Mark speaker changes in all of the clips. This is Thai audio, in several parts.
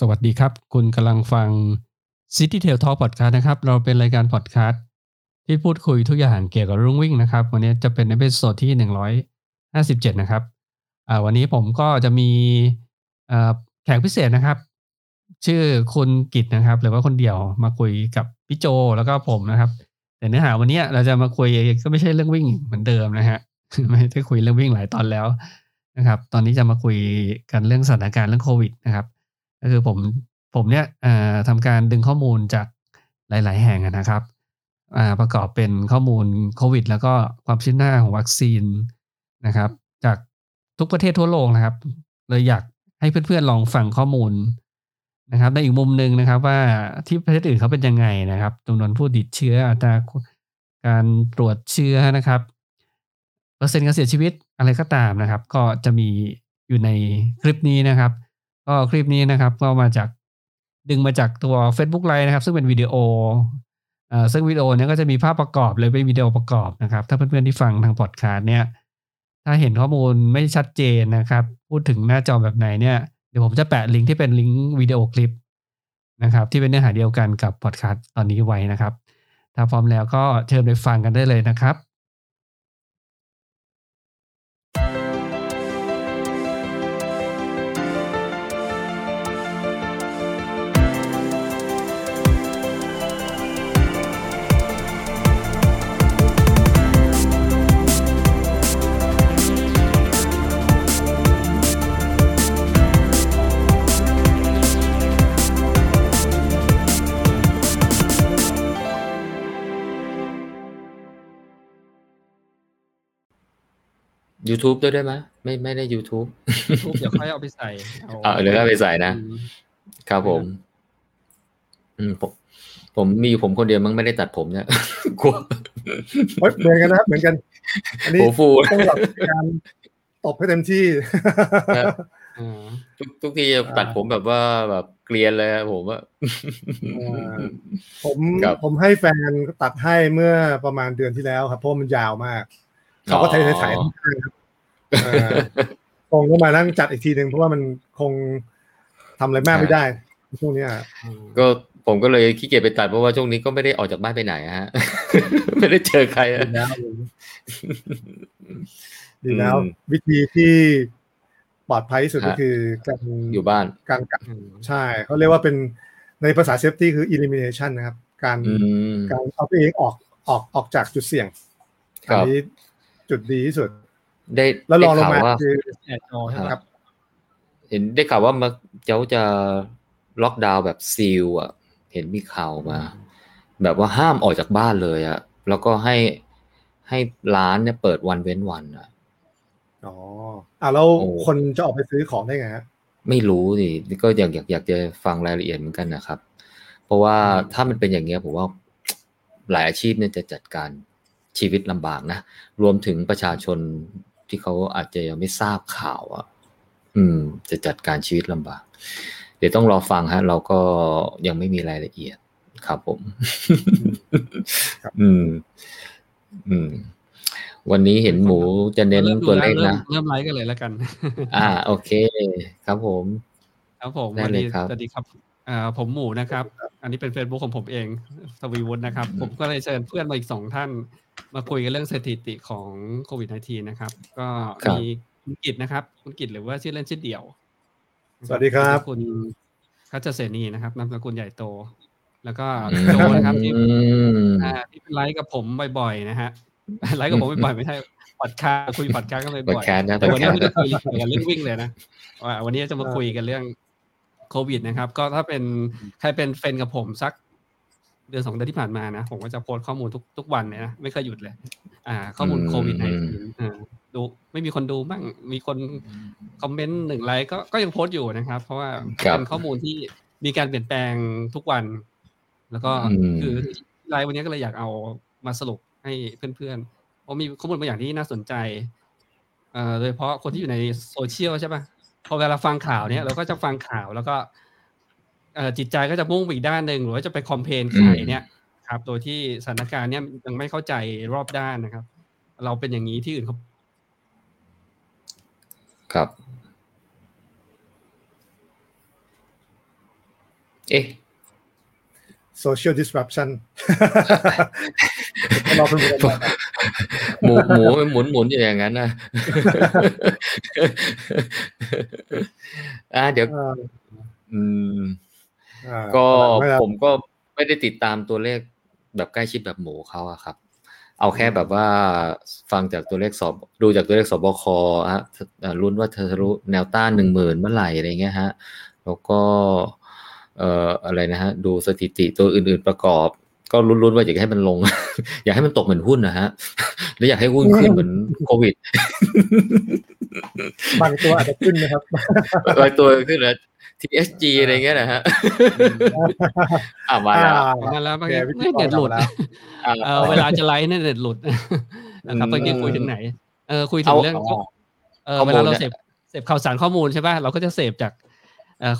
Speaker 1: สวัสดีครับ คุณกำลังฟัง City Trail Talk Podcast นะครับ เราเป็นรายการพอดแคสต์ที่พูดคุยทุกอย่างเกี่ยวกับเรื่องวิ่งนะครับ วันนี้จะเป็นใน episode ที่ 157 นะครับวันนี้ผมก็จะมีแขกพิเศษนะครับ ชื่อคุณกิตนะครับ หรือว่าคนเดียวมาคุยกับพี่โจแล้วก็ผมนะครับ แต่เนื้อหาวันนี้เราจะมาคุยก็ไม่ใช่เรื่องวิ่งเหมือนเดิมนะฮะไม่ได้คุยเรื่องวิ่งหลายตอนแล้วนะครับ ตอนนี้จะมาคุยกันเรื่องสถานการณ์เรื่องโควิดนะครับ ก็คือผมผมเนี่ยทำการดึงข้อมูลจากหลาย ๆ แห่งนะครับประกอบเป็นข้อมูลโควิด แล้วก็ความชื้นหน้าของวัคซีนนะครับ จากทุกประเทศทั่วโลกนะครับเลยอยากให้เพื่อน ๆ ลองฟังข้อมูลนะครับในอีกมุมหนึ่งนะครับว่าที่ประเทศอื่นเขาเป็นยังไงนะครับจำนวนผู้ติดเชื้ออัตราการตรวจเชื้อนะครับเปอร์เซ็นต์การเสียชีวิตอะไรก็ตามนะครับ ก็จะมีอยู่ในคลิปนี้นะครับ ก็คลิปนี้นะครับ ก็มาจากดึงมาจากตัว Facebook Live นะครับ ซึ่งเป็นวิดีโอเอ่อซึ่งวิดีโอเนี้ยก็จะมีภาพประกอบเลยเป็นวิดีโอประกอบนะครับ ถ้าเพื่อนๆที่ฟังทางพอดคาสต์เนี่ยถ้าเห็นข้อมูลไม่ชัดเจนนะครับ พูดถึงหน้าจอแบบไหนเนี่ยเดี๋ยวผมจะแปะลิงก์ที่เป็นลิงก์วิดีโอคลิปนะครับ ที่เป็นเนื้อหาเดียวกันกับพอดคาสต์ตอนนี้ไว้นะครับ ถ้าพร้อมแล้วก็เชิญไปฟังกันได้เลยนะครับ
Speaker 2: YouTube ด้วยได้ไหมไม่ไม่ได้ YouTube
Speaker 1: ทูบเดี๋ยวค่อยเอาไปใส่
Speaker 2: อ่าเดี๋ยวก็ไปใส่นะ
Speaker 1: อืม
Speaker 2: ครับผม อืมผมผมมีผมคนเดียวมั้งไม่ได้ตัดผมเนี่ยกลัว
Speaker 3: เฮ้ยเหมือนกันนะครับเหมือนกันอันนี้
Speaker 2: หัวฟู
Speaker 3: ต้องแบบการตบให้เต็มที่
Speaker 1: อ่า
Speaker 2: ทุกทุกทีจะตัดผมแบบว่าแบบเกลียนเลยอะผมว่า
Speaker 3: อ่าผม
Speaker 2: ครับ
Speaker 3: ผมให้แฟนตัดให้เมื่อประมาณเดือนที่แล้วครับเพราะมันยาวมาก เขาก็ไถ่ายถ่ายข้างๆครับอ่า คงต้องมานั่งจัดอีกทีหนึ่งเพราะว่ามันคงทำอะไรมากไม่ได้ช่วงเนี้ย
Speaker 2: ก็ผมก็เลยขี้เกียจไปตัดเพราะว่าช่วงนี้ก็ไม่ได้ออกจากบ้านไปไหนอะฮะ ไม่ได้เจอใครอะ
Speaker 3: ดีแล้วดีแล้ว
Speaker 2: อืม
Speaker 3: วิธีที่ปลอดภัยที่สุดก็
Speaker 2: ฮะ
Speaker 3: คือการ
Speaker 2: อยู่บ้าน
Speaker 3: การกัก
Speaker 1: อืม
Speaker 3: ใช่เขาเรียกว่าเป็นในภาษา safety คือ elimination นะครับ การ
Speaker 2: อืม
Speaker 3: การเอาตัวเองออกออกออกจากจุดเสี่ยง
Speaker 2: ครับ
Speaker 3: อั
Speaker 2: น
Speaker 3: นี้จุดดีที่สุด
Speaker 2: ได้
Speaker 3: แล้วรองล
Speaker 2: ได้
Speaker 3: ง
Speaker 2: ข่าว
Speaker 3: มา
Speaker 2: ว่า
Speaker 3: คือ
Speaker 1: แอดจอใช่ไหม
Speaker 3: ครับ
Speaker 2: เห็นได้ข่าวว่ามาเจ้าจะล็อกดาวน์แบบซีลอะ เห็นมีข่าวมา แบบว่าห้ามออกจากบ้านเลยอะ แล้วก็ให้ให้ร้านเนี่ยเปิดวันเว้นวันอะ
Speaker 3: อ๋ออ่าแล้ว
Speaker 2: โอ้
Speaker 3: คนจะออกไปซื้อของได้ไงฮะ
Speaker 2: ไม่รู้ดิก็อยากอยากอยากจะฟังรายละเอียดเหมือนกันนะครับ เพราะว่าถ้ามันเป็นอย่างเงี้ยผมว่าหลายอาชีพเนี่ยจะจัดการชีวิตลำบากนะ รวมถึงประชาชน ที่เขาอาจจะยังไม่ทราบข่าวอะ อืม จะจัดการชีวิตลำบาก เดี๋ยวต้องรอฟังฮะ เราก็ยังไม่มีรายละเอียดครับผม
Speaker 3: ครับ
Speaker 2: อืม อืม วันนี้เห็นหมูจะเน้น
Speaker 1: ริ่มดู
Speaker 2: ตัวเลข
Speaker 1: แว
Speaker 2: นะ
Speaker 1: เริ่มเริ่มไลฟ์กันเลยแล้วกัน
Speaker 2: อ่า โอเค ครับผม
Speaker 1: ครับผม
Speaker 2: ได้
Speaker 1: วัน
Speaker 2: เลย
Speaker 1: นี้
Speaker 2: ครับ
Speaker 1: สวัสดีครับ อ่าผมหมูนะครับ อันนี้เป็น Facebook ของผมเองทวีวุฒินะครับ ผมก็เลยเชิญเพื่อนมาอีกสองท่าน มาคุยกันเรื่องสถิติของโควิด -19 นะครับ ก็มีคุณกิตนะครับ คุณกิตหรือว่าชื่อเล่นชื่อเดี่ยว
Speaker 3: สวัสดีครับ
Speaker 1: คุณคัจเสนีนะครับนามสกุลใหญ่โต แล้วก็
Speaker 2: อืม
Speaker 1: โจนะครับที่
Speaker 2: อืม
Speaker 1: อ่าที่เป็นไลฟ์กับผมบ่อยๆนะฮะไลฟ์กับผมบ่อยๆไม่ใช่พอดคาสต์คุยพอดคาสต์กันบ่อย
Speaker 2: พอดแคสต์นะ
Speaker 1: แต่วันนี้
Speaker 2: podcast
Speaker 1: ไม่ได้คุยเกี่ยวกับเรื่องวิ่งเลยนะว่าวันนี้จะมาคุยกันเรื่อง โควิดนะครับ ก็ถ้าเป็นใครเป็น friend กับผมสักเดือนสองเดือนที่ผ่านมานะ ผมก็จะโพสต์ข้อมูลทุกทุกวันเลยนะ ไม่เคยหยุดเลย อ่า ข้อมูล
Speaker 2: อืม
Speaker 1: โควิดในอ่าดูไม่มีคนดูบ้างมีคน comment หนึ่งไลค์ก็ก็ยังโพสต์อยู่นะครับ เพราะว่า
Speaker 2: ครับ
Speaker 1: เป็นข้อมูลที่มีการเปลี่ยนแปลงทุกวัน แล้วก็
Speaker 2: อืม
Speaker 1: คือไลฟ์วันนี้ก็เลยอยากเอามาสรุปให้เพื่อนๆเพราะมีข้อมูลบางอย่างที่น่าสนใจเอ่อโดยเฉพาะคนที่อยู่ในโซเชียลใช่ปะ พอเวลาฟังข่าวเนี้ยเราก็จะฟังข่าวแล้วก็เอ่อจิตใจก็จะมุ่งไปอีกด้านหนึ่งหรือว่าจะไปคอมเพนใครเนี่ยครับ โดยที่สถานการณ์เนี้ยยังไม่เข้าใจรอบด้านนะครับ เราเป็นอย่างนี้ที่อื่นเขา
Speaker 2: ครับ เอ๊ะ
Speaker 3: social disruption เราเป็น
Speaker 2: หมูหมูมันหมุนหมุนอยู่อย่างนั้นนะอ่าเดี๋ยว อืมก็ผมก็ไม่ได้ติดตามตัวเลขแบบใกล้ชิดแบบหมูเขาอะครับ เอาแค่แบบว่าฟังจากตัวเลขสอบ ดูจากตัวเลขสบคฮะรุ้นว่าเธอรู้แนวต้านหนึ่งหมื่นเมื่อไหร่อะไรเงี้ยฮะ แล้วก็ เอ่ออะไรนะฮะ ดูสถิติตัวอื่น ๆประกอบ ก็รุ้นๆว่าอยากให้มันลง อยากให้มันตกเหมือนหุ้นนะฮะ แล้วอยากให้หุ้นขึ้นเหมือนโควิด
Speaker 3: บางตัวอาจจะขึ้นนะครับ
Speaker 2: บางตัวขึ้นแล้ว TSG อะไรเงี้ยนะฮะอ่ามาแล้ว
Speaker 1: มาแล้วไม่เน็ตหลุดเออเวลาจะไลฟ์เนี่ยเน็ตหลุดนะครับเมื่อกี้คุยถึงไหน เออคุยถึงเรื่องเออเวลาเราเสพเสพข่าวสารข้อมูลใช่ป่ะเราก็จะเสพจาก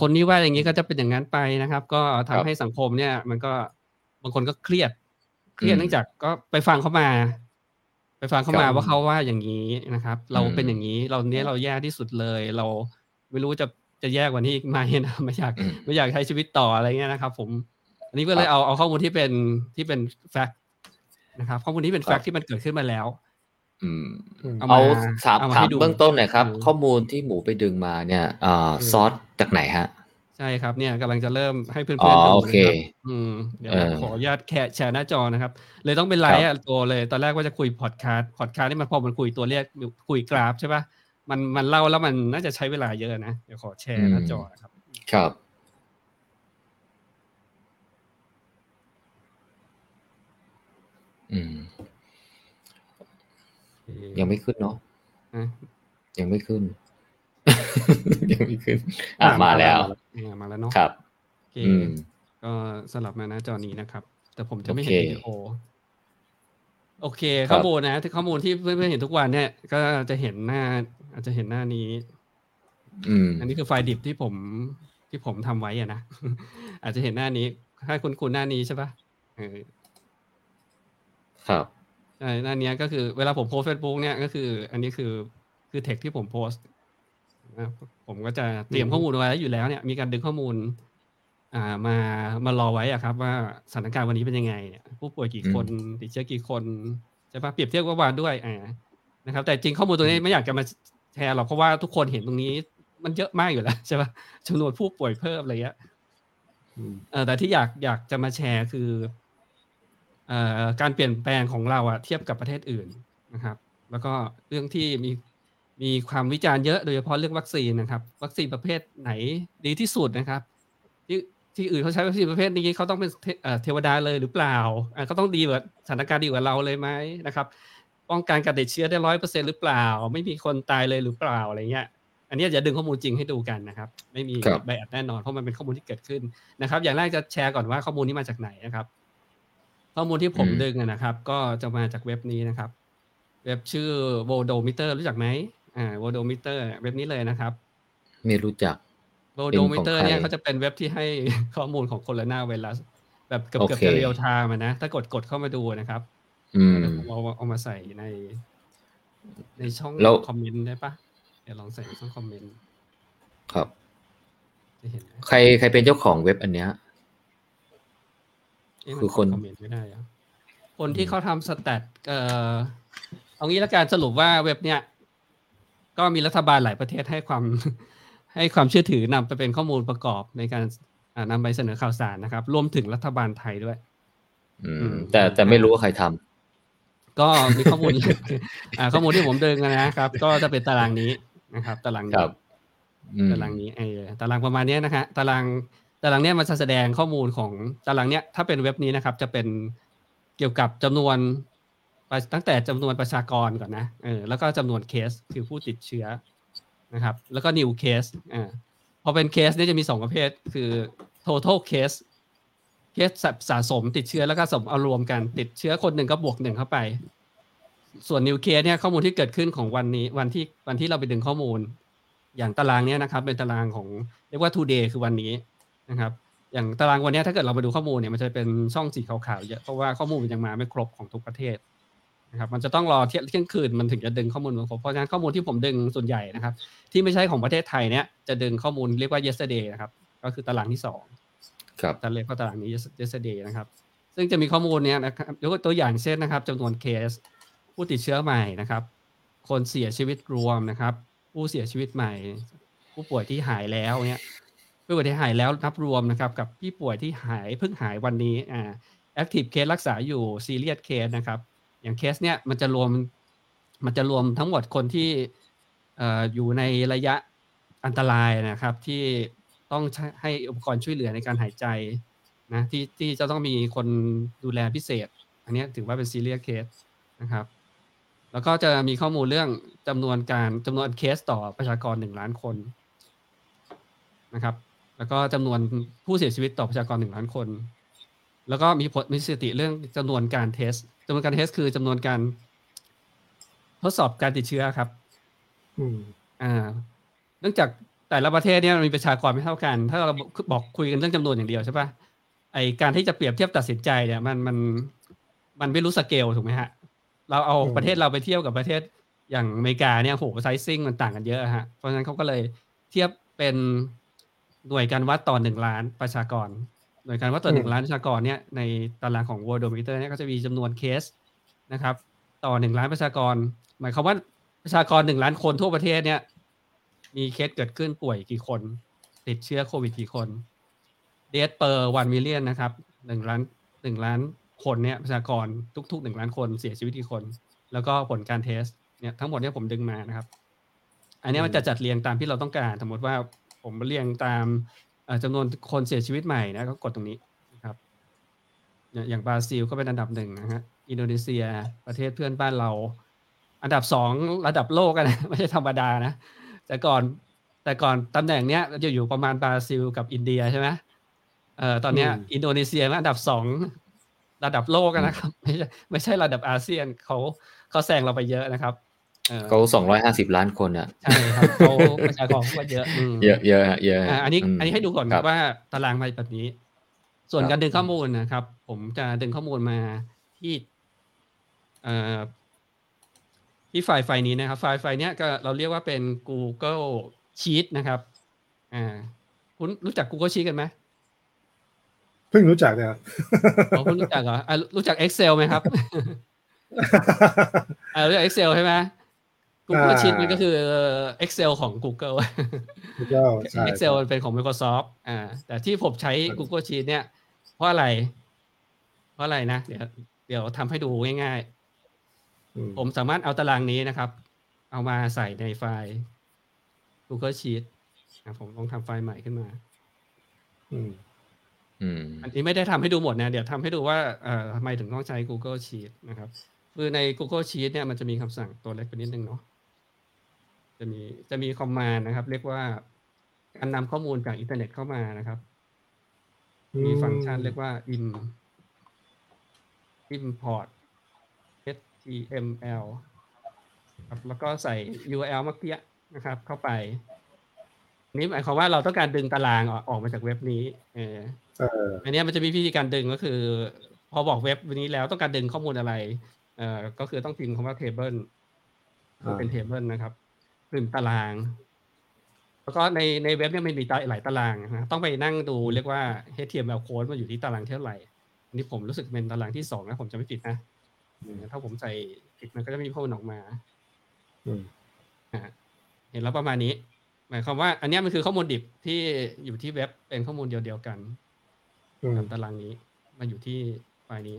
Speaker 1: คนนี้ว่าอย่างนี้ก็จะเป็นอย่างนั้นไปนะครับ ก็ทำให้สังคมเนี่ย มันก็ บางคนก็เครียด เครียดเนื่องจากก็ไปฟังเขามา ไปฟังเขามาว่าเขาว่าอย่างนี้นะครับ เราเป็นอย่างนี้ เราเนี้ยเราแย่ที่สุดเลย เราไม่รู้จะจะแย่กว่านี้ไหมนะไม่อยากไม่อยากใช้ชีวิตต่ออะไรเงี้ยนะครับ ผม อันนี้ก็เลยเอาเอาข้อมูลที่เป็นที่เป็นแฟกต์นะครับ ข้อมูลที่เป็นแฟกต์ที่มันเกิดขึ้นมาแล้ว
Speaker 2: อืมเอาถามถามเบื้องต้นหน่อยครับ ข้อมูลที่หมูไปดึงมาเนี่ยอ่าซอสจากไหนฮะ
Speaker 1: ใช่ครับเนี่ยกำลังจะเริ่มให้เพื่อนๆดู
Speaker 2: นะค
Speaker 1: รับอืมเดี๋ยวขออนุญาตแแชร์หน้าจอนะครับ เลยต้องเป็นไลฟ์ตัวเลย ตอนแรกว่าจะคุยพอดคาสต์พอดคาสต์นี่มันพอมันคุยตัวเลขคุยกราฟใช่ปะมันมันเล่าแล้วมันน่าจะใช้เวลาเยอะนะเดี๋ยวขอแชร์หน้าจอครับ
Speaker 2: ครับอืมยังไม่ขึ้นเนาะยังไม่ขึ้น ยังไม่ขึ้น อ่ามาแล้ว
Speaker 1: มาแล้วเนาะ
Speaker 2: ครับ
Speaker 1: อืมก็สลับมาหน้าจอนี้นะครับ แต่ผมจะไม่เห็นวิดีโอโอเค ข้อมูลนะที่ข้อมูลที่เพื่อนๆเห็นทุกวันเนี่ย ก็จะเห็นหน้า อาจจะเห็นหน้านี้
Speaker 2: อืม
Speaker 1: อันนี้คือไฟล์ดิบที่ผมที่ผมทำไว้อะนะอาจจะเห็นหน้านี้ให้คุณคุณหน้านี้ใช่ปะเออ
Speaker 2: ครับ
Speaker 1: ใช่หน้านี้ก็คือเวลาผม post Facebook เนี่ยก็คือ อันนี้คือคือ text ที่ผมโพส ผมก็จะเตรียมข้อมูลไว้อยู่แล้วเนี่ยมีการดึงข้อมูล อ่ามามารอไว้อะครับ ว่าสถานการณ์วันนี้เป็นยังไงเนี่ยผู้ป่วยกี่คนติดเชื้อกี่คนใช่ปะเปรียบเทียบกับวานด้วยอ่านะครับ แต่จริงข้อมูลตัวนี้ไม่อยากจะมาแชร์หรอกเพราะว่าทุกคนเห็นตรงนี้ มันเยอะมากอยู่แล้วใช่ปะจำนวนผู้ป่วยเพิ่มอะไรเงี้ยเออแต่ที่อยากอยากจะมาแชร์คือเอ่อการเปลี่ยนแปลงของเราอะเทียบกับประเทศอื่นนะครับ แล้วก็เรื่องที่มี มีความวิจารณ์เยอะโดยเฉพาะเรื่องวัคซีนนะครับ วัคซีนประเภทไหนดีที่สุดนะครับ ที่ที่อื่นเขาใช้วัคซีนประเภทนี้เขาต้องเป็นเทวดาเลยหรือเปล่าเขาต้องดีกว่าสถานการณ์ดีกว่าเราเลยไหมนะครับ ป้องกันการติดเชื้อได้ร้อยเปอร์เซ็นหรือเปล่า ไม่มีคนตายเลยหรือเปล่าอะไรเงี้ย อันนี้จะดึงข้อมูลจริงให้ดูกันนะครับ ไม่มีใบอัดแน่นอนเพราะมันเป็นข้อมูลที่เกิดขึ้นนะครับ อย่างแรกจะแชร์ก่อนว่าข้อมูลนี้มาจากไหนนะครับ ข้อมูลที่ผมดึงนะครับ ก็จะมาจากเว็บนี้นะครับ เว็บชื่อ v o d o m e t e r รู้จักไหม อ่า v o d o m e t e r เว็บนี้เลยนะครับ
Speaker 2: ไม่รู้จัก
Speaker 1: Worldometer เนี่ยเขาจะเป็นเว็บที่ให้ข้อมูลของโคโรนาไวรัสแบบเกือบเกือบจะ real time นะ ถ้ากดกดเข้ามาดูนะครับ
Speaker 2: อืม
Speaker 1: เอาเอามาใส่ใน ในช่อง comment ได้ปะเดี๋ยวลองใส่ช่อง comment
Speaker 2: ครับใครใครเป็นเจ้าของเว็บอันเนี้ย
Speaker 1: คือคน comment ไม่ได้อะคนที่เขาทำสแตทเอ่อเอางี้ละกันสรุปว่าเว็บเนี้ย ก็มีรัฐบาลหลายประเทศให้ความให้ความเชื่อถือนำไปเป็นข้อมูลประกอบในการนำไปเสนอข่าวสารนะครับ รวมถึงรัฐบาลไทยด้วย
Speaker 2: อืม แต่แต่ไม่รู้ว่าใครทำ
Speaker 1: ก็มีข้อมูลอ่าข้อมูลที่ผมเดินนะครับ ก็จะเป็นตารางนี้นะครับ ตารางนี้ตารางนี้ไอ้ตารางประมาณนี้นะฮะตารางตารางเนี้ยมันจะแสดงข้อมูลของตารางเนี้ยถ้าเป็นเว็บนี้นะครับ จะเป็นเกี่ยวกับจำนวน ตั้งแต่จำนวนประชากรก่อนนะเออแล้วก็จำนวนเคสคือผู้ติดเชื้อนะครับ แล้วก็ new case อ่าพอเป็นเคสเนี่ยจะมีสองประเภทคือ total case เคสสะสมติดเชื้อแล้วก็สมเอารวมกันติดเชื้อคนหนึ่งก็บวกหนึ่งเข้าไป ส่วน new case เนี่ยข้อมูลที่เกิดขึ้นของวันนี้วันที่วันที่เราไปดึงข้อมูล อย่างตารางเนี้ยนะครับ เป็นตารางของเรียกว่า today คือวันนี้นะครับ อย่างตารางวันนี้ถ้าเกิดเรามาดูข้อมูลเนี่ยมันจะเป็นช่องสีขาวๆเยอะเพราะว่าข้อมูลมันยังมาไม่ครบของทุกประเทศ นะครับมันจะต้องรอเที่ยงคืนมันถึงจะดึงข้อมูลมาครบเพราะฉะนั้นข้อมูลที่ผมดึงส่วนใหญ่นะครับ ที่ไม่ใช่ของประเทศไทยเนี่ยจะดึงข้อมูลเรียกว่า yesterday นะครับ ก็คือตารางที่สอง
Speaker 2: ครับ
Speaker 1: จะเรียกว่าตารางนี้ yesterday นะครับ ซึ่งจะมีข้อมูลเนี้ยนะครับยกตัวอย่างเช่นนะครับจำนวนเคส ผู้ติดเชื้อใหม่นะครับ คนเสียชีวิตรวมนะครับ ผู้เสียชีวิตใหม่ ผู้ป่วยที่หายแล้วเนี่ยผู้ป่วยที่หายแล้วนับรวมนะครับ กับผู้ป่วยที่หายเพิ่งหายวันนี้อ่า active case รักษาอยู่ serious case นะครับ อย่างเคสเนี่ยมันจะรวมมันจะรวมทั้งหมดคนที่เอ่ออยู่ในระยะอันตรายนะครับ ที่ต้องให้อุปกรณ์ช่วยเหลือในการหายใจนะที่ที่จะต้องมีคนดูแลพิเศษ อันนี้ถือว่าเป็น serious case นะครับ แล้วก็จะมีข้อมูลเรื่องจำนวนการจำนวนเคสต่อประชากรหนึ่งล้านคนนะครับ แล้วก็จำนวนผู้เสียชีวิตต่อประชากรหนึ่งล้านคน แล้วก็มีผลมีสถิติเรื่องจำนวนการเทส จำนวนการเทสคือจำนวนการ ทดสอบการติดเชื้อครับ
Speaker 3: อืม
Speaker 1: อ่า เนื่องจากแต่ละประเทศเนี่ยมันมีประชากรไม่เท่ากัน ถ้าเราบอกคุยกันเรื่องจำนวนอย่างเดียวใช่ปะไอการที่จะเปรียบเทียบตัดสินใจเนี่ย มันมันมันไม่รู้สเกลถูกไหมฮะ เราเอา
Speaker 3: อืม
Speaker 1: ประเทศเราไปเทียบกับประเทศอย่างอเมริกาเนี่ยโหไซซิ่งมันต่างกันเยอะฮะ เพราะฉะนั้นเขาก็เลยเทียบเป็นหน่วยการวัดต่อหนึ่งล้านประชากร หน่วยการวัดต่อหนึ่งล้านประชากรเนี่ยในตารางของ Worldometer เนี่ยก็จะมีจำนวนเคสนะครับ ต่อหนึ่งล้านประชากร หมายความว่าประชากรหนึ่งล้านคนทั่วประเทศเนี่ย มีเคสเกิดขึ้นป่วยกี่คน ติดเชื้อโควิดกี่คนเด t เปอร์วันมิเลียนนะครับหนึ่งล้านหนึ่งล้านคนเนี่ยประชากรทุกๆหนึ่งล้านคนเสียชีวิตกี่คน แล้วก็ผลการ test เนี่ยทั้งหมดเนี่ยผมดึงมานะครับ อันเนี้ยมันจะจัดเรียงตามที่เราต้องการ สมมติว่าผมเรียงตามเอ่อ จำนวนคนเสียชีวิตใหม่นะก็กดตรงนี้นะครับเนี่ยอย่างบราซิลก็เป็นอันดับหนึ่งนะฮะอินโดนีเซียประเทศเพื่อนบ้านเรา อันดับสองระดับโลกกันนะไม่ใช่ธรรมดานะ แต่ก่อนแต่ก่อนตำแหน่งเนี้ยจะอยู่ประมาณบราซิลกับอินเดียใช่ไหมเอ่อตอนเนี้ย
Speaker 3: อืม
Speaker 1: อินโดนีเซียเป็นอันดับสองระดับโลกอะนะครับ ไม่ใช่ไม่ใช่ระดับอาเซียนเขาเขาแซงเราไปเยอะนะครับ เออ
Speaker 2: เขาสองร้อยห้าสิบล้านคนอะ
Speaker 1: ใช่ครับเขาประชากรเขาก็เยอะม
Speaker 2: เยอะเยอะฮะเยอะ
Speaker 1: อ่าอันนี้
Speaker 2: ม
Speaker 1: อันนี้ให้ดูก่อน
Speaker 2: ครับ
Speaker 1: ว่าตารางมาแบบนี้ ส่วน
Speaker 2: ครับ
Speaker 1: การดึงข้อมูลนะครับ ผมจะดึงข้อมูลมาที่เอ่อที่ไฟล์ไฟล์นี้นะครับ ไฟล์ไฟล์เนี้ยก็เราเรียกว่าเป็น Google Sheet นะครับอ่าคุณรู้จัก Google Sheet กันไหม
Speaker 3: เพิ่งรู้จักเนี่ยครับ
Speaker 1: อ๋อคุณรู้จักเหรออ่ารู้จัก Excel ไหมครับอ่ารู้จัก Excel ใช่ไหม Google
Speaker 3: อ่า
Speaker 1: Sheet มันก็คือ Excel ของ Google
Speaker 3: ก็ใช่
Speaker 1: Excel มันเป็นของ Microsoft อ่า แต่ที่ผมใช้ Google Sheet เนี่ย เพราะอะไร เพราะอะไรนะ เดี๋ยวเดี๋ยวทำให้ดูง่าย
Speaker 3: อืม
Speaker 1: ๆผมสามารถเอาตารางนี้นะครับ เอามาใส่ในไฟล์ Google Sheet อะผมลองทำไฟล์ใหม่ขึ้นมา
Speaker 3: อืม
Speaker 2: อืม
Speaker 1: อันนี้ไม่ได้ทำให้ดูหมดนะ เดี๋ยวทำให้ดูว่าเอ่อทำไมถึงต้องใช้ Google Sheet นะครับคือใน Google Sheet เนี่ยมันจะมีคำสั่งตัวเล็กไปนิดนึงเนาะ จะมีจะมี command นะครับ เรียกว่าการนำข้อมูลจากอินเทอร์เน็ตเข้ามานะครับ มีฟังก์ชันเรียกว่า im import html ครับแล้วก็ใส่ URL เมื่อกี้นะครับ เข้าไป นี่หมายความว่าเราต้องการดึงตารางออกออกมาจากเว็บนี้ เออ
Speaker 3: เออ
Speaker 1: อันเนี้ยมันจะมีวิธีการดึงก็คือ พอบอกเว็บนี้แล้วต้องการดึงข้อมูลอะไร เอ่อก็คือต้องพิมพ์คำว่า table มันเป็น table นะครับ พิมพ์ตาราง แล้วก็ในในเว็บเนี่ยมันมีหลายตารางนะต้องไปนั่งดูเรียกว่า HTML code มันอยู่ที่ตารางเท่าไหร่อันนี้ผมรู้สึกเป็นตารางที่สองนะผมจะไม่ผิดนะเออถ้าผมใส่ผิดมันก็จะมีข้อมูลออกมา
Speaker 3: อืม
Speaker 1: อะเห็นแล้วประมาณนี้ หมายความว่า อันเนี้ยมันคือข้อมูลดิบที่อยู่ที่เว็บเป็นข้อมูลเดียวๆกัน
Speaker 3: อืม
Speaker 1: กับตารางนี้มาอยู่ที่ไฟล์นี้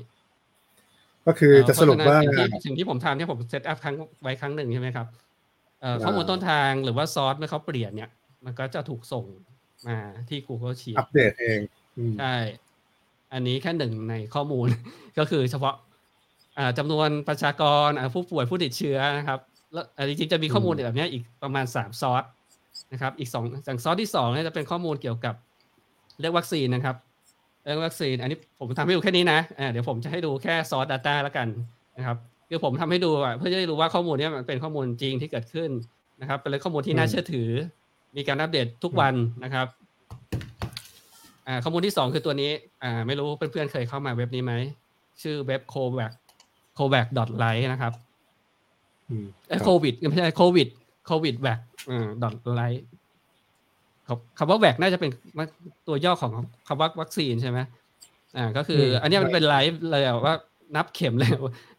Speaker 3: ก็คือจะสรุปว่า
Speaker 1: เพะฉะนั้นสิ่งที่สิ่งที่ผมทำเนี่ยผมเซตอัพครั้งไว้ครั้งหนึ่งใช่ไหมครับเอ่อ ข้อมูลต้นทางหรือว่าซอสเมื่อเขาเปลี่ยนเนี่ย มันก็จะถูกส่งมาที่ Google Sheet
Speaker 3: อัปเดตเองอืม
Speaker 1: ใช่ อันนี้แค่หนึ่งในข้อมูล ก็คือเฉพาะอ่าจำนวนประชากรอ่าผู้ป่วยผู้ติดเชื้อนะครับ แล้วอ่าจริงๆจะมีข้อมูลแบบเนี้ยอีกประมาณสามซอสนะครับ อีกสองอย่างซอสที่สองเนี่ยจะเป็นข้อมูลเกี่ยวกับเรื่องวัคซีนนะครับเรื่องวัคซีน อันนี้ผมทำให้ดูแค่นี้นะอ่าเดี๋ยวผมจะให้ดูแค่ซอส Data แล้วกันนะครับ คือผมทำให้ดูอะเพื่อจะได้รู้ว่าข้อมูลเนี้ยมันเป็นข้อมูลจริงที่เกิดขึ้นนะครับ เป็นข้อมูลที่น่าเชื่อถือ มีการอัปเดตทุกวันนะครับอ่าข้อมูลที่สองคือตัวนี้อ่าไม่รู้เพื่อนๆเคยเข้ามาเว็บนี้ไหม ชื่อเว็บ covac covac live นะครับ
Speaker 3: อืม
Speaker 1: เอ้ยโควิดไม่ใช่โควิดโควิดแวกอ่า live คำว่าแวกน่าจะเป็นตัวย่อของคำว่าวัคซีนใช่ไหมอ่า ก็คือ อันนี้มันเป็นไลฟ์เลยว่า นับเข็มเลย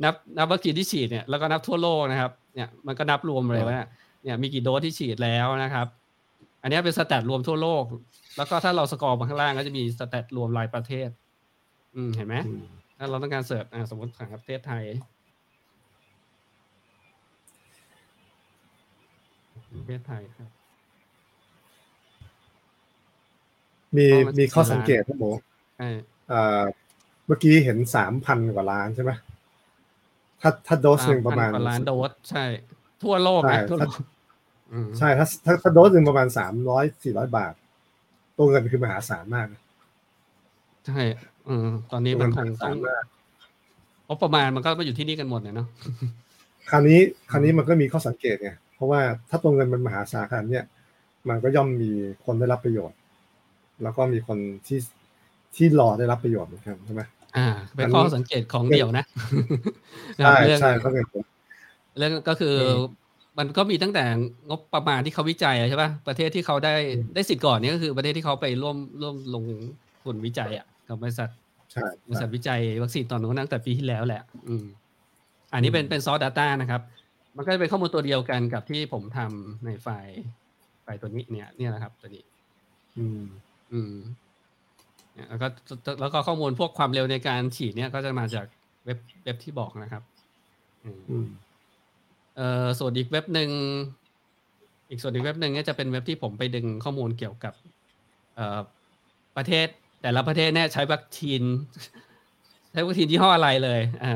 Speaker 1: นับนับวัคซีนที่ฉีดเนี่ยแล้วก็นับทั่วโลกนะครับเนี่ยมันก็นับรวมเลยว่าเนี่ยมีกี่โดสที่ฉีดแล้วนะครับ อันนี้เป็นสแตทรวมทั่วโลก แล้วก็ถ้าเราสกอร์มาข้างล่างก็จะมีสแตทรวมรายประเทศ อืมเห็นไหมถ้าเราต้องการเสิร์ชอ่าสมมติของประเทศไทยประเทศไทยครับ
Speaker 3: มีมีข้อสังเกตครับหมู
Speaker 1: ใช่
Speaker 3: เมื่อกี้เห็นสามพันกว่าล้านใช่ไหมถ้าถ้าโดสหนึ่งประมาณ
Speaker 1: ล้านโดสใช่ ทั่วโลกนะทั่วโลก
Speaker 3: ใช่ถ้าถ้าถ้าโดสหนึ่งประมาณสามร้อยสี่ร้อยบาท ตัวเงินคือมหาศาลมาก
Speaker 1: ใช่อืมตอนนี้มันคงต้องเพราะประมาณมันก็มาอยู่ที่นี่กันหมดเลยเนาะ
Speaker 3: คราวนี้คราวนี้มันก็มีข้อสังเกตไงเพราะว่าถ้าตัวเงินมันมหาศาลขนาดนี้มันก็ย่อมมีคนได้รับประโยชน์ แล้วก็มีคนที่ที่รอได้รับประโยชน์เหมือนกันใช่ไหม
Speaker 1: อ่า เป็นข้อสังเกตของเดี่ยวนะ
Speaker 3: ใช่ใช่เขาเป็น
Speaker 1: เรื่องก็คือมันก็มีตั้งแต่งบประมาณที่เขาวิจัยใช่ป่ะประเทศที่เขาได้ได้สิทธิ์ก่อนนี่ก็คือประเทศที่เขาไปร่วมร่วมลงทุนวิจัยอะกับบริษัท
Speaker 3: ใช่
Speaker 1: บริษัทวิจัยวัคซีนตอนนู้นตั้งแต่ปีที่แล้วแหละ อืม อันนี้เป็นเป็นซอสดัตต้านะครับ มันก็จะเป็นข้อมูลตัวเดียวกันกับที่ผมทำในไฟล์ไฟล์ตัวนี้เนี่ย เนี่ยนะครับ ตัวนี้
Speaker 3: อืม
Speaker 1: อืมเนี่ย แล้วก็แล้วก็ข้อมูลพวกความเร็วในการฉีดเนี่ยก็จะมาจากเว็บเว็บที่บอกนะครับอืม
Speaker 3: อืม
Speaker 1: เอ่อส่วนอีกเว็บหนึ่งอีกส่วนอีกเว็บหนึ่งเนี่ยจะเป็นเว็บที่ผมไปดึงข้อมูลเกี่ยวกับเอ่อประเทศ แต่ละประเทศเนี่ยใช้วัคซีนใช้วัคซีนยี่ห้ออะไรเลยอ่า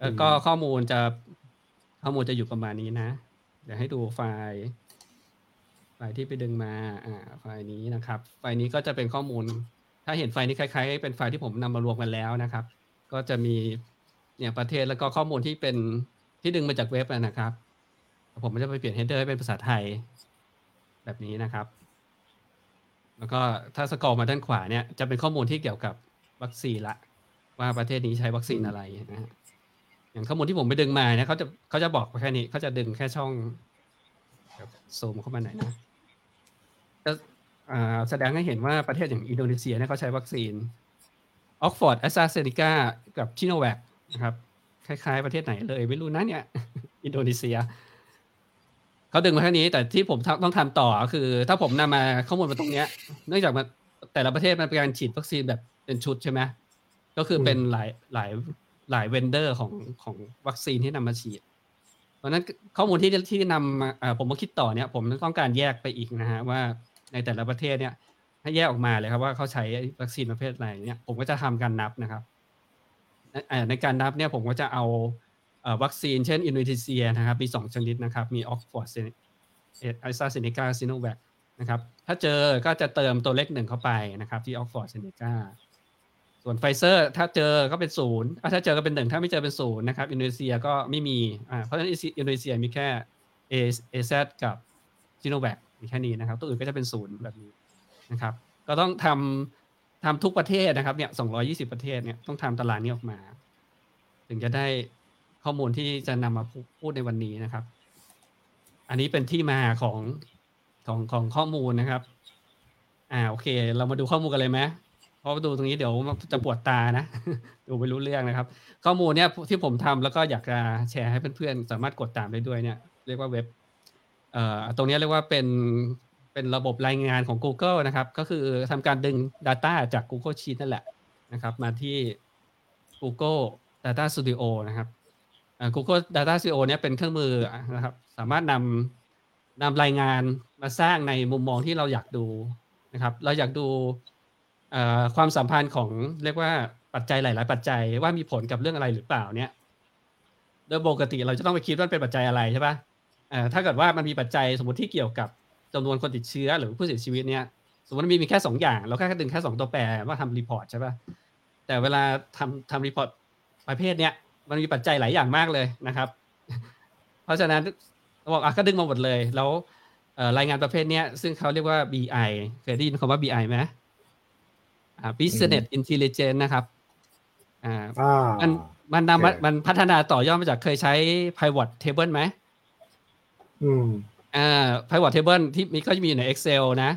Speaker 1: แล้วก็ข้อมูลจะข้อมูลจะอยู่ประมาณนี้นะ เดี๋ยวให้ดูไฟล์ไฟล์ที่ไปดึงมา อ่า ไฟล์นี้นะครับ ไฟล์นี้ก็จะเป็นข้อมูล ถ้าเห็นไฟนี้คล้ายๆ เป็นไฟที่ผมนำมารวมกันแล้วนะครับ ก็จะมีเนี่ยประเทศแล้วก็ข้อมูลที่เป็นที่ดึงมาจากเว็บนะครับ ผมจะไปเปลี่ยน header ให้เป็นภาษาไทยแบบนี้นะครับ แล้วก็ถ้าสกอร์มาด้านขวาเนี่ยจะเป็นข้อมูลที่เกี่ยวกับวัคซีนละ ว่าประเทศนี้ใช้วัคซีนอะไรนะฮะอย่างข้อมูลที่ผมไปดึงมาเนี่ยเขาจะเขาจะบอกแค่นี้เขาจะดึงแค่ช่องซูมเข้ามาหน่อยนะ แสดงให้เห็นว่าประเทศอย่างอินโดนีเซียเนี่ยเขาใช้วัคซีน Oxford AstraZeneca กับชิโนแวคนะครับ คล้ายๆประเทศไหนเลยไม่รู้นะเนี่ย อินโดนีเซียเขาดึงมาแค่นี้ แต่ที่ผมต้องทำต่อคือ ถ้าผมนำมาข้อมูลมาตรงเนี้ย เนื่องจากมันแต่ละประเทศมันเป็นการฉีดวัคซีนแบบเป็นชุดใช่ไหมก็คือเป็นหลายหลายหลาย vendor ของของวัคซีนที่นำมาฉีด เพราะนั้นข้อมูลที่ที่นำมาผมมาคิดต่อเนี่ย ผมต้องการแยกไปอีกนะฮะว่า ในแต่ละประเทศเนี่ย ให้แยกออกมาเลยครับว่าเขาใช้วัคซีนประเภทไหนเนี่ยผมก็จะทำการนับนะครับในการนับเนี่ยผมก็จะเอาวัคซีนเช่นอินโดนีเซียนะครับมีสองชนิดนะครับ มี Oxford AstraZeneca Sinovac นะครับถ้าเจอก็จะเติมตัวเลขหนึ่งเข้าไปนะครับ ที่ Oxford Zeneca ส่วนไฟเซอร์ถ้าเจอก็เป็นศูนย์ถ้าเจอก็เป็นหนึ่งถ้าไม่เจอเป็นศูนย์นะครับอินโดนีเซียก็ไม่มีเพราะฉะนั้นอินโดนีเซียมีแค่เอเอซกับซิโนแวค แค่นี้นะครับ ตัวอื่นก็จะเป็นศูนย์แบบนี้นะครับ ก็ต้องทำทำทุกประเทศนะครับเนี่ยสองยี่สิบประเทศเนี่ยต้องทำตารางนี้ออกมา ถึงจะได้ข้อมูลที่จะนำมาพูดในวันนี้นะครับ อันนี้เป็นที่มาของของของข้อมูลนะครับ อ่าโอเค เรามาดูข้อมูลกันเลยไหมเพราะดูตรงนี้เดี๋ยวจะปวดตานะ ดูไม่รู้เรื่องนะครับ ข้อมูลเนี่ยที่ผมทำแล้วก็อยากจะแชร์ให้เพื่อนๆสามารถกดตามได้ด้วยเนี่ย เรียกว่าเว็บ ตรงนี้เรียกว่าเป็นเป็นระบบรายงานของ Google นะครับ ก็คือทำการดึง Data จาก Google Sheet นั่นแหละนะครับ มาที่ Google Data Studio นะครับ Google Data Studio เนี่ยเป็นเครื่องมือนะครับ สามารถนำนำรายงานมาสร้างในมุมมองที่เราอยากดูนะครับ เราอยากดูความสัมพันธ์ของเรียกว่าปัจจัยหลาย ๆ ปัจจัยว่ามีผลกับเรื่องอะไรหรือเปล่าเนี่ย โดยปกติเราจะต้องไปคิดว่าเป็นปัจจัยอะไรใช่ปะ่ะ ถ้าเกิดว่ามันมีปัจจัยสมมติที่เกี่ยวกับจำนวนคนติดเชื้อหรือผู้เสียชีวิตเนี่ย สมมติมีมีแค่สองอย่าง เราแค่ดึงแค่สองตัวแปรว่าทำ report ใช่ปะแต่เวลาทำทำ report ประเภทเนี้ยมันมีปัจจัยหลายอย่างมากเลยนะครับ เพราะฉะนั้นบอกอะก็ดึงมาหมดเลย แล้วรายงานประเภทเนี้ยซึ่งเขาเรียกว่า BI เคยได้ยินคำว่า BI ไหมอ่า Business Intelligence นะครับอ่ามันมันนำมันพัฒนาต่อยอดมาจากเคยใช้ Pivot Table ไหม
Speaker 3: อืม
Speaker 1: อ่า Pivot Table ที่มีก็จะมีอยู่ใน Excel นะ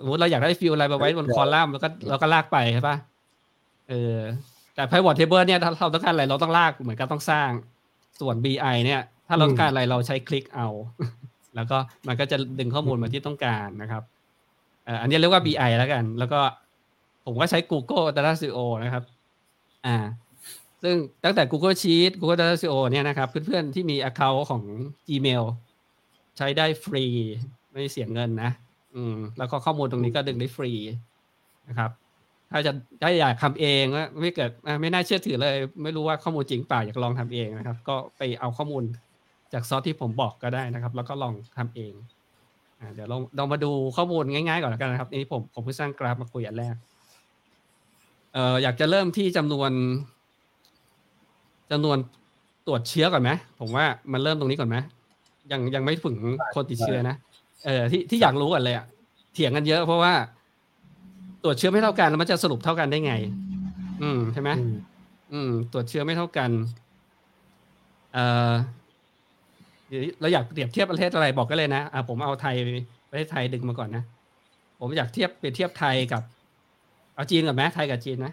Speaker 1: สมมติเราอยากได้ฟิลอะไรมาไว้บนคอลัมน์แล้วก็เราก็ลากไปใช่ปะเออ แต่ pivot table เนี่ยถ้าเราต้องการอะไรเราต้องลากเหมือนกันต้องสร้าง ส่วน BI เนี่ย ถ้าเราต้องการอะไรเราใช้คลิกเอา แล้วก็มันก็จะดึงข้อมูลมาที่ต้องการนะครับอันนี้เรียกว่า BI แล้วกัน แล้วก็ผมก็ใช้ Google Data Studio นะครับ อ่า ซึ่งตั้งแต่ Google Sheet Google Data Studio เนี่ยนะครับ เพื่อนๆ ที่มี Account ของ Gmail ใช้ได้ฟรี ไม่เสียเงินนะ อืม แล้วก็ข้อมูลตรงนี้ก็ดึงได้ฟรีนะครับ ถ้าจะถ้าอยากทำเองไม่เกิดไม่น่าเชื่อถือเลย ไม่รู้ว่าข้อมูลจริงเปล่าอยากลองทำเองนะครับ ก็ไปเอาข้อมูลจากซอสที่ผมบอกก็ได้นะครับ แล้วก็ลองทำเองอเดี๋ยวลองลองมาดูข้อมูลง่ายๆก่อนแล้วกันนะครับนี่ผมผมเพิ่งสร้างกราฟมาคุยอันแรกเอ่ออยากจะเริ่มที่จำนวนจำนวนตรวจเชื้อก่อนไหมผมว่ามันเริ่มตรงนี้ก่อนไหม ยังยังไม่ถึงคนติดเชื้อนะเออที่ที่อยากรู้กันเลยอะเถียงกันเยอะเพราะว่า ตรวจเชื้อไม่เท่ากันแล้วมันจะสรุปเท่ากันได้ไง อืมใช่ไหมอืม ตรวจเชื้อไม่เท่ากันเอ่อเราอยากเปรียบเทียบประเทศอะไรบอกก็เลยนะอ่าผมเอาไทยประเทศไทยดึงมาก่อนนะผมอยากเทียบเปรียบเทียบไทยกับ เอาจีนกับแม้ไทยกับจีนนะ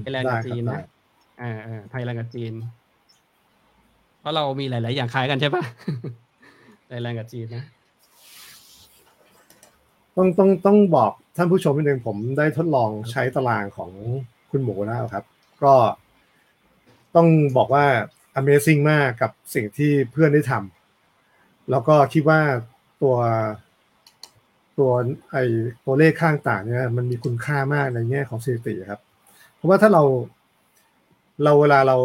Speaker 1: ไทยแลนด์กับจีนนะอ่าไทยแลนด์กับจีนเพ ราะเรามีหลาย ๆ อย่างคล้ายกันใช่ปะไทยแลนด์กับจีนนะ
Speaker 3: ต้องต้องต้องบอกท่านผู้ชมนิดนึงผมได้ทดลองใช้ตารางของคุณหมูแล้วครับ ก็ต้องบอกว่า Amazing มากกับสิ่งที่เพื่อนได้ทำแล้วก็คิดว่าตัวตัวไอตัวเลขข้างต่างเนี่ยมันมีคุณค่ามากในแง่ของสถิติครับ เพราะว่าถ้าเราเราเวลาเรา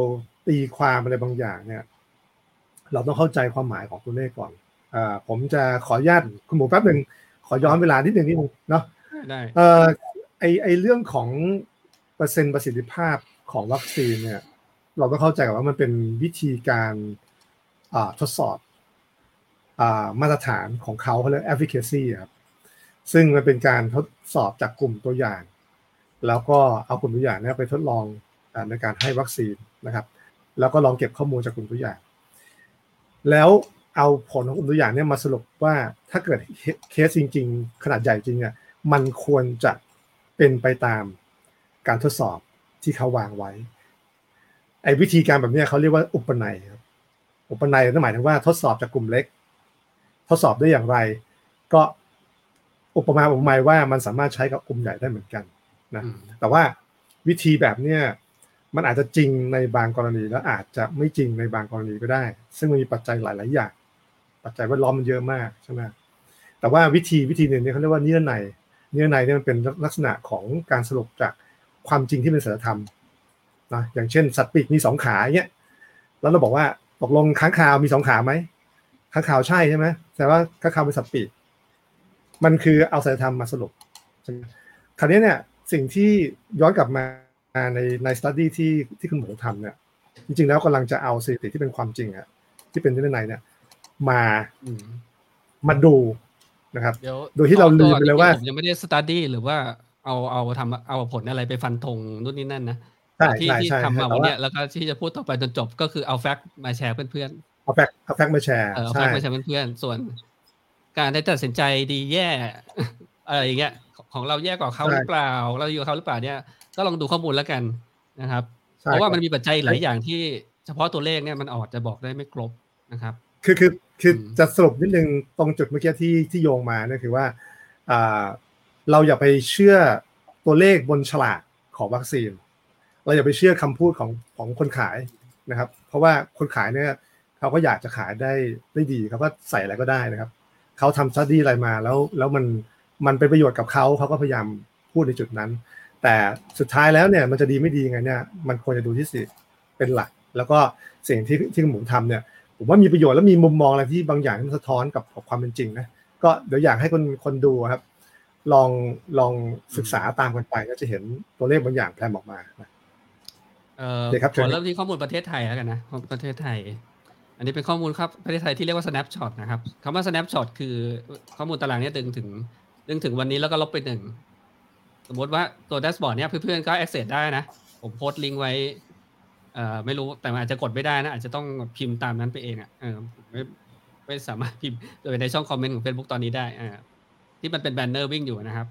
Speaker 3: ตีความอะไรบางอย่างเนี่ย เราต้องเข้าใจความหมายของตัวเลขก่อนอ่าผมจะขออนุญาตคุณหมูแป๊บหนึ่งขอย้อนเวลานิดหนึ่งนิดนึงเนาะ
Speaker 1: ได้
Speaker 3: เอ่อไอไอเรื่องของเปอร์เซ็นต์ประสิทธิภาพของวัคซีนเนี่ย เราต้องเข้าใจว่ามันเป็นวิธีการทดสอบมาตรฐานของเขาเขาเรียก efficacy ครับซึ่งมันเป็นการทดสอบจากกลุ่มตัวอย่าง แล้วก็เอากลุ่มตัวอย่างนี้ไปทดลองในการให้วัคซีนนะครับ แล้วก็ลองเก็บข้อมูลจากกลุ่มตัวอย่าง แล้วเอาผลของกลุ่มตัวอย่างนี้มาสรุปว่าถ้าเกิดเคสจริง ๆ ขนาดใหญ่จริงอะมันควรจะเป็นไปตามการทดสอบที่เขาวางไว้ ไอ้วิธีการแบบนี้เขาเรียกว่าอุปนัยครับอุปนัยนั่นหมายถึงว่าทดสอบจากกลุ่มเล็ก ทดสอบได้อย่างไร ก็อุปมาอุปไมยว่ามันสามารถใช้กับกลุ่มใหญ่ได้เหมือนกันนะแต่ว่าวิธีแบบเนี้ย มันอาจจะจริงในบางกรณีแล้วอาจจะไม่จริงในบางกรณีก็ได้ ซึ่งมันมีปัจจัยหลาย ๆ อย่าง ปัจจัยแวดล้อมมันเยอะมากใช่ไหมแต่ว่าวิธีวิธีหนึ่งเนี่ยเขาเรียกว่าเนื้อในเนื้อในเนี่ยมันเป็นลักษณะของการสรุปจากความจริงที่เป็นศีลธรรมนะอย่างเช่น สัตว์ปีกมีสองขาเนี้ยแล้วเราบอกว่าตกลงค้างคาวมีสองขาไหมค้างคาวใช่ใช่ไหมแต่ว่าค้างคาวเป็นสัตว์ปีกมันคือเอาศีลธรรมมาสรุปคราวนี้เนี่ยสิ่งที่ย้อนกลับมา ในใน study ที่ที่คุณหมูทำเนี่ย จริง ๆ แล้วกำลังจะเอาสถิติที่เป็นความจริงอะที่เป็นที่ในเนี่ย มามาดูนะครับโดยที่เราลืมไปเลยว่า
Speaker 1: ยังไม่ได้ study หรือว่าเอาเอาทำเอาผลอะไรไปฟันธงนู่นนี่นั่นนะที่ที่ทำมาวันนี้แล้วก็ที่จะพูดต่อไปจนจบก็คือเอา fact มาแชร์เพื่อน
Speaker 3: ๆเอา fact เอา fact มาแชร์
Speaker 1: เอา fact มาแชร์เพื่อนๆส่วน การได้ตัดสินใจดีแย่อะไรอย่างเงี้ยของเราแย่กว่าเขาหรือเปล่า เราอยู่กับเขาหรือเปล่าเนี่ย ก็ลองดูข้อมูลแล้วกันนะครับ เพราะว่ามันมีปัจจัยหลายอย่างที่เฉพาะตัวเลขเนี่ยมันอาจจะบอกได้ไม่ครบนะครับ
Speaker 3: คือคือคือจะสรุปนิดนึงตรงจุดเมื่อกี้ที่ที่โยงมาเนี่ยคือว่าอ่าเราอย่าไปเชื่อตัวเลขบนฉลากของวัคซีน เราอย่าไปเชื่อคำพูดของของคนขายนะครับ เพราะว่าคนขายเนี่ยเขาก็อยากจะขายได้ได้ดีเขาก็ใส่อะไรก็ได้นะครับเขาทำ study อะไรมาแล้วแล้วมันมันเป็นประโยชน์กับเขาเขาก็พยายามพูดในจุดนั้น แต่สุดท้ายแล้วเนี่ยมันจะดีไม่ดีไงเนี่ยมันควรจะดูที่สิเป็นหลัก แล้วก็สิ่งที่ที่ผมทำเนี่ยผมว่ามีประโยชน์และมีมุมมองอะไรที่บางอย่างที่มันสะท้อนกับความเป็นจริงนะก็เดี๋ยวอยากให้คนคนดูครับ ลองลองศึกษาตามกันไปก็จะเห็นตัวเลขบางอย่างแพร่ออกมา
Speaker 1: เออขอเริ่มที่ข้อมูลประเทศไทยแล้วกันนะประเทศไทย อันนี้เป็นข้อมูลครับประเทศไทยที่เรียกว่า snapshot นะครับคำว่า snapshot คือข้อมูลตารางนี้ดึงถึงดึงถึงวันนี้แล้วก็ลบไปหนึ่ง สมมติว่าตัวแดชบอร์ดเนี้ยเพื่อนๆก็ access ได้นะ ผมโพสต์ลิงก์ไว้เอ่อไม่รู้แต่อาจจะกดไม่ได้นะ อาจจะต้องพิมพ์ตามนั้นไปเองอะเออไม่ไม่สามารถพิมพ์โดยในช่องคอมเมนต์ของ Facebook ตอนนี้ได้อ่าที่มันเป็นแบนเนอร์วิ่งอยู่นะครับ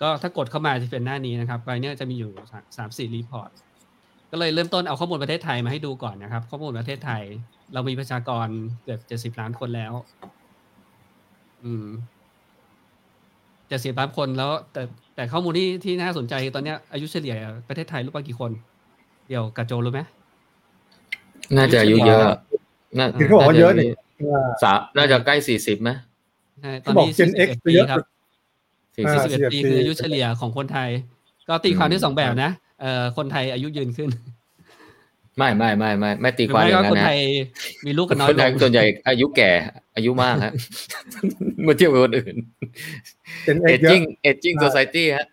Speaker 1: ก็ถ้ากดเข้ามาจะเป็นหน้านี้นะครับไปเนี่ยจะมีอยู่สามสี่ report ก็เลยเริ่มต้นเอาข้อมูลประเทศไทยมาให้ดูก่อนนะครับ ข้อมูลประเทศไทย เรามีประชากรเกือบเจ็ดสิบล้านคนแล้ว อืมเจ็ดสิบล้านคนแล้วแต่ แต่ข้อมูลที่ที่น่าสนใจคือตอนเนี้ยอายุเฉลี่ยประเทศไทยรู้ป่ะกี่คน เดี๋ยวกระโจรู้ไหม
Speaker 2: น่าจะอายุเยอะน่า
Speaker 3: คือเขาบอกว่าเยอะนี่
Speaker 2: สามน่าจะใกล้สี่สิบไหม
Speaker 1: ใช่ต
Speaker 3: เขา
Speaker 1: อน
Speaker 3: บอก
Speaker 1: นี้
Speaker 3: Gen
Speaker 1: 41
Speaker 3: X
Speaker 1: ปี
Speaker 3: เยอะ
Speaker 1: ครับ
Speaker 2: สี่
Speaker 3: อ่า
Speaker 2: สิบ
Speaker 1: 41ปี
Speaker 3: 41
Speaker 1: คืออายุเฉลี่ยของคนไทย ก็ตีความที่
Speaker 2: อืม
Speaker 1: สองแบบนะเอ่อคนไทยอายุยืนขึ้น
Speaker 2: ไม่ไม่ไม่ไม่ไม่ตี
Speaker 1: หรือ
Speaker 2: ความ
Speaker 1: ไม่
Speaker 2: อ
Speaker 1: ก็
Speaker 2: ย่างนั้
Speaker 1: คนน
Speaker 2: นะ
Speaker 1: ไทยมีลูกกันน้อ
Speaker 2: ค
Speaker 1: ย
Speaker 2: น
Speaker 1: ล
Speaker 2: ไทย
Speaker 1: ง
Speaker 2: ส่วนใหญ่อายุแก่ อายุมากฮะเมื่อเทียบกับคนอื่น
Speaker 3: เป็น
Speaker 2: เอ
Speaker 3: เอกเยอะ
Speaker 2: จิ้งเอจิ้งโซซตี้ฮะ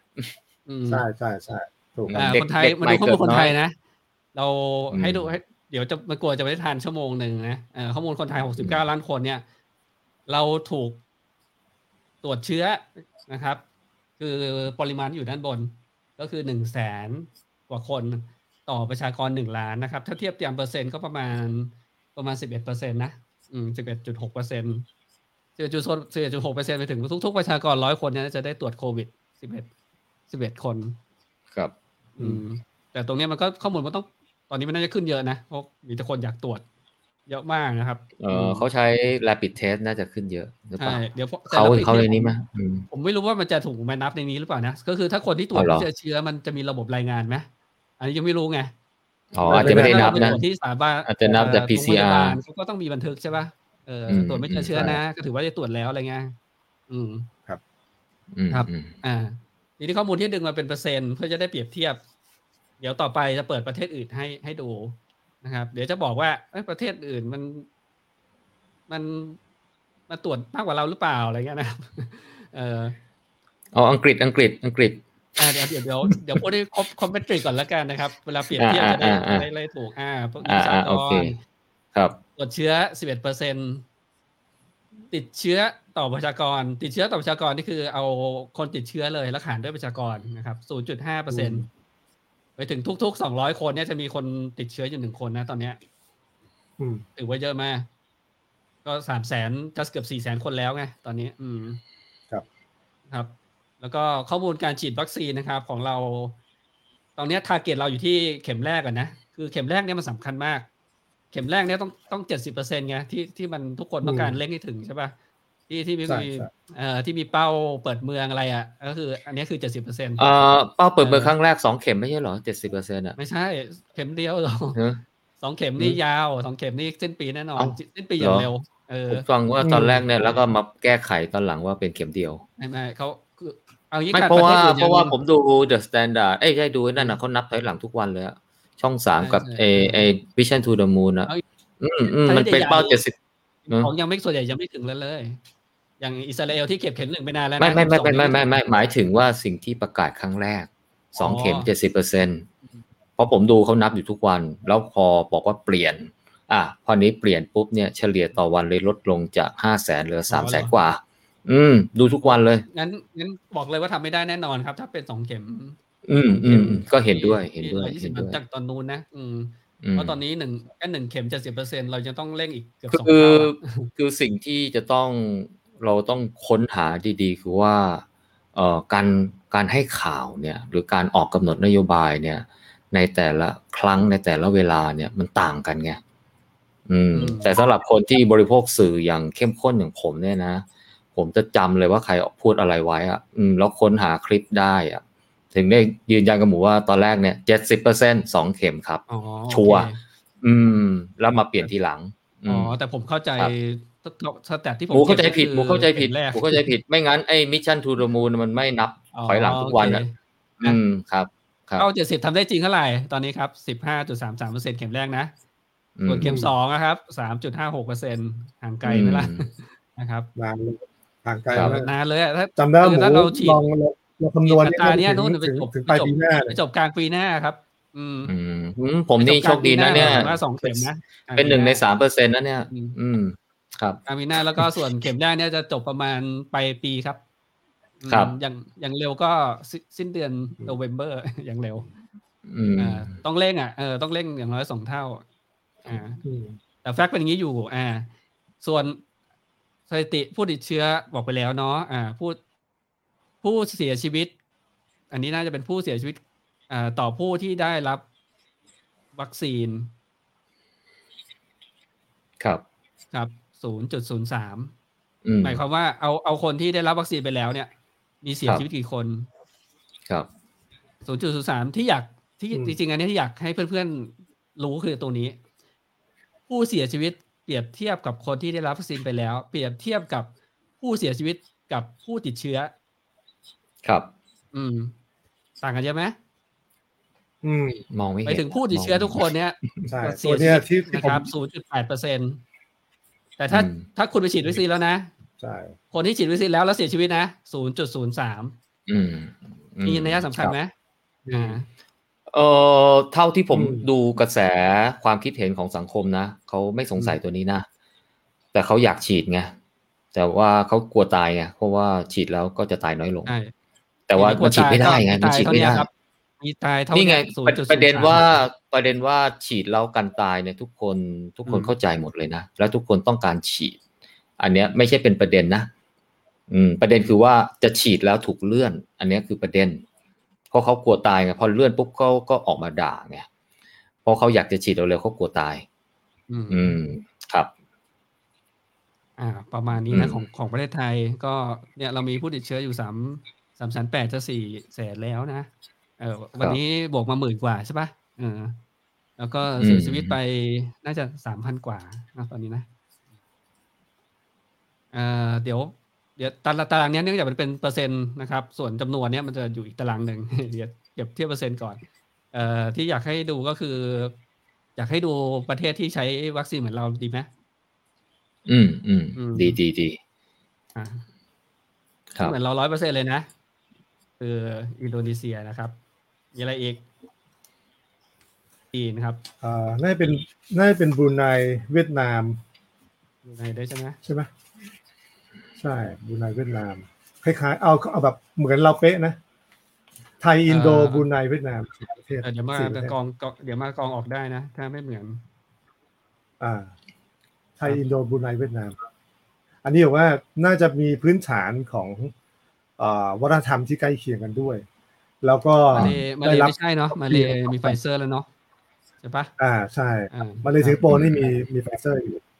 Speaker 1: อืม
Speaker 3: ใช่ใช่ใช่ถูกค
Speaker 1: อ่า
Speaker 3: รับ
Speaker 2: เด็ก
Speaker 1: คนไทย
Speaker 2: เด็ก
Speaker 1: มา
Speaker 2: ใหม่
Speaker 1: ดูข้อมูล
Speaker 2: เกิด
Speaker 1: คนไทย
Speaker 2: น้อย
Speaker 1: นะเรา
Speaker 2: อืม
Speaker 1: ให้ดูให้เดี๋ยวจะมันกลัวจะไม่ได้ทานชั่วโมงหนึ่งนะเอ่อข้อมูลคนไทย69ล้านคนเนี่ย เราถูกตรวจเชื้อนะครับ คือปริมาณอยู่ด้านบน ก็คือหนึ่งแสนกว่าคน ต่อประชากรหนึ่งล้านนะครับ ถ้าเทียบตามเปอร์เซ็นต์ก็ประมาณประมาณสิบเอ็ดเปอร์เซ็นต์นะอืมสิบเอ็ดจุดหกเปอร์เซ็นต์สิบเอ็ดจุดสิบเอ็ดจุดหกเปอร์เซ็นต์ไปถึงทุกๆประชากรร้อยคนเนี่ยจะได้ตรวจโควิดสิบเอ็ดสิบเอ็ดคน
Speaker 2: ครับ
Speaker 1: อืม แต่ตรงเนี้ยมันก็ข้อมูลมันต้องตอนนี้มันน่าจะขึ้นเยอะนะเพราะมีแต่คนอยากตรวจเยอะมากนะครับ
Speaker 2: เออเขาใช้ rapid test น่าจะขึ้นเยอะหรือเป
Speaker 1: ใช่
Speaker 2: ล่า
Speaker 1: เดี๋ยวพอแต่
Speaker 2: เขา
Speaker 1: ละปี
Speaker 2: เขาใน
Speaker 1: ย
Speaker 2: นี้ไหมอืม
Speaker 1: ผมไม่รู้ว่ามันจะถูกมานับในนี้หรือเปล่านะ ก็คือถ้าคนที่ตรวจ
Speaker 2: อ๋อเหรอ
Speaker 1: เจอเชื้อมันจะมีระบบรายงานไหม อันนี้ยังไม่รู้ไง
Speaker 2: อ๋ออาจจะไม่ได้นับ
Speaker 1: ถ้า
Speaker 2: นะ
Speaker 1: เราปตรวจที่สถาบัน
Speaker 2: อาจจะนับแต่
Speaker 1: เอ่อ
Speaker 2: PCR
Speaker 1: โรงพยาบาลเขาก็ต้องมีบันทึกใช่ป่ะเอออ
Speaker 2: ม
Speaker 1: ตรวจไม่เจอเชื้อนะ ก็ถือว่าได้ตรวจแล้วอะไรเงี้ยอืม
Speaker 2: อืม
Speaker 1: ครับ
Speaker 2: อืม
Speaker 1: อ่าทีนี้ข้อมูลที่ดึงมาเป็นเปอร์เซ็นต์เพื่อจะได้เปรียบเทียบ เดี๋ยวต่อไปจะเปิดประเทศอื่นให้ให้ดูนะครับ เดี๋ยวจะบอกว่าเอ้ยประเทศอื่นมัน มันมาตรวจมากกว่าเราหรือเปล่าอะไรเงี้ยนะครับเออ
Speaker 2: เอาอังกฤษอังกฤษอังกฤษ
Speaker 1: อ่าเดี๋ยวเดี๋ยวเดี๋ยวเดี๋ยวพูดให้ครบคอมเมนตรีก่อนแล้วกันนะครับ เวลาเปรียบเทียบจะได้
Speaker 2: อ่าอ่าอ่า
Speaker 1: ได้ได้ถูกอ่าพวก
Speaker 2: อ่า
Speaker 1: ประชา
Speaker 2: อ่ากโอเค
Speaker 1: ร
Speaker 2: ครับ
Speaker 1: ตรวจเชื้อ11เปอร์เซ็นติดเชื้อต่อประชากร ติดเชื้อต่อประชากรนี่คือเอาคนติดเชื้อเลยแล้วหารด้วยประชากรนะครับ0.5เปอร์เซ็นไปถึงทุกๆ200คนเนี่ยจะมีคนติดเชื้ออยู่หนึ่งคนนะ ตอนเนี้ย
Speaker 3: อืม
Speaker 1: ถือว่าเยอะมาก ก็สามแสนจะเกือบสี่แสนคนแล้วไงตอนนี้ อืม
Speaker 3: ครับ
Speaker 1: ครับ แล้วก็ข้อมูลการฉีดวัคซีนนะครับ ของเรา ตอนเนี้ target เราอยู่ที่เข็มแรกก่อนนะ คือเข็มแรกเนี่ยมันสำคัญมาก เข็มแรกเนี่ยต้องต้องเจ็ดสิบเปอร์เซ็นไงที่ที่มันทุกคนต้องการเร่งให้ถึงใช่ปะที่ที่มี
Speaker 3: ใช่ใช่
Speaker 1: เอ่อที่มีเป้าเปิดเมืองอะไรอะก็คือ อันนี้คือเจ็ดสิบเปอร์เซ็น
Speaker 2: เอ่อเป้าเปิดเบอร์ครั้งแรกสองเข็มไม่ใช่เหรอเจ็ดสิบเปอร์เซ็นต์อะ
Speaker 1: ไม่ใช่เข็มเดียวหรอก
Speaker 2: เนอะ
Speaker 1: สองเข็มนี่ยาวสองเข็มนี่สิ้นปีแน่นอน
Speaker 2: เอ้า
Speaker 1: สิ้นปีอย่าง
Speaker 2: เหรอ
Speaker 1: เร็วเออ
Speaker 2: ผมฟังว่าตอนแรกเนี่ยแล้วก็มาแก้ไขตอนหลังว่าเป็นเข็มเดียว
Speaker 1: ไม่ไม่เขาคือ เอางี้
Speaker 2: ไม่
Speaker 1: กัน
Speaker 2: เพราะว่า
Speaker 1: ปทศอื่น
Speaker 2: เพราะว่า
Speaker 1: ยัง
Speaker 2: ผมดู The Standard เอ้ยใช่ดูนั่นนะเขานับถอยหลังทุกวันเลยอะช่องสาม
Speaker 1: ใช่
Speaker 2: กับ
Speaker 1: ใช่
Speaker 2: เอเอ Vision to the Moon อะ
Speaker 1: เอา
Speaker 2: อืมอืม
Speaker 1: ถ้า
Speaker 2: มันเป็น
Speaker 1: ใหญ่ๆ
Speaker 2: เป้าเจ็ดสิบอืม
Speaker 1: ของยังไม่ส่วนใหญ่ยังไม่ถึงเลยเลย อย่างอิสราเอลที่เก็บเข็มหนึ่งไปนานแล้วนะ
Speaker 2: ไม่ไม่ไม่
Speaker 1: สอง
Speaker 2: ไม่ไม่
Speaker 1: ยัง
Speaker 2: ไม่ไม่
Speaker 1: ถึง
Speaker 2: หมายถึงว่าสิ่งที่ประกาศครั้งแรกสอง
Speaker 1: อ๋อ
Speaker 2: เข็มเจ็ดสิบเปอร์เซ็นเพราะผมดูเขานับอยู่ทุกวัน แล้วพอบอกว่าเปลี่ยน อะพอนี้เปลี่ยนปุ๊บเนี่ยเฉลี่ยต่อวันเลยลดลงจากห้าแสนเหลือสามแสนกว่า อืม ดูทุกวันเลย
Speaker 1: งั้นงั้นบอกเลยว่าทำไม่ได้แน่นอนครับ ถ้าเป็นสองเข็ม
Speaker 2: อืมอืมอืมก็เห็นด้วยเห็นด้วย
Speaker 1: ที่
Speaker 2: เห็น
Speaker 1: 120
Speaker 2: ด้วย
Speaker 1: จากตอนนู้นนะอืม
Speaker 2: อืม
Speaker 1: เพราะตอนนี้หนึ่งแค่หนึ่งเข็มเจ็ดสิบเปอร์เซ็นเราจะต้องเร่งอีกเกือบสอง
Speaker 2: คือ
Speaker 1: เท่าอะ
Speaker 2: คือสิ่งที่จะต้องเราต้องค้นหาดีๆ คือว่าเอ่อการการให้ข่าวเนี่ย หรือการออกกำหนดนโยบายเนี่ย ในแต่ละครั้งในแต่ละเวลาเนี่ยมันต่างกันไงอืม แต่สำหรับคนที่บริโภคสื่ออย่างเข้มข้นอย่างผมเนี่ยนะ ผมจะจำเลยว่าใครพูดอะไรไว้อะอืม แล้วค้นหาคลิปได้อะถึงได้ยืนยันกับหมูว่าตอนแรกเนี่ยเจ็ดสิบเปอร์เซ็นสองเข็มครับ
Speaker 1: อ๋อ
Speaker 2: ชัวร์
Speaker 1: โอเค
Speaker 2: อืม แล้วมาเปลี่ยนทีหลัง
Speaker 1: อ๋อ
Speaker 2: ม
Speaker 1: แต่ผมเข้าใจ
Speaker 2: ครับ
Speaker 1: สแตทที่ผม
Speaker 2: หมูเข้าใจ
Speaker 1: ก็บ
Speaker 2: ผิด
Speaker 1: คือ
Speaker 2: หมูเข้าใจผิด
Speaker 1: ข็มแรก
Speaker 2: หมูเข้าใจผิด ไม่งั้นไอ้มิชชั่นทูดมูนมันไม่นับ
Speaker 1: อ๋อ
Speaker 2: ถอยหลังทุกวัน
Speaker 1: โอ
Speaker 2: อะ
Speaker 1: เค
Speaker 2: อืมครับครับ
Speaker 1: เข้าเจ็ดสิบทำได้จริงเท่าไหร่ ตอนนี้ครับสิบห้าจุดสามสามเปอร์เซ็นเข็มแรกนะ
Speaker 2: อืม
Speaker 1: ส่วนเข็มสองนะครับสามจุดห้าหกเปอร์เซ็นห่างไกลไหมล่ะ
Speaker 2: อืม
Speaker 1: นะครับ
Speaker 3: นานเลย ห่างไกล
Speaker 2: ครับ
Speaker 3: มาก
Speaker 1: นานเลยอะถ้า
Speaker 3: จำได้ว่าห
Speaker 1: คือ
Speaker 3: มู
Speaker 1: ถ้าเราฉีด
Speaker 3: ลองเราเราคำนวณ
Speaker 1: ฉีดอัตราเนี่ยนู่น
Speaker 3: ถึง
Speaker 1: ไปจบ
Speaker 3: ถึงปลายปีหน้า
Speaker 1: ไป
Speaker 3: เลย
Speaker 1: จบกลางปีหน้าครับอืม
Speaker 2: อืมอืมผมนี่โชคดีนะเนี่ย
Speaker 1: ไปจบกลางปีหาว่าสองเข็มนะ
Speaker 2: เป็นหนึ่งในสามเปอร์เซ็นต์นะเนี่ย
Speaker 1: อืม
Speaker 2: อืมครับ
Speaker 1: กลางปีหน้าแล้วก็ส่วนเข็มแรกเนี่ยจะจบประมาณปลายปีครับอืม
Speaker 2: ครับ
Speaker 1: อย่างอย่างเร็วก็สิสิ้นเดือนโนเวม ber อย่างเร็ว
Speaker 2: อืม
Speaker 1: อ่าต้องเร่งอะเออต้องเร่งอย่างน้อยสองเท่า อ่า
Speaker 3: อืม
Speaker 1: แต่แฟกต์เป็นอย่างนี้อยู่ อ่า ส่วน สถิติผู้ติดเชื้อบอกไปแล้วเนาะอ่าผู้ผู้เสียชีวิต อันนี้น่าจะเป็นผู้เสียชีวิตอ่าต่อผู้ที่ได้รับวัคซีน
Speaker 2: ครับ
Speaker 1: ครับศูนย์จุดศูนย์สาม
Speaker 2: อืม
Speaker 1: หมายความว่าเอาเอาคนที่ได้รับวัคซีนไปแล้วเนี่ย มีเสีย
Speaker 2: ครับ
Speaker 1: ชีวิตกี่คน
Speaker 2: ครับ
Speaker 1: ศูนย์จุดศูนย์สามที่อยากที่
Speaker 3: อืม
Speaker 1: จริงๆอันนี้ที่อยากให้เพื่อนๆรู้คือตรงนี้ ผู้เสียชีวิต เปรียบเทียบกับคนที่ได้รับวัคซีนไปแล้ว เปรียบเทียบกับผู้เสียชีวิตกับผู้ติดเชื้อ
Speaker 2: ครับ
Speaker 1: อืม ต่างกันเยอะไหม
Speaker 3: อืม
Speaker 2: มองไม่
Speaker 1: ไป
Speaker 2: เห็น
Speaker 1: ถึงผู้ติดเชื้อทุกคนเนี่ย
Speaker 3: ใช่
Speaker 1: เสี
Speaker 3: ตั
Speaker 1: ยวชี
Speaker 3: เนี้ย
Speaker 1: วิต
Speaker 3: ที่ที่
Speaker 1: นะ
Speaker 3: ผ
Speaker 1: ครั
Speaker 3: ม
Speaker 1: บศูนย์จุดแปดเปอร์เซ็นแต่ถ้า
Speaker 2: อืม
Speaker 1: ถ้าคุณไปฉีดวัคซีนแล้วนะ
Speaker 3: ใช่
Speaker 1: คนที่ฉีดวัคซีนแล้วแล้วเสียชีวิตนะศูนย์จุดศูนย์สาม
Speaker 2: อืมอื
Speaker 1: มีนัยสำคัญไหมอ่า
Speaker 2: เอ่อเท่าที่ผม
Speaker 3: อืม
Speaker 2: ดูกระแสความคิดเห็นของสังคมนะเขาไม่สงสัยตัวนี้นะ แต่เขาอยากฉีดไงแต่ว่าเขากลัวตายไงเพราะว่าฉีดแล้วก็จะตายน้อยลง
Speaker 1: ใช่
Speaker 2: แต่ว่ามันฉีดไม่ได้ไงมันฉีดไม่ได้
Speaker 1: มีตายเท่า
Speaker 2: นี่ไง
Speaker 1: ศูน
Speaker 2: ประ
Speaker 1: ย์จุด
Speaker 2: ประเด็นว่าประเด็นว่าฉีดแล้วกันตายเนี่ยทุกคนทุกคน
Speaker 1: อืม
Speaker 2: เข้าใจหมดเลยนะแล้วทุกคนต้องการฉีด อันเนี้ยไม่ใช่เป็นประเด็นนะ อืม ประเด็นคือว่าจะฉีดแล้วถูกเลื่อน อันเนี้ยคือประเด็น เพราะเขากลัวตายไงพอเลื่อนปุ๊บเขาก็ออกมาด่าไงเพราะเขาอยากจะฉีดเร็วๆเขากลัวตาย
Speaker 1: อืม
Speaker 2: อืมครับ
Speaker 1: อ่า ประมาณนี้
Speaker 2: อื
Speaker 1: นะ
Speaker 2: ม
Speaker 1: ของของประเทศไทยก็เนี่ยเรามีผู้ติดเชื้ออยู่สามสามแสนแปดจะสี่แสนแล้วนะเออวันนี้บวกมาหมื่นกว่าใช่ปะเออ แล้วก็เสียชีวิตไปน่าจะสามพันกว่านะตอนนี้นะเอ่อเดี๋ยว เดี๋ยวตารางตารางเนี้ยเนื่องจากมันเป็นเปอร์เซ็นต์นะครับ ส่วนจำนวนเนี้ยมันจะอยู่อีกตารางหนึ่งเดี๋ยวเก็บเทียบเปอร์เซ็นต์ก่อนเอ่อที่อยากให้ดูก็คือ อยากให้ดูประเทศที่ใช้วัคซีนเหมือนเราดีไหม
Speaker 2: อืมอืม
Speaker 1: อืม
Speaker 2: ดีดีดี
Speaker 1: อ่า
Speaker 2: ครับ
Speaker 1: เหมือนเราร้อยเปอร์เซ็นเลยนะ คืออินโดนีเซียนะครับ มีอะไรอีกจีนครับ
Speaker 3: อ่าน่าจะเป็นน่าจะเป็นบรูไนเวียดนาม
Speaker 1: มีอะไรได้วยใช่ไหม
Speaker 3: ใช่ไหม ใช่บรูไนเวียดนาม คล้ายๆ เอาเอาแบบเหมือนเราเป๊ะนะ ไทยอินโดบรูไนเวียดนามสี่ประเทศ
Speaker 1: เออเดี๋ยวมา
Speaker 3: สี่ประเทศ
Speaker 1: กองกองเดี๋ยวมากองออกได้นะ ถ้าไม่เหมือน
Speaker 3: อ่า ไทยอินโดบรูไนเวียดนาม อันนี้บอกว่าน่าจะมีพื้นฐานของอ่าวัฒนธรรมที่ใกล้เคียงกันด้วย แล้วก็
Speaker 1: มาเลมาเล
Speaker 3: ได้รับ
Speaker 1: ไม่ใช่เนาะมาเลมีไฟเซอร์แล้วเนาะใช่ปะ
Speaker 3: อ่าใช่
Speaker 1: อ่า
Speaker 3: มาเลสิงคโปร์นี่มีมีไฟเซอร์อยู่
Speaker 1: อ่า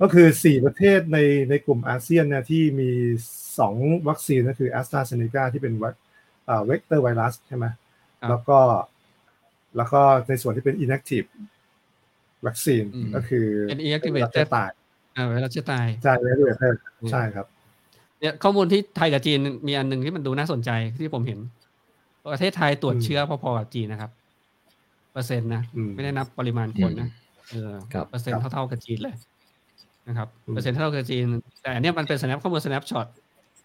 Speaker 3: ก็คือสี่ประเทศในในกลุ่มอาเซียนเนี่ยที่มีสองวัคซีนก็คือแอสตราเซเนกาที่เป็นวัคอ่าเวกเตอร์ไวรัสใช่ไหมแล้วก็แล้วก็ในส่วนที่เป็น inactive วัคซีนก็คือ
Speaker 1: เป็น inactivated
Speaker 3: ตาย
Speaker 1: อ่าเวลาจะตาย
Speaker 3: ใช่แล้วด้วยใช่ครับ
Speaker 1: เนี่ยข้อมูลที่ไทยกับจีนมีอันหนึ่งที่มันดูน่าสนใจที่ผมเห็น ประเทศไทยตรวจ
Speaker 3: อืม
Speaker 1: เชื้อพอๆกับจีนนะครับ เปอร์เซ็นต์นะ
Speaker 3: อืม
Speaker 1: ไม่ได้นับปริมาณคนนะเออ
Speaker 2: ครับ
Speaker 1: เปอร์เซ็นต์เท่าๆกับจีนเลย นะครับ
Speaker 3: อืม
Speaker 1: เปอร์เซ็นต์เท่ากับจีน แต่อันเนี้ยมันเป็น snap ข้อมูล snapshot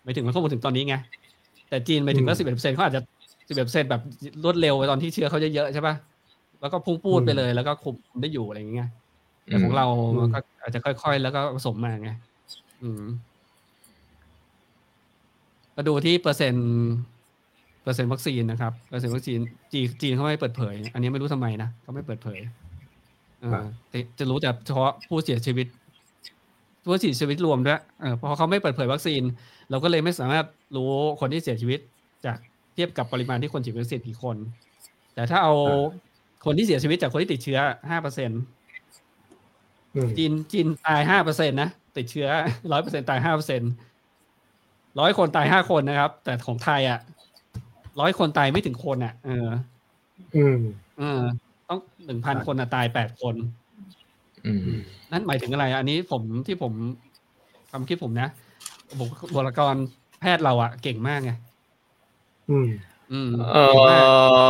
Speaker 1: ไม่ถึงมันข้อมูลถึงตอนนี้ไง แต่จีนไปถึงก็สิบเอ็ดเปอร์เซ็นต์เขาอาจจะสิบเอ็ดเปอร์เซ็นต์แบบรวดเร็วตอนที่เชื้อเขาเยอะๆใช่ป่ะแล้วก็พุ่งพูดไปเลย แล้วก็คุมได้อยู่อะไรอย่างเงี้ยแต่ของเรามันก็อาจจะค่อยๆ แล้วก็ผสมมาไงอืมมาดูที่เปอร์เซ็นต์เปอร์เซ็นต์วัคซีนนะครับเปอร์เซ็นต์วัคซีนจีนจีนเขาไม่เปิดเผย อันนี้ไม่รู้ทำไมนะเขาไม่เปิดเผยเออ
Speaker 3: ครับ
Speaker 1: แต่จะรู้แต่เฉพาะผู้เสียชีวิต ผู้เสียชีวิตรวมด้วยเออเพราะเขาไม่เปิดเผยวัคซีน เราก็เลยไม่สามารถรู้คนที่เสียชีวิต จากเทียบกับปริมาณที่คนฉีดวัคซีนกี่คน แต่ถ้าเอาคนที่เสียชีวิตจากคนที่ติดเชื้อห้าเปอร์เซ็น
Speaker 3: อืม
Speaker 1: จีนจีนตายห้าเปอร์เซ็นนะติดเชื้อร้อยเปอร์เซ็นตายห้าเปอร์เซ็นร้อยคนตายห้าคนนะครับ แต่ของไทยอะร้อยคนตายไม่ถึงคนอะ เออ
Speaker 3: อืม
Speaker 1: เออ ต้องหนึ่งพันคนอะตายแปดคน
Speaker 2: อืม
Speaker 1: นั่นหมายถึงอะไรอันนี้ผมที่ผมความคิดผมนะบุคลากรแพทย์เราอะเก่งมากไง
Speaker 3: อืม
Speaker 1: อืม
Speaker 2: เอ
Speaker 1: เก่งมาก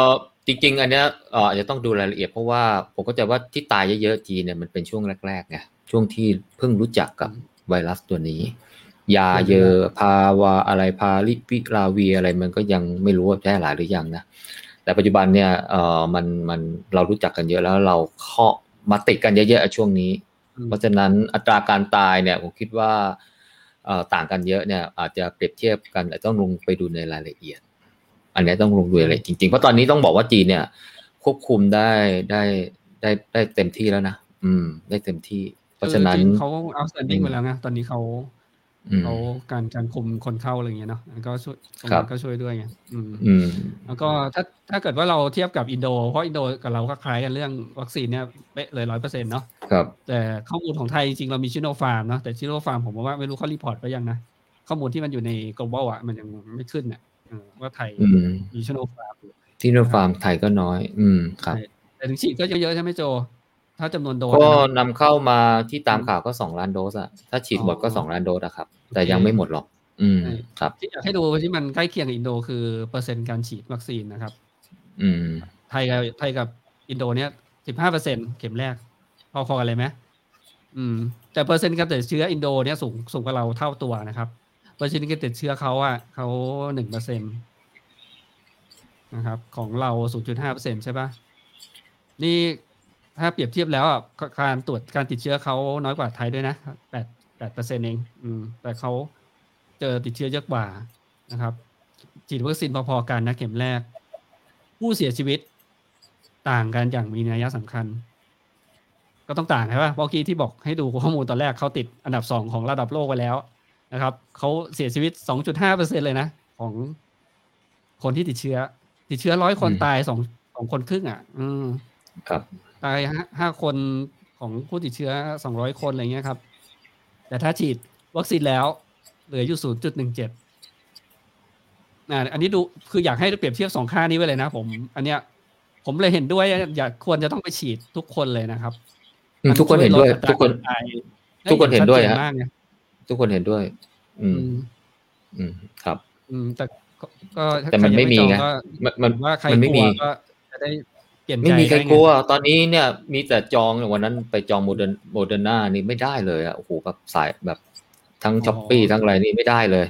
Speaker 2: อจริง ๆ อันเนี้ยเอออาจจะต้องดูรายละเอียดเพราะว่าผมก็จะว่าที่ตายเยอะๆจีนเนี่ยมันเป็นช่วงแรกๆไงช่วงที่เพิ่งรู้จักกับไวรัสตัวนี้ ยาเยอะพาวาอะไรพาลิปิลาวีอะไรมันก็ยังไม่รู้ว่าแพร่หลายหรือยังนะแต่ปัจจุบันเนี่ยเออมันมันเรารู้จักกันเยอะแล้วเราเคาะ มาติดกันเยอะๆอะช่วงนี้
Speaker 1: อืม
Speaker 2: เพราะฉะนั้นอัตราการตายเนี่ยผมคิดว่าเอ่อต่างกันเยอะเนี่ยอาจจะเปรียบเทียบกันอาจจะต้องลงไปดูในรายละเอียด อันนี้ต้องลงดูรายละเอียดจริงๆ เพราะตอนนี้ต้องบอกว่าจีนเนี่ย ควบคุมได้ได้ได้ได้เต็มที่แล้วนะอืม ได้เต็มที่ เพราะฉะนั้น
Speaker 1: คือจีเขาเอา standing
Speaker 2: อืม
Speaker 1: ไปแล้วไงตอนนี้เขา
Speaker 2: อืม
Speaker 1: เขาการการคุมคนเข้าอะไรอย่างเงี้ยเนาะมันก็ช่วยตรง
Speaker 2: ครั
Speaker 1: นั้
Speaker 2: บ
Speaker 1: นก็ช่วยด้วยไงอืม
Speaker 2: อืม
Speaker 1: แล้วก็ถ้าถ้าเกิดว่าเราเทียบกับอินโด เพราะอินโดกับเราก็คล้ายกันเรื่องวัคซีนเนี่ยเป๊ะเลยร้อยเปอร์เซ็นต์เนาะ
Speaker 2: ครับ
Speaker 1: แต่ข้อมูลของไทยจริงๆเรามีชิโนฟาร์มเนาะแต่ชิโนฟาร์มผมว่าไม่รู้เขา report ไปยังนะ ข้อมูลที่มันอยู่ใน global อะมันยังไม่ขึ้นเนี่ยว่าไทย
Speaker 2: อืม
Speaker 1: มีชิโนฟาร์ม
Speaker 2: ที่โนฟาร์มไทยก็น้อย อืมครับ
Speaker 1: แต่ถึงฉีดก็เยอะๆใช่ไหมโจ ถ้าจำนวนโดส
Speaker 2: ก็
Speaker 1: นะ
Speaker 2: นำเข้ามาที่ตามข่าวก็สองล้านโดสอะถ้าฉีดหมดก็
Speaker 1: อ๋อ
Speaker 2: สองล้านโดสอะครับ แต่
Speaker 1: โอเค
Speaker 2: ยังไม่หมดหรอก อืม
Speaker 1: ใช่
Speaker 2: ครับ
Speaker 1: ที่อยากให้ดูที่มันใกล้เคียงกับอินโดคือเปอร์เซ็นต์การฉีดวัคซีนนะครับ
Speaker 2: อืม
Speaker 1: ไทยกับไทยกับอินโดเนี่ยสิบห้าเปอร์เซ็นเข็มแรก พอๆกันเลยไหมอืม แต่เปอร์เซ็นต์การติดเชื้ออินโดเนี่ยสูงสูงกว่าเราเท่าตัวนะครับ เปอร์เซ็นต์การติดเชื้อเขาอะเขาหนึ่งเปอร์เซ็นตนะครับ ของเราศูนย์จุดห้าเปอร์เซ็นใช่ปะนี่ ถ้าเปรียบเทียบแล้วอะการตรวจการติดเชื้อเขาน้อยกว่าไทยด้วยนะแปดแปดเปอร์เซ็นเองอืมแต่เขาเจอติดเชื้อเยอะกว่านะครับฉีดวัคซีนพอๆกันนะเข็มแรก ผู้เสียชีวิตต่างกันอย่างมีนัยสำคัญ ก็ต้องต่างใช่ป่ะเมื่อกี้ที่บอกให้ดูข้อมูลตอนแรกเขาติดอันดับสองของระดับโลกไปแล้วนะครับเขาเสียชีวิต2.5เปอร์เซ็นเลยนะของคนที่ติดเชื้อ ติดเชื้อร้อยคน
Speaker 2: อืม
Speaker 1: ตายสองสองคนครึ่งอะ อืม
Speaker 2: ครับ ตา
Speaker 1: ยห้าห้าคนของผู้ติดเชื้อสองร้อยคนอะไรเงี้ยครับ แต่ถ้าฉีดวัคซีนแล้วเหลืออยู่ศูนย์จุดหนึ่งเจ็ดอ่าอันนี้ดูคืออยากให้เปรียบเทียบสองค่านี้ไว้เลยนะผม อันเนี้ย ผมเลยเห็นด้วยอยากควรจะต้องไปฉีดทุกคนเลยนะครับ
Speaker 2: อืมทุกคนเห็นด้วย
Speaker 1: มั
Speaker 2: ทุกคน
Speaker 1: ช่วยลดอัตราารตาย
Speaker 2: ทุกคนเห็นด้วย
Speaker 1: ไอ
Speaker 2: ฮะ
Speaker 1: ชัจมากไง
Speaker 2: ทุกคนเห็นด้วย อื
Speaker 1: อื
Speaker 2: ม
Speaker 1: ม
Speaker 2: อืมครับ
Speaker 1: อืมแต่ก็ก็ถ้า
Speaker 2: แต่มัน
Speaker 1: ใครยัง
Speaker 2: ไม่มีไง
Speaker 1: จองก็
Speaker 2: มันมัน
Speaker 1: ผมว่าใคร
Speaker 2: มันไม่
Speaker 1: กลัว
Speaker 2: มี
Speaker 1: ก็จะได้ เปลี่ยนใจ
Speaker 2: ไม่มีใคร
Speaker 1: ด้ง
Speaker 2: กลัว ตอนนี้เนี่ยมีแต่จองวันนั้นไปจองโมเดอร์โมเดอร์นานี่ไม่ได้เลยอะโอ้โหแบบสายแบบทั้งช้อปปี้ทั้งอะไรนี่ไม่ได้เลย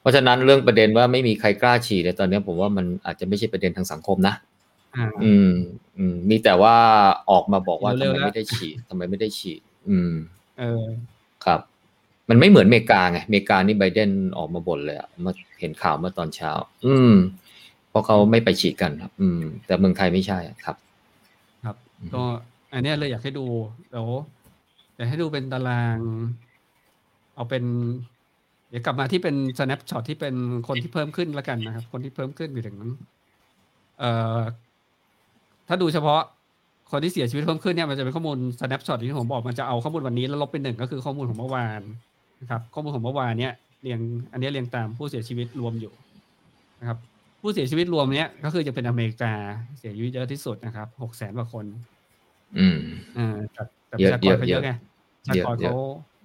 Speaker 2: เพราะฉะนั้นเรื่องประเด็นว่าไม่มีใครกล้าฉีดในยตอนนี้ผมว่ามันอาจจะไม่ใช่ประเด็นทางสังคมนะ
Speaker 1: อ่า
Speaker 2: อืม อืม มีแต่ว่าออกมาบอกว่า
Speaker 1: เร็
Speaker 2: ทำ
Speaker 1: ว
Speaker 2: ไม
Speaker 1: ๆแล้ว
Speaker 2: ไม่ได้ฉีดทำไมไม่ได้ฉีด อืม
Speaker 1: เออ
Speaker 2: ครับ มันไม่เหมือนอเมริกาไงอเมริกานี่ไบเดนออกมาบ่นเลยอะมาเห็นข่าวเมื่อตอนเช้า อืม เพราะเขาไม่ไปฉีดกันครับ อืม แต่เมืองไทยไม่ใช่อะครับ
Speaker 1: ครับ
Speaker 2: อืม
Speaker 1: ก็อันเนี้ยเลยอยากให้ดูเดี๋ยวอยากให้ดูเป็นตาราง เอาเป็น เดี๋ยวกลับมาที่เป็น snapshot ที่เป็นคนที่เพิ่มขึ้นแล้วกันนะครับ คนที่เพิ่มขึ้นอยู่ถึงเอ่อถ้าดูเฉพาะคนที่เสียชีวิตเพิ่มขึ้นเนี่ยมันจะเป็นข้อมูล snapshot ที่ผมบอกมันจะเอาข้อมูลวันนี้แล้วลบเป็นหนึ่งก็คือข้อมูลของเมื่อวานนะครับ ข้อมูลของเมื่อวานเนี่ยเรียง อันเนี้ยเรียงตามผู้เสียชีวิตรวมอยู่นะครับ ผู้เสียชีวิตรวมเนี้ยก็คือจะเป็นอเมริกาเสียชีวิตเยอะที่สุดนะครับหกแสนกว่าคน
Speaker 2: อืม
Speaker 1: อ่าแต่แต่ป
Speaker 2: เย
Speaker 1: ระ
Speaker 2: อะ
Speaker 1: ชากรเขา
Speaker 2: เย
Speaker 1: เย
Speaker 2: อะ
Speaker 1: อะไงประชากร
Speaker 2: เยอะ
Speaker 1: เขา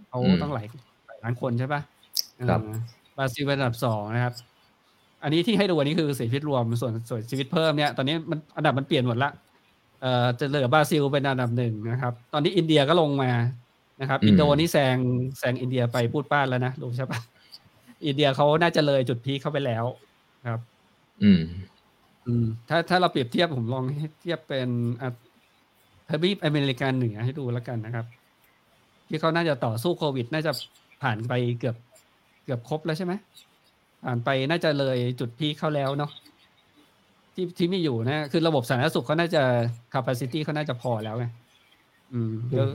Speaker 1: เขา
Speaker 2: อืม
Speaker 1: ต้องหลายหลายล้านคนใช่ปะ
Speaker 2: ครับ
Speaker 1: อ่าบราซิลเป็นอันดับสองนะครับ อันนี้ที่ให้ดูอันนี้คือเสียชีวิตรวมส่วนส่วนชีวิตเพิ่มเนี่ยตอนนี้มันอันดับมันเปลี่ยนหมดละเอ่อจะเหลือบราซิลเป็นอันดับหนึ่งนะครับ ตอนนี้อินเดียก็ลงมานะครับ
Speaker 2: อืม
Speaker 1: อินโดนี่แซงแซงอินเดียไปพูดป้านแล้วนะรู้ใช่ปะอินเดียเขาน่าจะเลยจุดพีคเข้าไปแล้วครับ
Speaker 2: อืม
Speaker 1: อืม ถ้าถ้าเราเปรียบเทียบผมลองให้เทียบเป็นอะทวีปอเมริกันเหนือให้ดูแล้วกันนะครับ ที่เขาน่าจะต่อสู้โควิด น่าจะผ่านไปเกือบ เกือบครบแล้วใช่ไหมผ่านไปน่าจะเลยจุดพีคเขาแล้วเนาะที่ที่มีอยู่นะคือระบบสาธารณสุขเขาน่าจะ capacity เขาน่าจะพอแล้วไงอืมแล้ว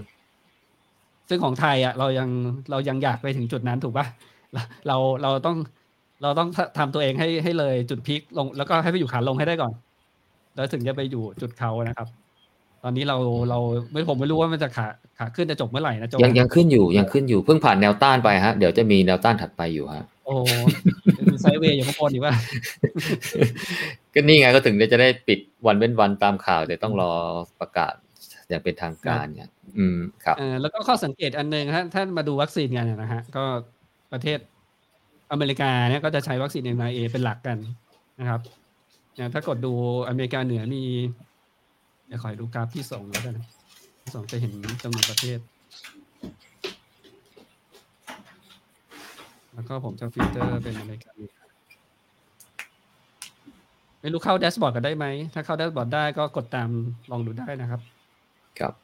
Speaker 1: ซึ่งของไทยอะ เรายังเรายังอยากไปถึงจุดนั้นถูกปะเราเราเราต้อง เราต้องทำตัวเองให้ให้เลยจุดพีคลง แล้วก็ให้ไปอยู่ขาลงให้ได้ก่อน แล้วถึงจะไปอยู่จุดเขานะครับ ตอนนี้เราเราไม่ผมไม่รู้ว่ามันจะขาขาขึ้นจะจบเมื่อไหร่นะโจ
Speaker 2: ยังยังขึ้นอยู่ยังขึ้นอยู่เพิ่งผ่านแนวต้านไปฮะเดี๋ยวจะมีแนวต้านถัดไปอยู่ฮะ
Speaker 1: โอ้โหมีไซด์เวย์อยู่ข้างบนอีกว่า
Speaker 2: ก็นี่ไงก็ถึงจะได้ปิดวันเว้นวันตามข่าวเดี๋ยวต้องรอประกาศอย่างเป็นทางการเนี่ยอืมครับ
Speaker 1: เออแล้วก็ข้อสังเกตอันหนึ่งถ้าท่านมาดูวัคซีนกันนะฮะ ก็ประเทศ อเมริกาเนี่ยก็จะใช้วัคซีน m อ a เป็นหลักกันนะครับเนี่ยถ้ากดดูอเมริกาเหนือมีเดี๋ยวขอดูกราฟที่สองแล้วกันนะที่สองจะเห็นจำนวนประเทศ แล้วก็ผมจะฟิลเตอร์เป็นอเมริกาเหนือไม่รู้เข้า dashboard กันได้ไหม ถ้าเข้า dashboard ได้ก็กดตามลองดูได้นะครับ
Speaker 2: ครับ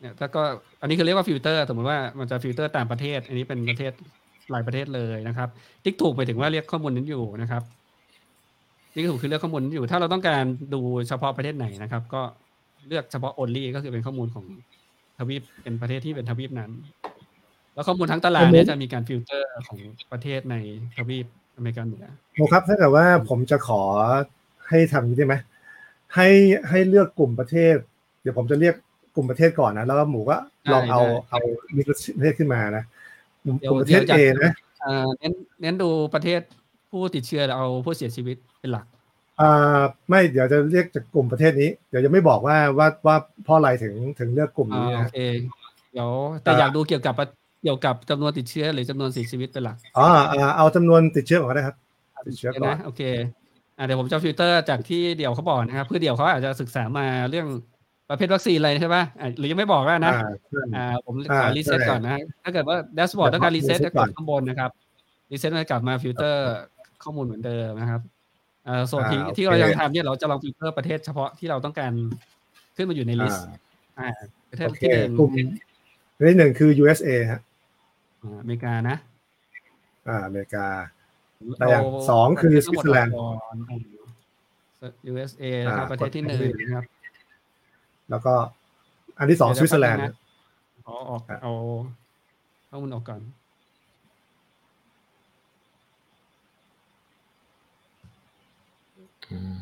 Speaker 1: เนี่ยถ้าก็อันนี้คือเรียกว่าฟิลเตอร์ สมมติว่ามันจะฟิลเตอร์ตามประเทศ อันนี้เป็นประเทศ หลายประเทศเลยนะครับติ๊กถูกหมายถึงว่าเลือกข้อมูลนั้นอยู่นะครับติ๊กถูกคือเลือกข้อมูลนั้นอยู่ ถ้าเราต้องการดูเฉพาะประเทศไหนนะครับ ก็เลือกเฉพาะ only ก็คือเป็นข้อมูลของทวีปเป็นประเทศที่เป็นทวีปนั้น แล้วข้อมูลทั้งตารางเนี่ยจะมีการฟิลเตอร์ของประเทศในทวีปอเมริกาเหนือ
Speaker 3: โมครับถ้าเกิดว่าผมจะขอให้ทำอย่างนี้ได้ไหมให้ให้เลือกกลุ่มประเทศ เดี๋ยวผมจะเลือกกลุ่มประเทศก่อนนะ แล้วก็หมูก็ลองเอาเอา list ประเทศขึ้นมานะ กลุ่มประเทศ A นะ
Speaker 1: อ่าเน้นเน้นดูประเทศผู้ติดเชื้อเอาผู้เสียชีวิตเป็นหลัก
Speaker 3: อ่าไม่เดี๋ยวจะเรียกจากกลุ่มประเทศนี้ เดี๋ยวจะไม่บอกว่าว่าว่าเพราะอะไรถึงถึงเลือกกลุ่ม
Speaker 1: อ่า
Speaker 3: นี้
Speaker 1: โอ
Speaker 3: นะ
Speaker 1: เคเดี๋ยวแต่อยากดูเกี่ยวกับเกี่ยวกับจำนวนติดเชื้อหรือจำนวนเสียชีวิตเป็นหลัก
Speaker 3: อ๋ออ่าเอาจำนวนติดเชื้อก่อนก็ได้ครับติดเชื้อก่อน
Speaker 1: นะโอเคอ่าเดี๋ยวผมจะฟิลเตอร์จากที่เดี่ยวเขาบอกนะครับเพื่อเดี่ยวเขาอาจจะศึกษามาเรื่อง ประเภทวัคซีนอะไรใช่ป่ะอ่าหรือยังไม่บอกแล้วนะ
Speaker 3: อ่าใช่
Speaker 1: อ่าผม
Speaker 3: อ่า
Speaker 1: ขอรีเซ็ต
Speaker 3: ใช่
Speaker 1: ก่อนนะ ถ้าเกิดว่าแดชบอร์ด
Speaker 3: เดี๋
Speaker 1: ต้
Speaker 3: ย
Speaker 1: อ
Speaker 3: ว
Speaker 1: งการรีเซ็ต
Speaker 3: reset
Speaker 1: จะก
Speaker 3: ก่อ
Speaker 1: ด
Speaker 3: น
Speaker 1: ข้างบนนะครับรีเซ็ตมันกลับมาฟิลเตอร์ข้อมูลเหมือนเดิมนะครับอ่าส่วนที่
Speaker 3: อ่าโอเค
Speaker 1: ที่เรายังทำเนี่ยเราจะลองฟิลเตอร์ประเทศเฉพาะที่เราต้องการขึ้นมาอยู่ในลิสต์
Speaker 3: อ่า
Speaker 1: อ่าประเทศ
Speaker 3: โอเค
Speaker 1: ที่หนึ่ง
Speaker 3: กลุ่มประเทศหนึ่งคือ USA ฮะ
Speaker 1: อ่าอเมริกานะ
Speaker 3: อ่าอเมริกาแต่อย่างสองคือสวิตเซอร์แลนด์
Speaker 1: ทั้งหมดออกก่อนอ่า USA นะครับ
Speaker 3: อ่า
Speaker 1: ประเทศที่หนึ่งนะครับ
Speaker 3: แล้วก็อันที่สองสวิตเซอร์แลนด์
Speaker 1: เอาออก
Speaker 3: ครับ
Speaker 1: เอาข้อมูลออกก่อน
Speaker 2: อืม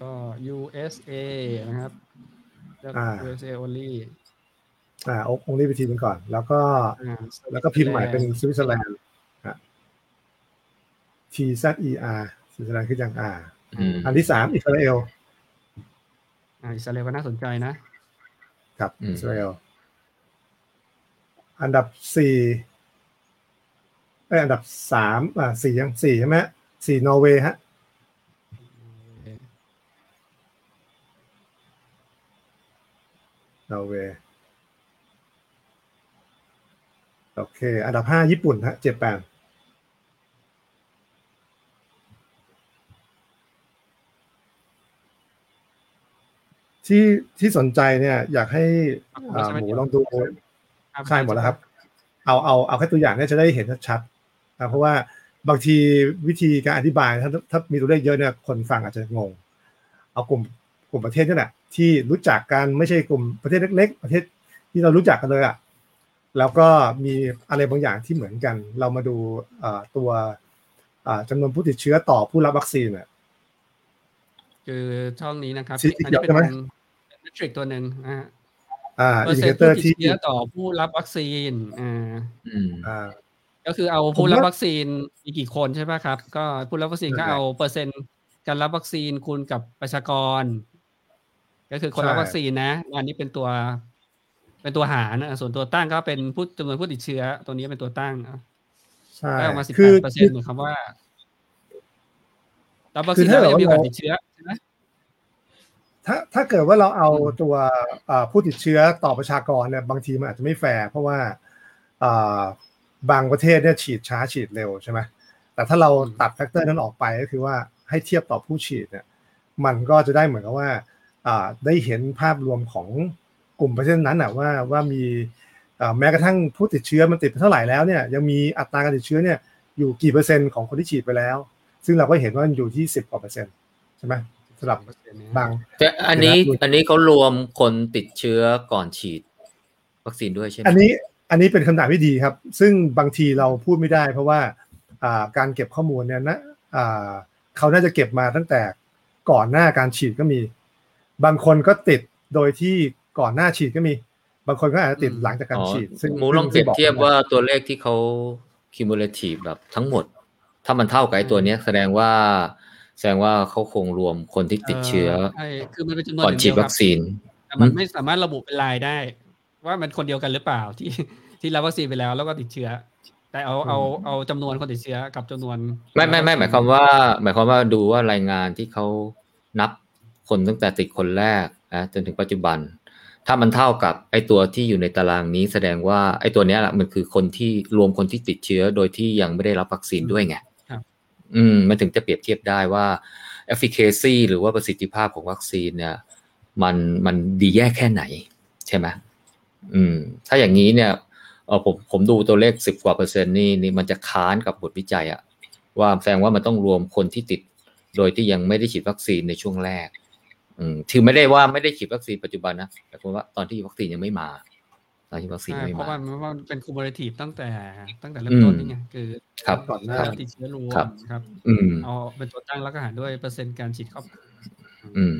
Speaker 1: ก็ USA นะครับแล้ว
Speaker 3: อ่า
Speaker 1: USA only
Speaker 3: อ่าองค์นี้ไปทีหนึงก่อน แล้วก็
Speaker 1: อ่า
Speaker 3: แล้วก็พิมพ์ใหม่เป็นสวิตเซอร์แลนด์ฮะ T Z E R สวิตเซอร์แลนด์คืออย่าง R
Speaker 2: อืม
Speaker 3: อันที่สามอิสราเอล
Speaker 1: อ่าอิสราเอลก็น่าสนใจนะ
Speaker 3: ครับอิสราเอลอันดับสี่เอยอันดับสามอ่าสี่ยังสี่ใช่ไหมฮะสี่นอร์เวย์ฮะนอร์เวย์โอเค อันดับห้าญี่ปุ่นฮะเจ็ดแปด ที่ที่สนใจเนี่ย อยากให้อ่าหมูลองดูใช่หมดแล้วครับ เอาเอาเอาแค่ตัวอย่างเนี่ยจะได้เห็นชัดๆนะเพราะว่าบางทีวิธีการอธิบายถ้าถ้ามีตัวเลขเยอะเนี่ยคนฟังอาจจะงง เอากลุ่มกลุ่มประเทศนี่แหละที่รู้จักกันไม่ใช่กลุ่มประเทศเล็ก ๆ ประเทศที่เรารู้จักกันเลยอะแล้วก็มีอะไรบางอย่างที่เหมือนกัน เรามาดูเอ่อตัวเอ่อจำนวนผู้ติดเชื้อต่อผู้รับวัคซีนอะ
Speaker 1: คือช่องนี้นะครับ
Speaker 3: สีเขี
Speaker 1: นี้
Speaker 3: ยวใช่ไหม
Speaker 1: อันนี้เป็น metric ตัวหนึ่งนะฮะ
Speaker 3: อ่า
Speaker 1: เปอ
Speaker 3: อิ
Speaker 1: ร์
Speaker 3: น
Speaker 1: เซ็
Speaker 3: ดิ
Speaker 1: น
Speaker 3: เค
Speaker 1: ต์
Speaker 3: เตอ
Speaker 1: ผู้
Speaker 3: ร์
Speaker 1: ติด
Speaker 3: ที่
Speaker 1: เชื้อต่อผู้รับวัคซีนอ่า
Speaker 2: อืม
Speaker 3: อ่า
Speaker 1: ก็คือเอาผู้รับวัคซีนมีกี่คนใช่ไหมครับ ก็ผู้รับวัคซีนก็
Speaker 3: ใช่
Speaker 1: เอาเปอร์เซ็นต์การรับวัคซีนคูณกับประชากร ก็คือคนรับ
Speaker 3: ใช่
Speaker 1: วัคซีนนะอันนี้เป็นตัวเป็นตัวหารนะส่วนตัวตั้งก็เป็นผู้จำนวนผู้ติดเชื้อ ตัวนี้เป็นตัวตั้งอะ
Speaker 3: ใช่
Speaker 1: ได้ออกมาสิบ
Speaker 3: คื
Speaker 1: แป
Speaker 3: อ
Speaker 1: ดเปอร์เซ็นต์เหมือนคำว่ารับวัคซีน
Speaker 3: คือ
Speaker 1: แล้ว
Speaker 3: ถ้า
Speaker 1: ยังมีโอกาส
Speaker 3: เรา
Speaker 1: ติดเชื้อใช่ไหม
Speaker 3: ถ้าถ้าเกิดว่าเราเอา
Speaker 1: อืม
Speaker 3: ตัวเอ่อผู้ติดเชื้อต่อประชากรเนี่ยบางทีมันอาจจะไม่แฟร์เพราะว่าเอ่อบางประเทศเนี่ยฉีดช้าฉีดเร็วใช่ไหมแต่ถ้าเราตัด factor นั้นออกไปก็คือว่าให้เทียบต่อผู้ฉีดเนี่ยมันก็จะได้เหมือนกับว่าอ่าได้เห็นภาพรวมของกลุ่มประเทศนั้นน่ะว่าว่ามีเอ่อแม้กระทั่งผู้ติดเชื้อมันติดไปเท่าไหร่แล้วเนี่ยยังมีอัตราการติดเชื้อเนี่ยอยู่กี่เปอร์เซ็นต์ของคนที่ฉีดไปแล้ว ซึ่งเราก็เห็นว่ามันอยู่ที่สิบกว่าเปอร์เซ็นต์ใช่ไหม สำหรับบาง
Speaker 2: แต่อันนี้
Speaker 3: เดี๋ยวนะ
Speaker 2: อันนี้เขารวมคนติดเชื้อก่อนฉีด วัคซีนด้วยใช่ไหม
Speaker 3: อันนี้อันนี้เป็นคำถามที่ดีครับ ซึ่งบางทีเราพูดไม่ได้ เพราะว่าอ่าการเก็บข้อมูลเนี่ยนะอ่าเขาน่าจะเก็บมาตั้งแต่ก่อนหน้าการฉีดก็มี บางคนก็ติดโดยที่ก่อนหน้าฉีดก็มี บางคนก็อาจจะติดหลังจากการ
Speaker 2: อ๋อ
Speaker 3: ฉีด ซึ่ง
Speaker 2: หมูลองเปรียบ
Speaker 3: ซึ่
Speaker 2: เทียบ
Speaker 3: ไม่ได้
Speaker 2: ว่าตัวเลขที่เขา cumulative แบบทั้งหมด ถ้ามันเท่ากับไอ้ตัวเนี้ยแสดงว่า แสดงว่าเขาคงรวมคนที่ติดเชื้อ
Speaker 1: ใช่คือมันเป็นจำนวน
Speaker 2: ก่อน
Speaker 1: หง
Speaker 2: ฉีด
Speaker 1: เยว
Speaker 2: วัคซีน
Speaker 1: แต่มัน
Speaker 2: อืม
Speaker 1: ไม่สามารถระบุเป็นลายได้ ว่ามันคนเดียวกันหรือเปล่าที่ที่รับวัคซีนไปแล้วแล้วก็ติดเชื้อ แต่เอาเอาเอาจำนวนคนติดเชื้อกับจำนวน
Speaker 2: ไม่ไม่ไม่หมายความว่า หมายความว่าดูว่ารายงานที่เขานับคนตั้งแต่ติดคนแรกนะจนถึงปัจจุบัน ถ้ามันเท่ากับไอ้ตัวที่อยู่ในตารางนี้แสดงว่าไอ้ตัวเนี้ยแหละมันคือคนที่รวมคนที่ติดเชื้อโดยที่ยังไม่ได้รับวัคซีนด้วยไง
Speaker 1: ครับ
Speaker 2: อืมมันถึงจะเปรียบเทียบได้ว่า efficacy หรือว่าประสิทธิภาพของวัคซีนเนี่ยมันมันดีแย่แค่ไหน ใช่ไหมอืม ถ้าอย่างนี้เนี่ยเออผมผมดูตัวเลขสิบกว่าเปอร์เซ็นต์นี่นี่มันจะค้านกับบทวิจัยอะว่าแสดงว่ามันต้องรวมคนที่ติด โดยที่ยังไม่ได้ฉีดวัคซีนในช่วงแรก อืมถือไม่ได้ว่าไม่ได้ฉีดวัคซีนปัจจุบันนะแต่ว่าตอนที่วัคซีนยังไม่มา ตอนที่วัคซีน
Speaker 1: ใช่
Speaker 2: ยังไม่
Speaker 1: เพราะ
Speaker 2: มา
Speaker 1: มันมันเป็น cumulative ตั้งแต่ตั้งแต่เริ่มต้นนี่ไงคือ
Speaker 2: ครับ
Speaker 3: ก่อนหน้า
Speaker 1: การติดเชื้อรว
Speaker 2: ครับ
Speaker 1: มครับ
Speaker 2: อืม
Speaker 1: เอาเป็นตัวตั้งแล้วก็หารด้วยเปอร์เซ็นต์การฉีดครอบ
Speaker 2: อืม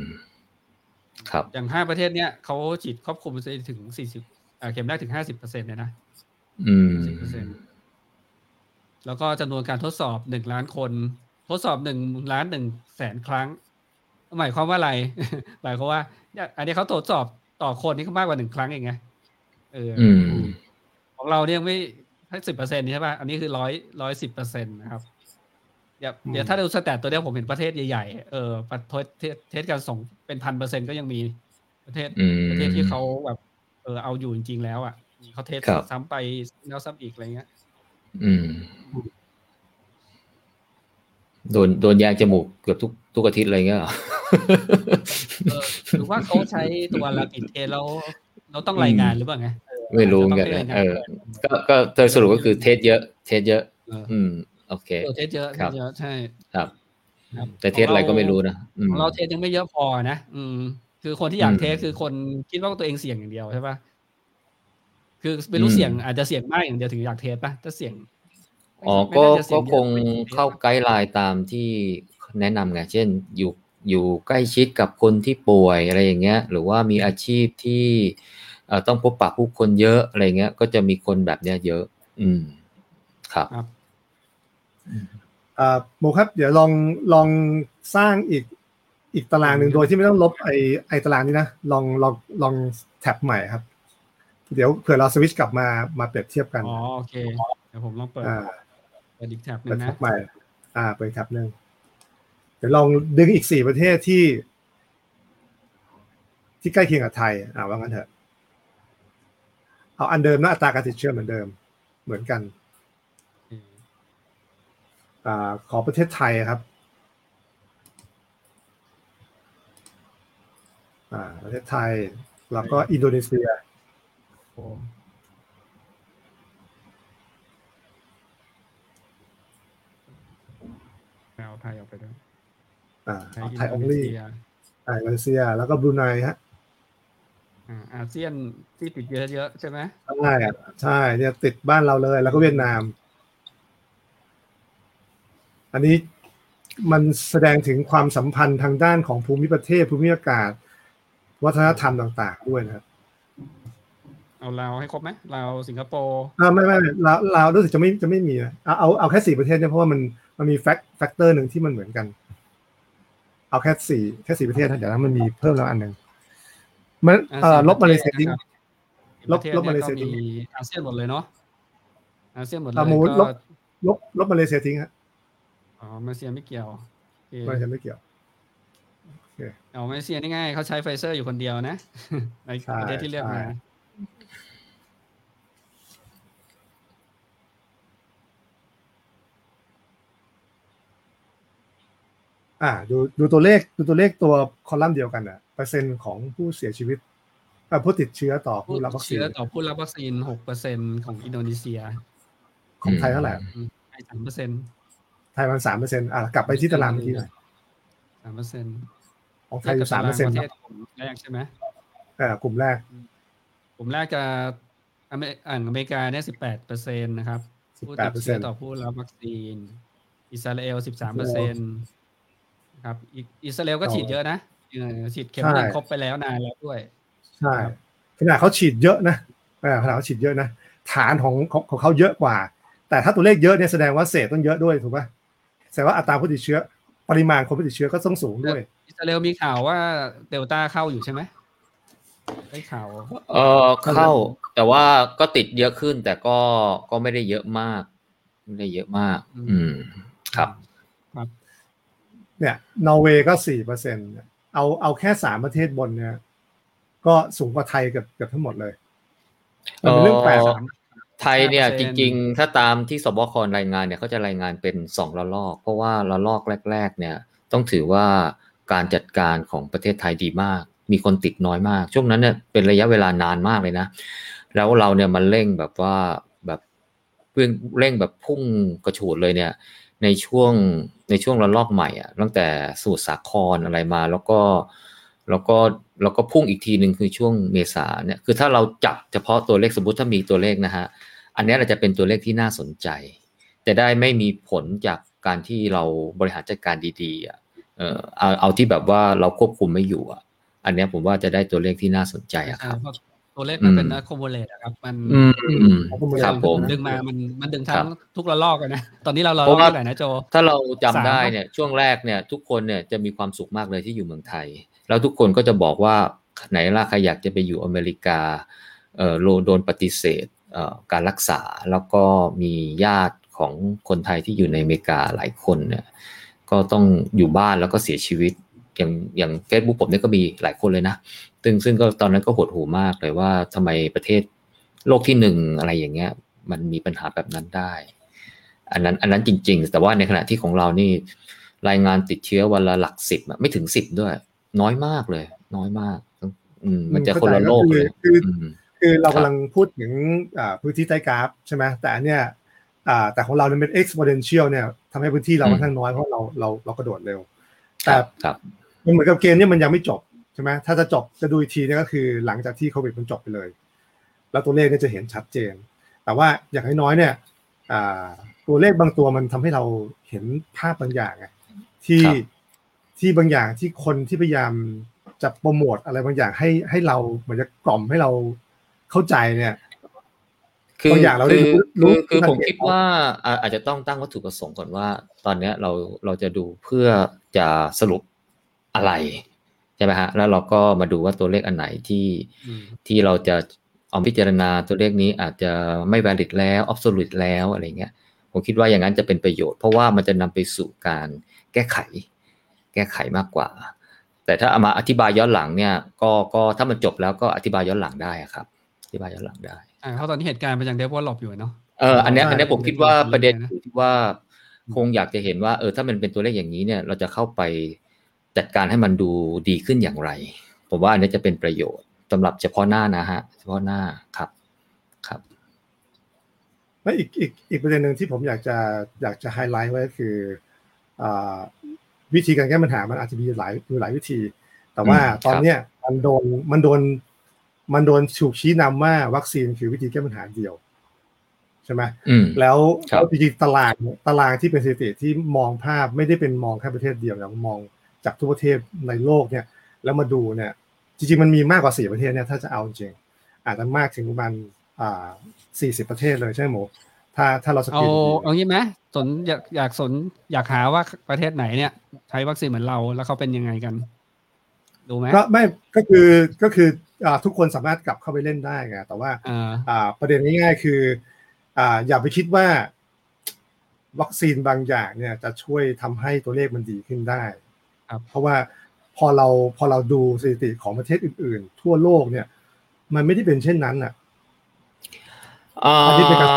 Speaker 2: ครับ
Speaker 1: อย่างห้าประเทศเนี้ยเขาฉีดครอบคลุมไปถึงสี่สิบเข็มแรกถึงห้าสิบเปอร์เซ็นต์เลยนะ
Speaker 2: อืม
Speaker 1: สิบเปอร์เซ็นต์แล้วก็จำนวนการทดสอบหนึ่งล้านคน ทดสอบหนึ่งล้านหนึ่งแสนครั้ง หมายความว่าอะไร หมายความว่าเนี่ยอันนี้เขาทดสอบต่อคนนี่ก็มากกว่าหนึ่งครั้งเองไง เอออ
Speaker 2: อืม
Speaker 1: ของเราเนี่ยไม่ให้สิบเปอร์เซ็นต์ใช่ป่ะ อันนี้คือร้อยร้อยสิบเปอร์เซ็นต์นะครับ เดี๋ยวเดี๋ยวถ้าดู stat ตัวเนี้ยผมเห็นประเทศใหญ่ๆ เออประเทศ test กันส่งเป็นพันเปอร์เซ็นต์ก็ยังมีประเทศ
Speaker 2: อืม
Speaker 1: ประเทศที่เขาแบบเออเอาอยู่จริงๆแล้วอะเขา test
Speaker 2: ครับ
Speaker 1: ซ้ำไปแล้วซ้ำอีกอะไรเงี้ย
Speaker 2: อืมโดนโดนแยงจมูกเกือบทุกทุกอาทิตย์อะไรเงี้ยเหรอ
Speaker 1: เออหรือว่าเขาใช้ตัว rapid test แล้วเราต้องรายงานหรือเปล่าไงเออ
Speaker 2: ไม่รู้เหมือนกันา
Speaker 1: จจะต้อง
Speaker 2: เอ
Speaker 1: ให้
Speaker 2: อ
Speaker 1: รายงาน
Speaker 2: ก็ก็โดยสรุปก็คือ test เยอะ test เยอะ
Speaker 1: เออ
Speaker 2: อืม โอเค
Speaker 1: เออ test เยอะ
Speaker 2: ครับ
Speaker 1: test เยอะใช่
Speaker 2: ครับ
Speaker 1: ครับ
Speaker 2: แต่ test อะไรก็ไม่รู้นะอืม
Speaker 1: ของเรา test ยังไม่เยอะพอนะอืม คือคนที่อยาก
Speaker 2: อืม
Speaker 1: test คือคนคิดว่าตัวเองเสี่ยงอย่างเดียวใช่ปะคือไม่รู้
Speaker 2: อืม
Speaker 1: เสี่ยงอาจจะเสี่ยงมากอย่างเดียวถึงอยาก test ปะถ้าเสี่ยง
Speaker 2: อ๋อ
Speaker 1: ไม่
Speaker 2: ก็
Speaker 1: น่าจะก็เสี่ยงเยอะ
Speaker 2: คง
Speaker 1: ไม่ถึง
Speaker 2: เข้า guideline ตามที่แนะนำไงเช่นอยู่อยู่ใกล้ชิดกับคนที่ป่วยอะไรอย่างเงี้ย หรือว่ามีอาชีพที่เอ่อ ต้องพบปะผู้คนเยอะอะไรเงี้ย ก็จะมีคนแบบเนี้ยเยอะ อืมครับ
Speaker 1: ครับ
Speaker 3: อ่าโมครับ เดี๋ยวลองลองสร้างอีกอีกตารางหนึ่งโดยที่ไม่ต้องลบไอไอตารางนี้นะ ลองลองลองแท็บใหม่ครับ เดี๋ยวเผื่อเราสวิตช์กลับมามาเปรียบเทียบกัน
Speaker 1: อ๋อโอเคเดี๋ยวผมลองเปิด
Speaker 3: อ่า
Speaker 1: เปิดอีกแท็บหนึ
Speaker 3: เปิด
Speaker 1: ง
Speaker 3: แท็
Speaker 1: นะ
Speaker 3: บใหม่ อ่าเปิดแท็บหนึ่งเดี๋ยวลองดึงอีกสี่ประเทศที่ ที่ใกล้เคียงกับไทย อ่าว่างั้นเถอะ เอาอันเดิมนะอัตราการติดเชื้อเหมือนเดิม เหมือนกันอ่าขอประเทศไทยครับอ่าประเทศไทย แล้วก็อินโดนีเซีย
Speaker 1: โอ้เอาไทยออกไปด้วย
Speaker 3: อ่าเอาไทย
Speaker 1: อิ
Speaker 3: อนง
Speaker 1: โดนี
Speaker 3: ลี่
Speaker 1: เซีย
Speaker 3: ไทยมาเลเซีย แล้วก็บรูไนฮะ
Speaker 1: อ่าอาเซียนที่ติดเยอะๆใช่ไหม
Speaker 3: ใช่อะใช่เนี่ยติดบ้านเราเลย แล้วก็เวียดนาม อันนี้มันแสดงถึงความสัมพันธ์ทางด้านของภูมิประเทศ ภูมิอากาศ วัฒนธรรมต่าง ๆ ด้วยนะครับ
Speaker 1: เอาลาวให้ครบไหมลาวสิงคโปร์
Speaker 3: อ่าไม่ไม่เราเรารู้สึกจะไม่จะไม่มีนะเอาเอาเอาแค่สี่ประเทศเนี่ยเพราะว่ามันมันมี fac factor หนึ่งที่มันเหมือนกัน เอาแค่สี่แค่สี่ประเทศนะเดี๋ยวนั้นมันมีเพิ่มแล้วอันหนึ่งมันเอ่อ ลบมาเลเซียทิ้งลบลบมาเลเซียทิ้ง
Speaker 1: มีอาเซียนหมดเลยเนาะอาเซียนหมดเลย
Speaker 3: อะหมูล
Speaker 1: ก็
Speaker 3: ลบลบมาเลเซียทิ้งฮะ
Speaker 1: อ๋อมาเลเซียไม่เกี่ยวโอเค
Speaker 3: มาเลเซียไม่เกี่ยว
Speaker 1: เอามาเลเซียนี่ง่ายเขาใช้ไฟเซอร์อยู่คนเดียวนะใน
Speaker 3: ใช่
Speaker 1: ประเทศที่เลือกมา
Speaker 3: อ่าดูดูตัวเลขดูตัวเลขตัวคอลัมน์เดียวกันอะเปอร์เซ็นต์ของผู้เสียชีวิตอ่าผู้ติดเชื้อต่อ
Speaker 1: ผู้
Speaker 3: ผู้รับวัคซีน
Speaker 1: เชื้อต่อผู้รับวัคซีนหกเปอร์เซ็นต์ของอินโดนีเซีย
Speaker 3: ของไทยเท่าไหร่
Speaker 1: ไทยสามเปอร์เซ็นต์
Speaker 3: ไทยมันสามเปอร์เซ็นต์อ่ากลับไปที่ตารางเมื่อกี้หน่อย
Speaker 1: สามเปอร์เซ็นต์
Speaker 3: ของไทยอยู่สามเปอร์เซ็นต์
Speaker 1: ประเทศกลุ่มแรกใช่ไหม
Speaker 3: อ่ากลุ่มแรก
Speaker 1: กลุ่มแรกจะอเมริอ่าอเมริกาเนี่ยสิบแปดเปอร์เซ็นต์นะครับ
Speaker 3: สิบแปดเปอร์เซ็
Speaker 1: เชื้
Speaker 3: น
Speaker 1: อต่อผู้รับวัคซีน อิสราเอลสิบสามเปอร์เซ็นต์ ครับอิอิสราเอลก็ฉีดเยอะนะเออฉีดเข็มหนึ่งครบไปแล้วนานแล้วด้วย
Speaker 3: ใช่ขนาดเขาฉีดเยอะนะอ่าขนาดเขาฉีดเยอะนะฐานของของของเขาเยอะกว่า แต่ถ้าตัวเลขเยอะเนี่ยแสดงว่าเศษต้องเยอะด้วยถูกปะแสดงว่าอัตราผู้ติดเชื้อ ปริมาณคนผู้ติดเชื้อก็ต้องสูงด้วย
Speaker 1: อิสราเอลมีข่าวว่าเดลต้าเข้าอยู่ใช่ไหมได้ข่าว
Speaker 2: เออเข้า แต่ว่าก็ติดเยอะขึ้นแต่ก็ก็ไม่ได้เยอะมาก ไม่ได้เยอะมาก อืมครับ
Speaker 3: เนี่ยนอร์เวย์ก็สี่เปอร์เซ็นเอาเอาแค่สามประเทศบนเนี่ย ก็สูงกว่าไทยเกือบเกือบทั้งหมดเลยมันเป็นเรื่องแปลก
Speaker 2: เอ่อไทยเนี่ยจริงๆ ถ้าตามที่สบครายงานเนี่ยเขาจะรายงานเป็นสองระลอก เพราะว่าระลอกแรก ๆ เนี่ย ต้องถือว่าการจัดการของประเทศไทยดีมาก มีคนติดน้อยมาก ช่วงนั้นเนี่ยเป็นระยะเวลานานมากเลยนะ แล้วเราเนี่ยมันเร่งแบบว่าแบบเร่งเร่งแบบพุ่งกระฉูดเลยเนี่ย ในช่วงในช่วงระลอกใหม่อะตั้งแต่สมุทรสาครอะไรมา แล้วก็แล้วก็แล้วก็พุ่งอีกทีหนึ่งคือช่วงเมษาเนี่ยคือถ้าเราจับเฉพาะตัวเลขสมมติถ้ามีตัวเลขนะฮะอันนี้เราจะเป็นตัวเลขที่น่าสนใจจะได้ไม่มีผลจากการที่เราบริหารจัดการดีๆอะเออเอาเอาที่แบบว่าเราควบคุมไม่อยู่อะอันนี้ผมว่าจะได้ตัวเลขที่น่าสนใจอะครับ
Speaker 1: ตัวเลขมันเป็นอะคอมโบเลตครับ มัน
Speaker 2: อืมครับผม
Speaker 1: ดึงมามันมันดึงทั้งทุกระลอกกันนะ ตอนนี้เราเรา
Speaker 2: เพราะว่า
Speaker 1: เท่าไหร่นะโจ
Speaker 2: ถ้าเราจำได้เนี่ยช่วงแรกเนี่ยทุกคนเนี่ยจะมีความสุขมากเลยที่อยู่เมืองไทย แล้วทุกคนก็จะบอกว่าไหนล่ะใครอยากจะไปอยู่อเมริกาเอ่อโดนปฏิเสธเอ่อการรักษาแล้วก็มีญาติของคนไทยที่อยู่ในอเมริกาหลายคนเนี่ยก็ต้องอยู่บ้านแล้วก็เสียชีวิตอย่างอย่างเฟซบุ๊กผมเนี่ยก็มีหลายคนเลยนะ ซึ่งซึ่งก็ตอนนั้นก็หดหูมากเลยว่าทำไมประเทศโลกที่หนึ่งอะไรอย่างเงี้ย มันมีปัญหาแบบนั้นได้ อันนั้นอันนั้นจริง ๆ แต่ว่าในขณะที่ของเรานี่ รายงานติดเชื้อวันละหลักสิบไม่ถึงสิบด้วย น้อยมากเลย น้อยมาก อืมมันจะคนละโลกเลย
Speaker 3: คือคือเรากำลังพูดถึงพื้นที่ใต้กราฟใช่ไหมแต่อันเนี้ยแต่ของเราเนี่ยเป็น exponential เนี่ยทำให้พื้นที่เราค่อนข้างน้อยเพราะเราเราเรากระโดดเร็ว แต่มันเหมือนกับเกมเนี่ยมันยังไม่จบ ใช่ไหมถ้าจะจบจะดูอีกทีเนี่ยก็คือหลังจากที่โควิดมันจบไปเลย แล้วตัวเลขเนี่ยจะเห็นชัดเจน แต่ว่าอย่างน้อยเนี่ยตัวเลขบางตัวมันทำให้เราเห็นภาพบางอย่างไงที่ที่บางอย่างที่คนที่พยายามจะโปรโมทอะไรบางอย่างให้ให้เราเหมือนจะกล่อมให้เราเข้าใจเนี่ย
Speaker 2: คือบางอย่างเราได้รู้คือผมคิดว่าอาจจะต้องตั้งวัตถุประสงค์ก่อนว่า ตอนเนี้ยเราเราจะดูเพื่อจะสรุปอะไร ใช่ไหมฮะแล้วเราก็มาดูว่าตัวเลขอันไหนที่ที่เราจะเอาพิจารณาตัวเลขนี้อาจจะไม่ valid แล้ว absolute แล้วอะไรเงี้ยผมคิดว่าอย่างนั้นจะเป็นประโยชน์เพราะว่ามันจะนำไปสู่การแก้ไข แก้ไขมากกว่า แต่ถ้าเอามาอธิบายย้อนหลังเนี่ย ก็ก็ถ้ามันจบแล้วก็อธิบายย้อนหลังได้ครับอธิบายย้อนหลังได้
Speaker 1: อ่าเพราะตอนนี้เหตุการณ์มันยัง develop อยู่เนาะ
Speaker 2: เอออันนี้อันนี้ผมคิดว่าประเด็นอยู่ที่ว่าคงอยากจะเห็นว่าเออถ้ามันเป็นตัวเลขอย่างนี้เนี่ย เราจะเข้าไป จัดการให้มันดูดีขึ้นอย่างไร ผมว่าอันนี้จะเป็นประโยชน์สำหรับเฉพาะหน้านะฮะ เฉพาะหน้าครับครับ
Speaker 3: และอีกอีกอีกประเด็นหนึ่งที่ผมอยากจะอยากจะไฮไลท์ไว้คือวิธีการแก้ปัญหามันอาจจะมีหลายมีหลายวิธี แต่ว่าตอนเนี้ยมันโดนมันโดนมันโดนถูกชี้นำว่าวัคซีนคือวิธีแก้ปัญหาเดียวใช่ไหมแล้วแล้วจริงๆตารางตารางที่เป็นสถิติที่มองภาพไม่ได้เป็นมองแค่ประเทศเดียวนะมอง จากทุกประเทศในโลกเนี่ยแล้วมาดูเนี่ยจริงๆมันมีมากกว่าสี่ประเทศเนี่ยถ้าจะเอาจริงอาจจะมากถึงประมาณอ่าสี่สิบประเทศเลยใช่ไหมหมูถ้าถ้าเราส
Speaker 1: กิลเอาเอางี้ไหมสนอยากอยากสนอยากหาว่าประเทศไหนเนี่ยใช้วัคซีนเหมือนเราแล้วเขาเป็นยังไงกัน ดูไหม
Speaker 3: ก็ไม่ก็คือก็คืออ่าทุกคนสามารถกลับเข้าไปเล่นได้ไงแต่ว่าอ่าประเด็นง่ายๆคืออ่าอย่าไปคิดว่า วัคซีนบางอย่างเนี่ยจะช่วยทำให้ตัวเลขมันดีขึ้นได้ครับ เพราะว่าพอเราพอเราดูสถิติของประเทศอื่น ๆ ทั่วโลกเนี่ย มันไม่ได้เป็นเช่นนั้นอะ
Speaker 2: อันนี้เป็นการ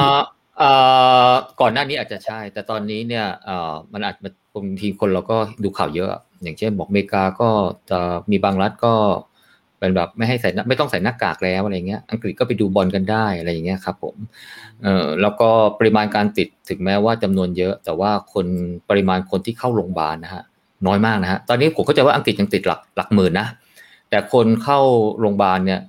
Speaker 2: ก่อนหน้านี้อาจจะใช่ แต่ตอนนี้เนี่ยมันอาจจะบางทีคนเราก็ดูข่าวเยอะ อย่างเช่นบอกอเมริกาก็จะมีบางรัฐก็เป็นแบบไม่ให้ใส่ไม่ต้องใส่หน้ากากแล้วอะไรเงี้ย อังกฤษก็ไปดูบอลกันได้อะไรอย่างเงี้ยครับผมเอ่อแล้วก็ปริมาณการติดถึงแม้ว่าจำนวนเยอะ แต่ว่าคนปริมาณคนที่เข้าโรงพยาบาลนะฮะ น้อยมากนะฮะตอนนี้ผมเข้าใจว่าอังกฤษยังติดหลักหลักหมื่นนะแต่คนเข้าโรงพยาบาลเนี่ย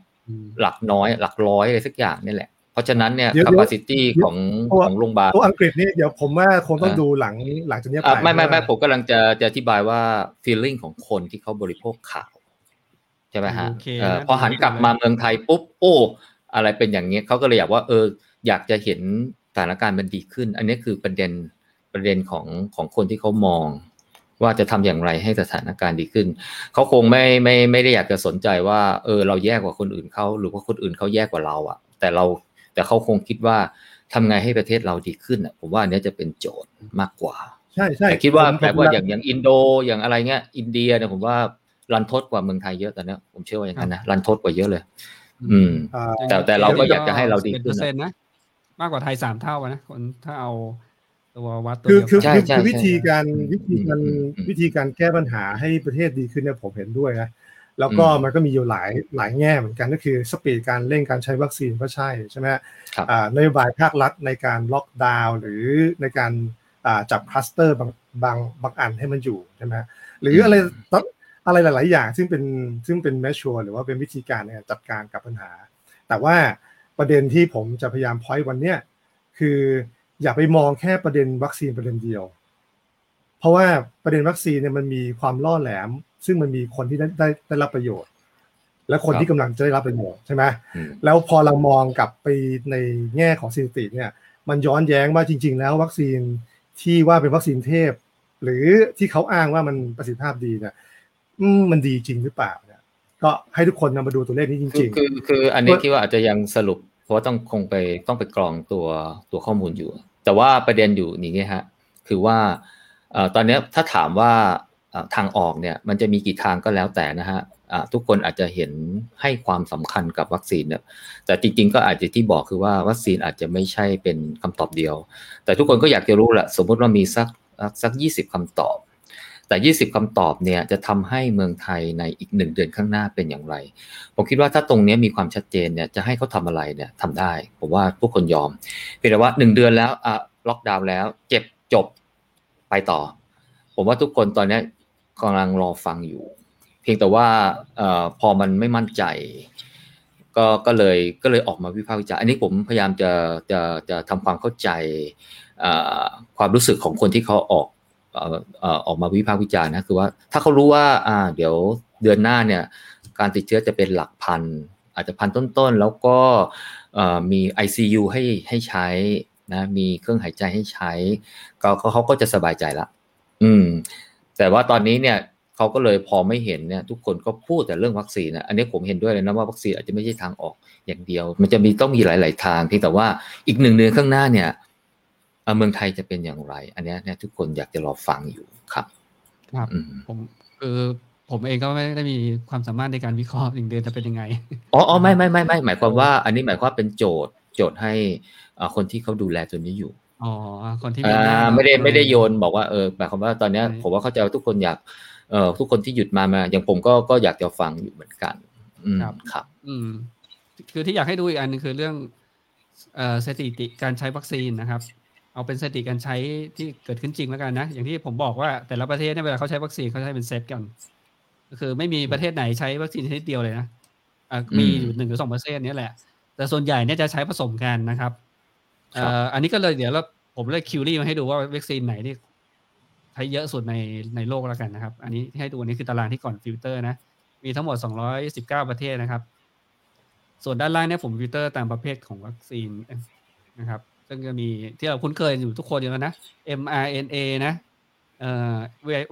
Speaker 2: หลักน้อย หลักร้อยอะไรสักอย่างนี่แหละ เพราะฉะนั้นเนี่ย capacity ของของโรงพยาบาล
Speaker 3: ตัวอังกฤษนี่เดี๋ยวผมว่าคงต้องดูหลังหลังจากนี้ไป
Speaker 2: ไม่ไม่ไม่ผมกำลังจะจะอธิบายว่า feeling ของคนที่เขาบริโภคข่าวใช่ไหมฮะพอหันกลับมาเมืองไทยปุ๊บโอ้อะไรเป็นอย่างเงี้ยเขาก็เลยอยากว่าเอออยากจะเห็นสถานการณ์มันดีขึ้น อันนี้คือประเด็นประเด็นของของคนที่เขามอง ว่าจะทำอย่างไรให้สถานการณ์ดีขึ้น เขาคงไม่ไม่ไม่ได้อยากจะสนใจว่าเออเราแย่กว่าคนอื่นเขาหรือว่าคนอื่นเขาแย่กว่าเราอะ แต่เราแต่เขาคงคิดว่าทำไงให้ประเทศเราดีขึ้นอะผมว่าอันนี้จะเป็นโจทย์มากกว่า
Speaker 3: ใช่ใช่
Speaker 2: แต่คิดว่าแบบว่าอย่างอย่างอินโดอย่างอะไรเงี้ย อินเดียเนี่ยผมว่ารันทดกว่าเมืองไทยเยอะตอนนี้ผมเชื่อว่าอย่างนั้นนะรันทดกว่าเยอะเลย อืม แต่แต่เราก็อยากจะให้เราดีขึ้น
Speaker 1: นะมากกว่าไทยสามเท่านะคนถ้าเอา ตัววัด
Speaker 3: ตัวคือคือคือวิธีการวิธีการวิธีการแก้ปัญหาให้ประเทศดีขึ้นเนี่ยผมเห็นด้วยนะแล้วก็มันก็มีอยู่หลายหลายแง่เหมือนกันก็คือ speed การเร่งการใช้วัคซีนก็ใช่ใช่ไหมนโยบายภาครัฐในการล็อกดาวน์หรือในการจับคลัสเตอร์บางบางบางอันให้มันอยู่ใช่ไหมหรืออะไรอะไรหลาย ๆ อย่างซึ่งเป็นซึ่งเป็น measure หรือว่าเป็นวิธีการในการจัดการกับปัญหา แต่ว่าประเด็นที่ผมจะพยายาม point วันเนี้ยคือ อย่าไปมองแค่ประเด็นวัคซีนประเด็นเดียว เพราะว่าประเด็นวัคซีนเนี่ยมันมีความล่อแหลม ซึ่งมันมีคนที่ได้ได้ได้รับประโยชน์ และคนที่กำลังจะได้รับประโยชน์ใช่ไหม
Speaker 2: อืม
Speaker 3: แล้วพอเรามองกลับไปในแง่ของสถิติเนี่ย มันย้อนแย้งว่าจริง ๆ แล้ววัคซีนที่ว่าเป็นวัคซีนเทพ หรือที่เขาอ้างว่ามันประสิทธิภาพดีเนี่ยอืมมันดีจริงหรือเปล่าเนี่ย ก็ให้ทุกคนนำมาดูตัวเลขนี้จ
Speaker 2: คือ
Speaker 3: ริง
Speaker 2: คือคืออันนี้คิดว่าอาจจะยังสรุป เพราะว่าต้องคงไปต้องไปกรองตัวตัวข้อมูลอยู่ แต่ว่าประเด็นอยู่อย่างนี้ฮะคือว่าตอนนี้ถ้าถามว่าทางออกเนี่ยมันจะมีกี่ทางก็แล้วแต่นะฮะทุกคนอาจจะเห็นให้ความสำคัญกับวัคซีนเนี่ยแต่จริง ๆ ก็อาจจะที่บอกคือว่าวัคซีนอาจจะไม่ใช่เป็นคำตอบเดียว แต่ทุกคนก็อยากจะรู้แหละสมมติว่ามีสักสักยี่สิบคำตอบ แต่ 20คำตอบเนี่ยจะทำให้เมืองไทยในอีกหนึ่งเดือนข้างหน้าเป็นอย่างไร ผมคิดว่าถ้าตรงนี้มีความชัดเจนเนี่ยจะให้เขาทำอะไรเนี่ยทำได้ ผมว่าทุกคนยอมเพียงแต่ว่าหนึ่งเดือนแล้วอะล็อกดาวน์แล้ว เจ็บจบไปต่อ ผมว่าทุกคนตอนนี้กำลังรอฟังอยู่ เพียงแต่ว่าอ่อพอมันไม่มั่นใจ ก็ก็เลยก็เลยออกมาวิพากษ์วิจารณ์อันนี้ผมพยายามจะจะจะทำความเข้าใจอ่อความรู้สึกของคนที่เขาออก ออกมาวิพากษ์วิจารณ์นะคือว่าถ้าเขารู้ว่าอ่าเดี๋ยวเดือนหน้าเนี่ยการติดเชื้อจะเป็นหลักพัน อาจจะพันต้นๆ แล้วก็เอ่อมี ICU ให้ให้ใช้นะมีเครื่องหายใจให้ใช้ก็ก็เขาก็จะสบายใจละ อืม แต่ว่าตอนนี้เนี่ยเขาก็เลยพอไม่เห็นเนี่ย ทุกคนก็พูดแต่เรื่องวัคซีนนะอันนี้ผมเห็นด้วยเลยนะว่าวัคซีนอาจจะไม่ใช่ทางออกอย่างเดียว มันจะมีต้องมีหลาย ๆ ทางเพียงแต่ว่าอีกหนึ่งเดือนข้างหน้าเนี่ย เอ่อเมืองไทยจะเป็นอย่างไร อันเนี้ยเนี่ยทุกคนอยากจะรอฟังอยู่ครับ
Speaker 1: ครับ
Speaker 2: อืม
Speaker 1: ผมคือผมเองก็ไม่ได้มีความสามารถในการวิเคราะห์หนึ่งเดือนจะเป็นยังไง
Speaker 2: อ๋ออ๋อไม่ไม่ไม่ไม่หมายความว่า อันนี้หมายความว่าเป็นโจทย์โจทย์ให้อ่าคนที่เขาดูแลตัวนี้อยู่
Speaker 1: อ๋อคนที่
Speaker 2: อ่
Speaker 1: หน้า
Speaker 2: ไม่ได้ไม่ได้โยนบอกว่าเออหมายความว่าตอนเนี้ย
Speaker 1: ใช่
Speaker 2: ผมว่าเข้าใจว่าทุกคนอยากเอ่อทุกคนที่หยุดมามาอย่างผมก็ก็อยากจะฟังอยู่เหมือนกันอืมครับ
Speaker 1: อืม คือที่อยากให้ดูอีกอันหนึ่งคือเรื่องเอ่อสถิติการใช้วัคซีนนะครับ เอาเป็นสถิติการใช้ที่เกิดขึ้นจริงแล้วกันนะ อย่างที่ผมบอกว่าแต่ละประเทศเนี่ยเวลาเขาใช้วัคซีนเขาใช้เป็นเซตกัน ก็คือไม่มีประเทศไหนใช้วัคซีนชนิดเดียวเลยนะอะมีอยู่หนึ่งหรือสองเปอร์เซ็นต์เนี่ยแหละ แต่ส่วนใหญ่เนี่ยจะใช้ผสมกันนะครับเอ่ออันนี้ก็เลยเดี๋ยวเราผมเลย query มาให้ดูว่าวัคซีนไหนที่ใช้เยอะสุดในในโลกแล้วกันนะครับ อันนี้ที่ให้ดูอันนี้คือตารางที่ก่อนฟิลเตอร์นะ มีทั้งหมด 219 ประเทศนะครับ ส่วนด้านล่างเนี่ยผมฟิลเตอร์ตามประเภทของวัคซีนนะครับ ซึ่งจะมีที่เราคุ้นเคยอยู่ทุกคนอยู่แล้วนะ mRNA นะเอ่อ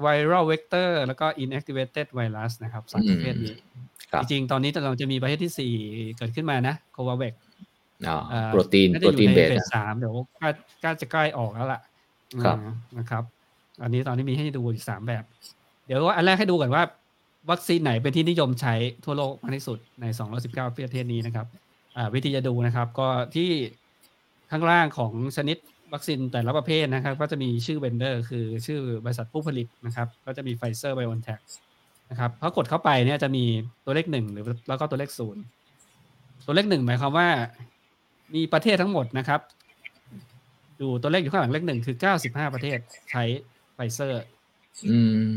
Speaker 1: viral vector แล้วก็ inactivated virus นะครับสามประเภทนี้
Speaker 2: ครับ
Speaker 1: จริงๆ ตอนนี้เราจะมีประเภทที่สี่เกิดขึ้นมานะ c o v a x
Speaker 2: อ๋อ
Speaker 1: เอ่อ
Speaker 2: โปรตีน
Speaker 1: น่าจะ
Speaker 2: โป
Speaker 1: ร
Speaker 2: ตีน base อ
Speaker 1: ยู่
Speaker 2: เบ
Speaker 1: ใน
Speaker 2: phase
Speaker 1: สาม
Speaker 2: อะ
Speaker 1: เดี๋ยวใกล้ใกล้จะใกล้ออกแล้วล่ะ
Speaker 2: ครับ
Speaker 1: อ่านะครับ อันนี้ตอนนี้มีให้ดูอีกสามแบบ เดี๋ยวอันแรกให้ดูก่อนว่า วัคซีนไหนเป็นที่นิยมใช้ทั่วโลกมากที่สุดใน 219 ประเทศนี้นะครับอ่าวิธีจะดูนะครับ ก็ที่ ข้างล่างของชนิดวัคซีนแต่ละประเภทนะครับ ก็จะมีชื่อ vendor คือชื่อบริษัทผู้ผลิตนะครับ ก็จะมีไฟเซอร์ไบโอนแทคนะครับพอกดเข้าไปเนี่ยจะมีตัวเลขหนึ่งหรือแล้วก็ตัวเลขศูนย์ตัวเลขหนึ่งหมายความว่า มีประเทศทั้งหมดนะครับดูตัวเลขอยู่ข้างหลังเลขหนึ่งคือ95ประเทศใช้ไฟเซอร์
Speaker 2: อืม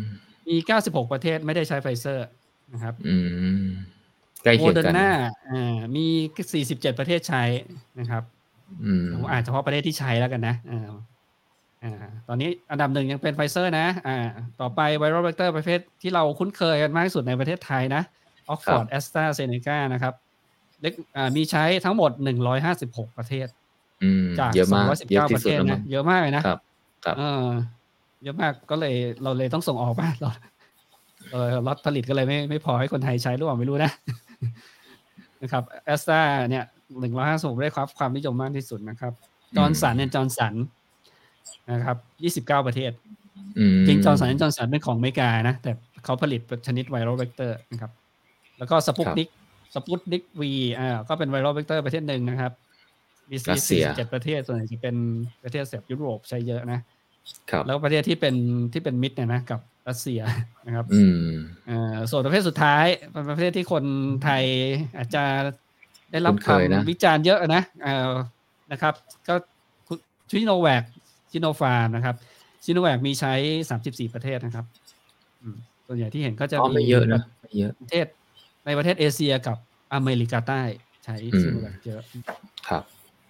Speaker 1: มี96ประเทศไม่ได้ใช้ไฟเซอร์นะครับ
Speaker 2: อืมใกล้เคียงกัน โม
Speaker 1: เดอร์นาอ่ามี47ประเทศใช้นะครับ
Speaker 2: อืม
Speaker 1: ผมอ่านเฉพาะประเทศที่ใช้แล้วกันนะอ่าอ่าตอนนี้อันดับหนึ่งยังเป็นไฟเซอร์นะอ่าต่อไป viral vector ประเภทที่เราคุ้นเคยกันมากที่สุดในประเทศไทยนะออกฟอร์ดแอสตราเซเนกานะครับเล็กอ่ามีใช้ทั้งหมด156ประเทศ
Speaker 2: อืม
Speaker 1: จาก
Speaker 2: เยอะมากเยอะ
Speaker 1: 219
Speaker 2: ที่
Speaker 1: ประ
Speaker 2: สุ
Speaker 1: เท
Speaker 2: ด
Speaker 1: ศ
Speaker 2: แล้วมั้
Speaker 1: นะ
Speaker 2: ง
Speaker 1: เยอะมากเลยนะครับ
Speaker 2: ครับ
Speaker 1: เออเยอะมากก็เลยเราเลยต้องส่งออกบ้านเราเออล็อตผลิตก็เลยไม่ไม่พอให้คนไทยใช้หรือเปล่าไม่รู้นะนะครับแอสตราเนี่ย หนึ่งร้อยห้าสิบได้ครับ ความนิยมมากที่สุดนะครับจอร์นสันเนี่ยจอร์นสันนะครับยี่สิบเก้าประเทศ
Speaker 2: อืม
Speaker 1: จริงจอห์นสันจอห์นสันเป็นของอเมริกานะ แต่เขาผลิตชนิด viral vector นะครับ แล้วก็สปุกนิกสปุตนิกวีอ่าก็เป็น viral vector ประเภทหนึ่งนะครับมีสี่สิบเจ็ดประเทศส่วนใหญ่จะเป็นประเทศแถบยุโรปใช้เยอะนะ
Speaker 2: ครับ
Speaker 1: แล้วประเทศที่เป็นที่เป็นมิตรเนี่ยนะกับรัสเซียนะครับ
Speaker 2: อืม
Speaker 1: เอ่อส่วนประเภทสุดท้ายเป็นประเภทที่คนไทยอาจจะ ได้รับ
Speaker 2: คุ้นเคยนะ
Speaker 1: คำวิจารณ์เยอะนะเอ่อนะครับ ก็ซิโนแวคซิโนฟาร์มนะครับซิโนแวคมีใช้34ประเทศนะครับอืมส่วนใหญ่ที่เห็นก็จะ
Speaker 2: อ๋อไม่เยอะนะไม่เยอะ
Speaker 1: ประเทศในประเทศเอเชียกับอเมริกาใต้ใช้
Speaker 2: อืม
Speaker 1: ซิโนแวคเยอะ
Speaker 2: ครับ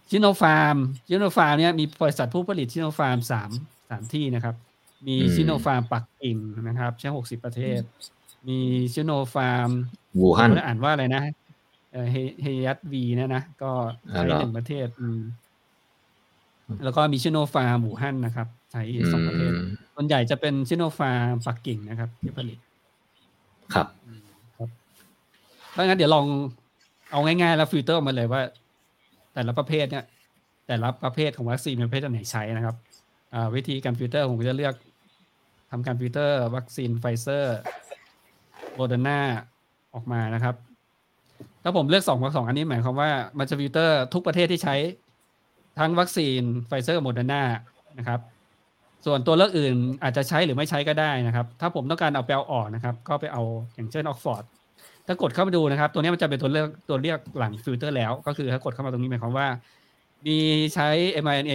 Speaker 1: ซิโนฟาร์มซิโนฟาร์มเนี่ยมีบริษัทผู้ผลิตซิโนฟาร์มสามสามที่นะครับ มี
Speaker 2: อืม
Speaker 1: ซิโนฟาร์มปักกิ่งนะครับใช้หกสิบประเทศ มีซิโนฟาร์ม
Speaker 2: วูฮั่น
Speaker 1: ผมอ่านว่าอะไรนะ เอ่อเฮเฮยัตวีเนี่ยนะ ก็
Speaker 2: อ๋อ
Speaker 1: ใช้
Speaker 2: เหรอ
Speaker 1: หนึ่งประเทศอืมแล้วก็มีชิโนฟาร์มหมู่ฮั่นนะครับใช้สองประเทศ
Speaker 2: อืม
Speaker 1: ส่วนใหญ่จะเป็นซิโนฟาร์มปักกิ่งนะครับ ที่ผลิต
Speaker 2: ครับ
Speaker 1: ครับเพราะงั้นเดี๋ยวลองเอาง่ายๆ แล้วฟิลเตอร์ออกมาเลยว่า แต่ละประเภทเนี่ย แต่ละประเภทของวัคซีนเป็นประเภทไหนใช้นะครับอ่าวิธีการฟิลเตอร์ผมก็จะเลือกทำการฟิลเตอร์ วัคซีนไฟเซอร์โมเดอร์นาออกมานะครับ ถ้าผมเลือกสองสองอันนี้หมายความว่ามันจะฟิลเตอร์ทุกประเทศที่ใช้ทั้งวัคซีนไฟเซอร์โมเดอร์นานะครับ ส่วนตัวเลือกอื่นอาจจะใช้หรือไม่ใช้ก็ได้นะครับ ถ้าผมต้องการเอาไปเอาออกนะครับ ก็ไปเอาอย่างเช่นออกซ์ฟอร์ดถ้ากดเข้ามาดูนะครับ ตัวนี้มันจะเป็นตัวเลือกตัวเลือกหลังฟิลเตอร์แล้ว ก็คือถ้ากดเข้ามาตรงนี้หมายความว่า มีใช้ mRNA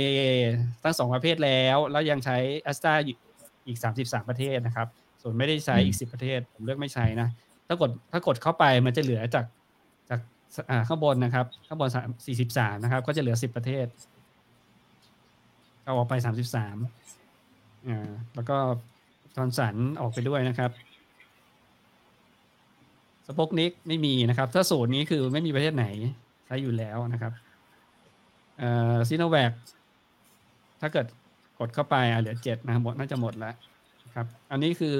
Speaker 1: ทั้งสองประเภทแล้ว แล้วยังใช้แอสตราอีก 33 ประเทศนะครับ ส่วนไม่ได้ใช้อีก 10 ประเทศ ผมเลือกไม่ใช้นะ ถ้ากดถ้ากดเข้าไปมันจะเหลือจาก จากข้างบนนะครับ ข้างบนสามนะครับ ก็จะเหลือ10ประเทศเอาออกไป33อ่าแล้วก็จอนสันออกไปด้วยนะครับสปอกนิกไม่มีนะครับ ถ้าสูตรนี้คือไม่มีประเทศไหนใช้อยู่แล้วนะครับเอ่อซีโนแวคถ้าเกิดกดเข้าไปเหลือเจ็ดนะหมดน่าจะหมดแล้วครับ อันนี้คือ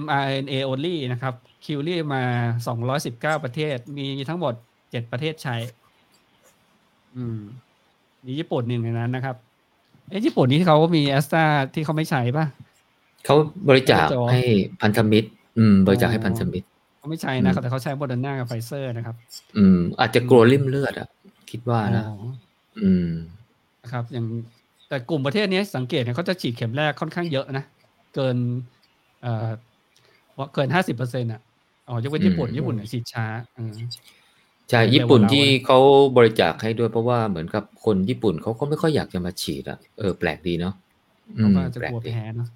Speaker 1: mRNA only นะครับ query มา 219 ประเทศ มีทั้งหมด 7 ประเทศใช้ อืม มีญี่ปุ่นหนึ่งในนั้นนะครับเอ้ญี่ปุ่นนี่เขามีแอสตราที่เขาไม่ใช้ป่ะ
Speaker 2: เขาบริจาค
Speaker 1: จอ
Speaker 2: ให้พันธมิตร อืม บริจาคให้
Speaker 1: อ๋อ
Speaker 2: พันธมิตร
Speaker 1: เขาไม่ใช้นะครับแต่เขาใช้โมเดอร์นากับไฟเซอร์นะครับ
Speaker 2: อืม อาจจะกลัวลิ่มเลือดอะ คิดว่านะ
Speaker 1: อ๋อ
Speaker 2: อืม
Speaker 1: นะครับ อย่างแต่กลุ่มประเทศนี้สังเกตเนี่ยเขาจะฉีดเข็มแรกค่อนข้างเยอะนะ เกินเอ่อว่า เกินห้าสิบเปอร์เซ็นต์อะอ๋อยกเว้นญี่ปุ่น
Speaker 2: อืม
Speaker 1: ญี่ปุ่นเนี่ยฉีดช้าเออ
Speaker 2: ใช่
Speaker 1: เร็ว
Speaker 2: ญี่ปุ่น
Speaker 1: กว่าเรา
Speaker 2: ที่
Speaker 1: อะ
Speaker 2: เขาบริจาคให้ด้วยเพราะว่าเหมือนกับคนญี่ปุ่นเขาก็ไม่ค่อยอยากจะมาฉีดอะเออแปลกดีเนาะอื
Speaker 1: เขา
Speaker 2: ม
Speaker 1: ก็จะ
Speaker 2: แปล
Speaker 1: ก
Speaker 2: ก
Speaker 1: ลัว
Speaker 2: ดี
Speaker 1: แพ้เนอะ